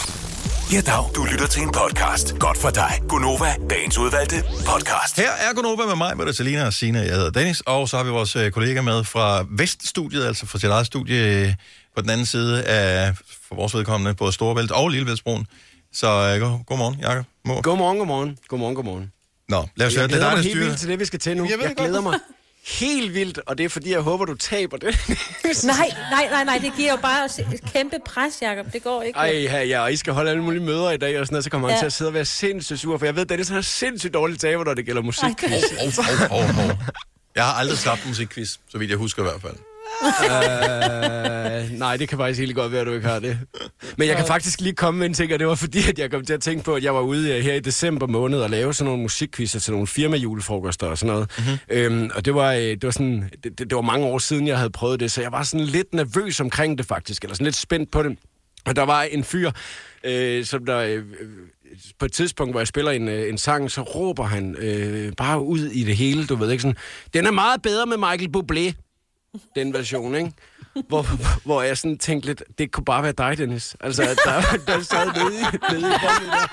Ja, dag. Du lytter til en podcast. Godt for dig. Gunova, dagens udvalgte podcast. Her er Gunova med mig, med Selina og Signe. Jeg hedder Dennis, og så har vi vores øh, kollega med fra Veststudiet, altså fra sit eget studie øh, på den anden side af, for vores vedkommende, både Storvælt og Lillevældsbroen. Så øh, god, godmorgen, Jacob. Må. Godmorgen, godmorgen. Godmorgen, godmorgen. Nå, lad os jeg høre. Det er glæder dig, der mig helt styrer. vildt til det, vi skal til nu. Jeg Jeg, jeg godt. glæder mig helt vildt, og det er fordi, jeg håber, du taber det. Nej, nej, nej, nej, det giver jo bare os et kæmpe pres, Jacob. Det går ikke. Ej, her, ja, og I skal holde alle mulige møder i dag, og sådan noget, så kommer han Ja. til at sidde og være sindssygt sur, for jeg ved, at Dennis han er sindssygt dårlig taber, når det gælder musik. Hov, hov, hov. Jeg har aldrig en musikquiz, så vidt jeg husker i hvert fald. Uh, nej, det kan faktisk helt godt være, at du ikke har det. Men jeg kan faktisk lige komme med en ting, og det var fordi, at jeg kom til at tænke på, at jeg var ude øh, her i december måned og lave sådan nogle musikquizzer til nogle firmajulefrokoster og sådan noget. Mm-hmm. Øhm, og det var, øh, det, var sådan, det, det, det var mange år siden, jeg havde prøvet det, så jeg var sådan lidt nervøs omkring det faktisk, eller sådan lidt spændt på det. Og der var en fyr, øh, som der... Øh, på et tidspunkt, hvor jeg spiller en, øh, en sang, så råber han øh, bare ud i det hele, du ved ikke sådan, den er meget bedre med Michael Bublé, den version, ikke? Hvor, hvor jeg sådan tænkte lidt, det kunne bare være dig, Dennis. Altså, at der, der sad nede, i- nede i der.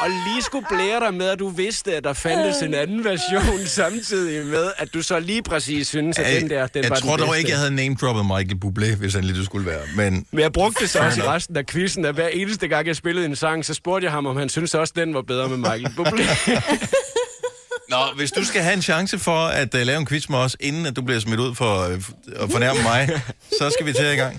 Og lige skulle blære dig med, at du vidste, at der fandtes en anden version, samtidig med, at du så lige præcis synes, at den der, den jeg var tror den dog ikke, jeg havde name-droppet Michael Bublé, hvis han lige det skulle være. Men Men jeg brugte det så også i resten af quizzen, at hver eneste gang, jeg spillede en sang, så spurgte jeg ham, om han synes også, den var bedre med Michael Bublé. Nå, hvis du skal have en chance for at uh, lave en quiz med os, inden at du bliver smidt ud for uh, at fornærme mig, så skal vi til i gang.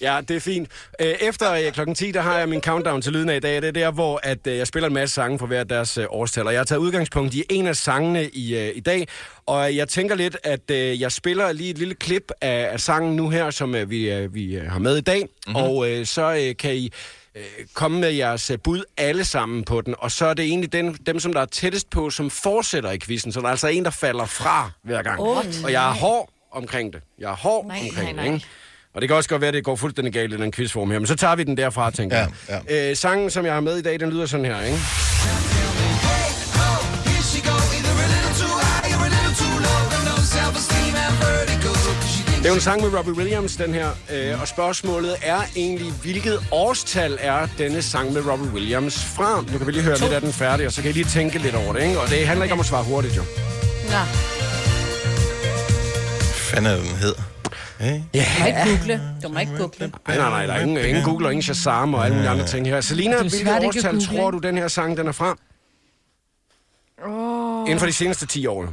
Ja, det er fint. Øh, Efter klokken 10, der har jeg min countdown til lyden af i dag. Det er der, hvor at, jeg spiller en masse sange for hver deres årstal. Og jeg har taget udgangspunkt i en af sangene i, i dag. Og jeg tænker lidt, at jeg spiller lige et lille klip af, af sangen nu her, som vi, vi har med i dag. Mm-hmm. Og så kan I komme med jeres øh, bud alle sammen på den. Og så er det egentlig den, dem, som der er tættest på, som fortsætter i quizzen. Så der er altså en, der falder fra hver gang. Åh, og jeg er hård omkring det. Jeg er hård Nej, omkring nej, det, ikke? Og det kan også godt være, at det går fuldstændig galt i den quizform her, men så tager vi den derfra, tænker Ja, jeg. Øh, sangen, som jeg har med i dag, den lyder sådan her, ikke? Det er jo en sang med Robbie Williams, den her. Øh, og spørgsmålet er egentlig, hvilket årstal er denne sang med Robbie Williams fra? Nu kan vi lige høre lidt af den færdig, og så kan I lige tænke lidt over det, ikke? Og det handler ikke om at svare hurtigt, jo. Nå. fanden er den hed? Hey. Ja. Du må ikke google. Du må ikke google. Nej, nej, nej, der er ingen, ingen Google og ingen Shazam og alle mulige andre ting her. Selina, hvilket årstal tror du, den her sang den er fra? Oh. Inden for de seneste 10 år.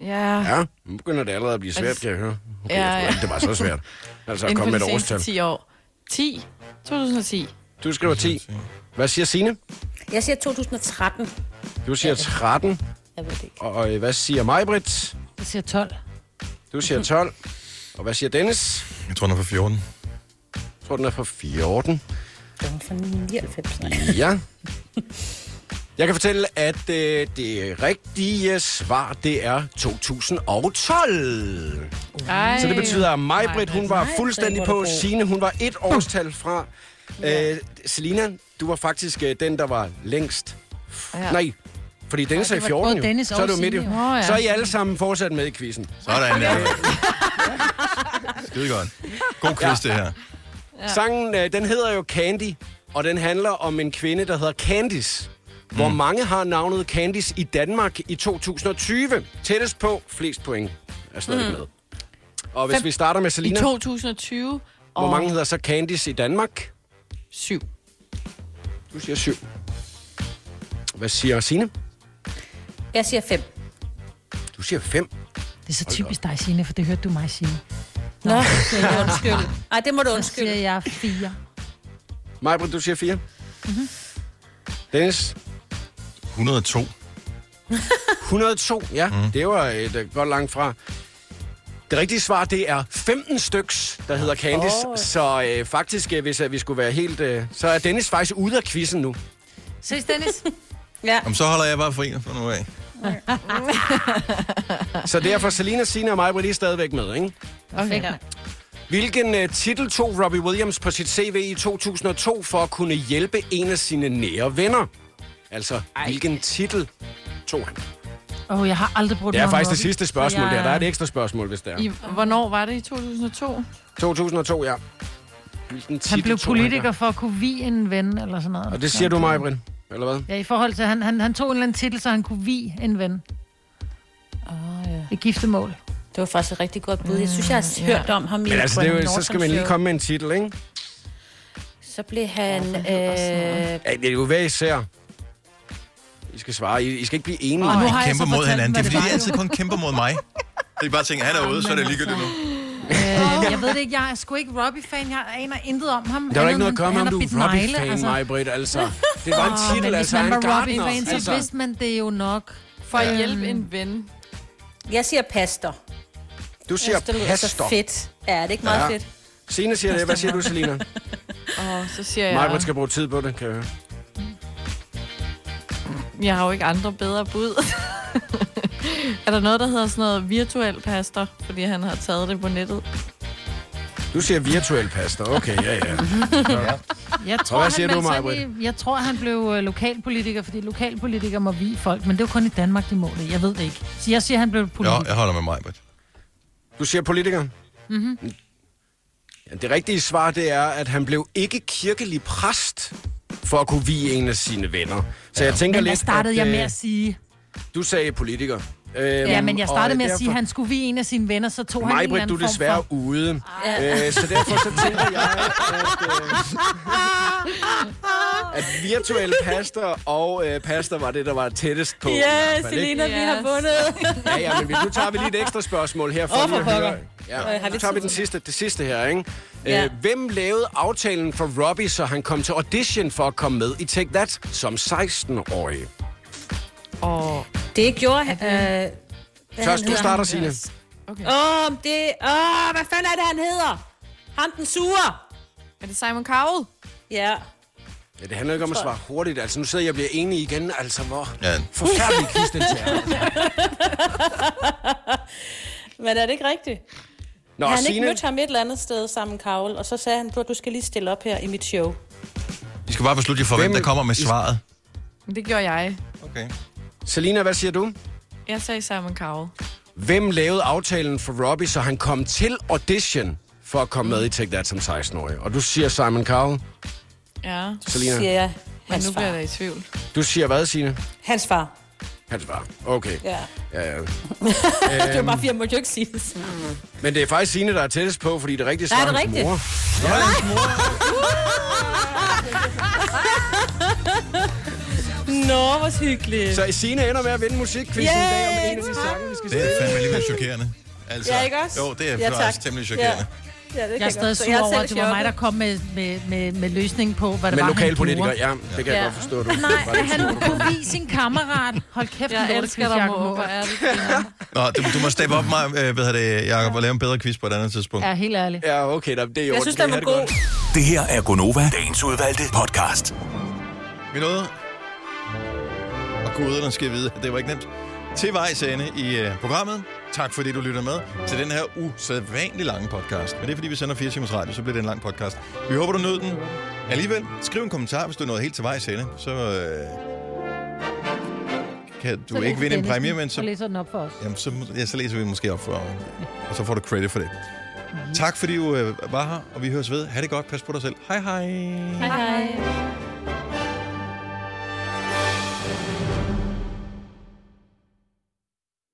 Ja. Ja, nu begynder det allerede at blive svært, kan jeg høre. Okay, Ja, ja. det var så svært. Altså at komme med et årstal. 10 år. 10. 2010. Du skriver 10. Hvad siger Signe? Jeg siger 2013. Du siger 13. Jeg ved det ikke. Og øh, hvad siger Majbrit? Jeg siger 12. Du siger 12. Og hvad siger Dennis? Jeg tror, den er for 14. Jeg tror, den er fra 14. Det var fra 99. Nej. Ja. Jeg kan fortælle, at øh, det rigtige svar, det er 2012. Ej. Så det betyder, at Majbrit, hun var fuldstændig på. Signe, hun var et årstal fra. Øh, Selina, du var faktisk øh, den, der var længst Ja. Nej, fordi Dennis Ja, er i det var 14 både jo. Dennis så er det jo midt i. Åh, ja. Så er I alle sammen fortsat med i quizzen. Sådan der. Skide godt. God quiz, det her. Ja. Sangen, øh, den hedder jo Candy, og den handler om en kvinde, der hedder Candice. Hvor mange har navnet Candice i Danmark i 2020? Tættest på, flest point er stadig Mm. med. Og hvis Fem- vi starter med I Selina, 2020. hvor og mange hedder så Candice i Danmark? Syv. Du siger syv. Hvad siger Signe? Jeg siger fem. Du siger fem. Det er så typisk dig, Signe, for det hørte du mig sige. Nå, jeg undskyld. Ej, det må du Så undskylde. siger jeg fire. Majbrit, du siger fire. Mhm. Dennis? 102. 102, ja. Mm. Det var et uh, godt langt fra. Det rigtige svar, det er 15 styks, der hedder Candice. Oh. Så øh, faktisk, øh, hvis øh, vi skulle være helt... Øh, så er Dennis faktisk ude af quizzen nu. Ses, Dennis? ja. Om så holder jeg bare fri for nu af. Så derfor Selina, Sina og mig var lige stadigvæk med, ikke? Okay. Ja. Hvilken uh, titel tog Robbie Williams på sit CV i 2002 for at kunne hjælpe en af sine nære venner? Altså, Ej. hvilken titel tog han? Åh, oh, jeg har aldrig brugt Det er faktisk det sidste spørgsmål jeg- der. Der er et ekstra spørgsmål, hvis det er. I, hvornår var det i 2002? 2002, ja. Hvilken titel Han blev politiker for at kunne vie en ven, eller sådan noget. Og det siger du mig, Brind, eller hvad? Ja, i forhold til, at han, han, han tog en eller anden titel, så han kunne vie en ven. Oh, ja. Et giftemål. Det var faktisk et rigtig godt bud. Jeg synes, jeg har Mm, hørt om ham i Men altså, det er jo, så skal man lige komme med en titel, ikke? Så blev han... Øh, Ja, det er jo hver især. I skal svare. I, I skal ikke blive enige. Og nu har jeg kæmper mod hinanden. Det er fordi, det de var, altid kun kæmper mod mig. De bare tænker, han er ude, så er det ligegyldigt nu. Øh, jeg ved det ikke, jeg er sgu ikke Robbie-fan. Jeg aner intet om ham. Der var ikke noget at gøre med, om du er Robbie-fan, mig, Britt, altså. Det var en Åh, titel, men altså. Hvis man Han var Gardner. Robbie-fan, så altså. vidste man det jo nok. For at Øhm, hjælpe en ven. jeg siger pastor. Du siger Jeg synes, det lyder så pastor. fedt. Ja, det er ikke meget Ja. fedt. Signe siger det. Hvad siger du, Selina? Og så siger jeg... Majbrit skal bruge tid på det, kan jeg høre. Jeg har jo ikke andre bedre bud. er der noget, der hedder sådan noget virtuel pastor? Fordi han har taget det på nettet. Du siger virtuel pastor. Okay, ja, ja. Jeg Og tror, hvad siger han du, ind i- Jeg tror, han blev øh, lokalpolitiker, fordi lokalpolitikere må vi folk. Men det er jo kun i Danmark, de må det. Jeg ved det ikke. Så jeg siger, han blev Jo, politiker. jeg holder med mig, Britt. Du siger politiker? Mm-hmm. Ja, det rigtige svar, det er, at han blev ikke kirkelig præst for at kunne vie en af sine venner. Så jeg tænker Men hvad lidt, startede at, jeg med øh, at sige? Du sagde politiker. Øhm, Ja, men jeg startede med at derfor- sige, at han skulle vie en af sine venner, så tog han en eller Majbrit, anden du er desværre for... ude. Ja. Øh, så derfor så tænker jeg, at, øh, at virtuel pastor og øh, pastor var det, der var tættest på. i hvert fald, ikke? vi har vundet. Ja, ja, men vi- nu tager vi lige et ekstra spørgsmål her. For lige for at høre. Ja, Øh, nu vi tager vi den sidste, det sidste her, ikke? Ja. Øh, hvem lavede aftalen for Robbie, så han kom til audition for at komme med i Take That som 16-årig? Og Det gjorde han... Øh, hvad Først, du starter? Signe. Okay. Åh, det... Åh, hvad fanden er det, han hedder? Ham den sure. Er det Simon Cowell? Ja. Ja, det handler ikke om at svare hurtigt. Altså, nu sidder jeg og bliver enig igen. Altså, hvor Ja. forfærdelig quiz den til. Men er det ikke rigtigt? Nå, han ikke Signe, mødt ham et eller andet sted sammen, Kavl, og så sagde han, du, du skal lige stille op her i mit show. I skal bare beslutte jer for, hvem Hvem- der kommer med I- svaret. Det gjorde jeg. Okay. Selina, hvad siger du? Jeg sagde Simon Cowell. Hvem lavede aftalen for Robbie, så han kom til audition for at komme med i Take That som 16-årig? Og du siger Simon Cowell. Ja. Selina. Siger jeg, Men hans nu bliver far. jeg i tvivl. Du siger hvad, Signe? Hans far. Hans far. Okay. Ja. Ja, ja. det var Øhm, bare, jeg måtte jo ikke sige det. Men det er faktisk Signe, der er tættest på, fordi det rigtige Nej, svar er det hans rigtigt? mor. Ja, hans mor. Nå, hvor hyggeligt. Så Signe ender med at vinde musikquizzen i dag om en af de sange, vi skal Det er spille. fandme alligevel chokerende. Altså, Ja, ikke også? Jo, det er Ja, ja, også temmelig chokerende. Ja, det kan Jeg er stadig sur jeg er over, at det var mig, der kom med, med, med, med løsningen på, hvad det Men var, lokalpolitiker, ja, det kan jeg Ja. godt forstå, du. Nej, han kunne vise sin kammerat. Hold kæft, Jeg en elsker dig, mor. Hvor er det. Nå, du, du må steppe op mig, øh, hvad hedder det, Jacob, og lave en bedre quiz på et andet tidspunkt. Ja, helt ærligt. Ja, okay, da, det er jo Jeg synes, den var god. Det her er Gonova, dagens udvalgte podcast. Vi nåede. Guderne skal vide, at det var ikke nemt. Til vejs ende i øh, programmet. Tak fordi du lytter med til den her usædvanlig lange podcast. Men det er fordi, vi sender 4 timers radio, så bliver det en lang podcast. Vi håber, du nød den. Alligevel, skriv en kommentar, hvis du nåede helt til vejs ende. Så øh, kan du Så ikke vinde en præmie, den, men Så så, læser den op for os. jamen, så, ja, så læser vi den måske op for, og så får du credit for det. Tak fordi du øh, var her, og vi høres ved. Ha' det godt. Pas på dig selv. Hej hej. Hej hej.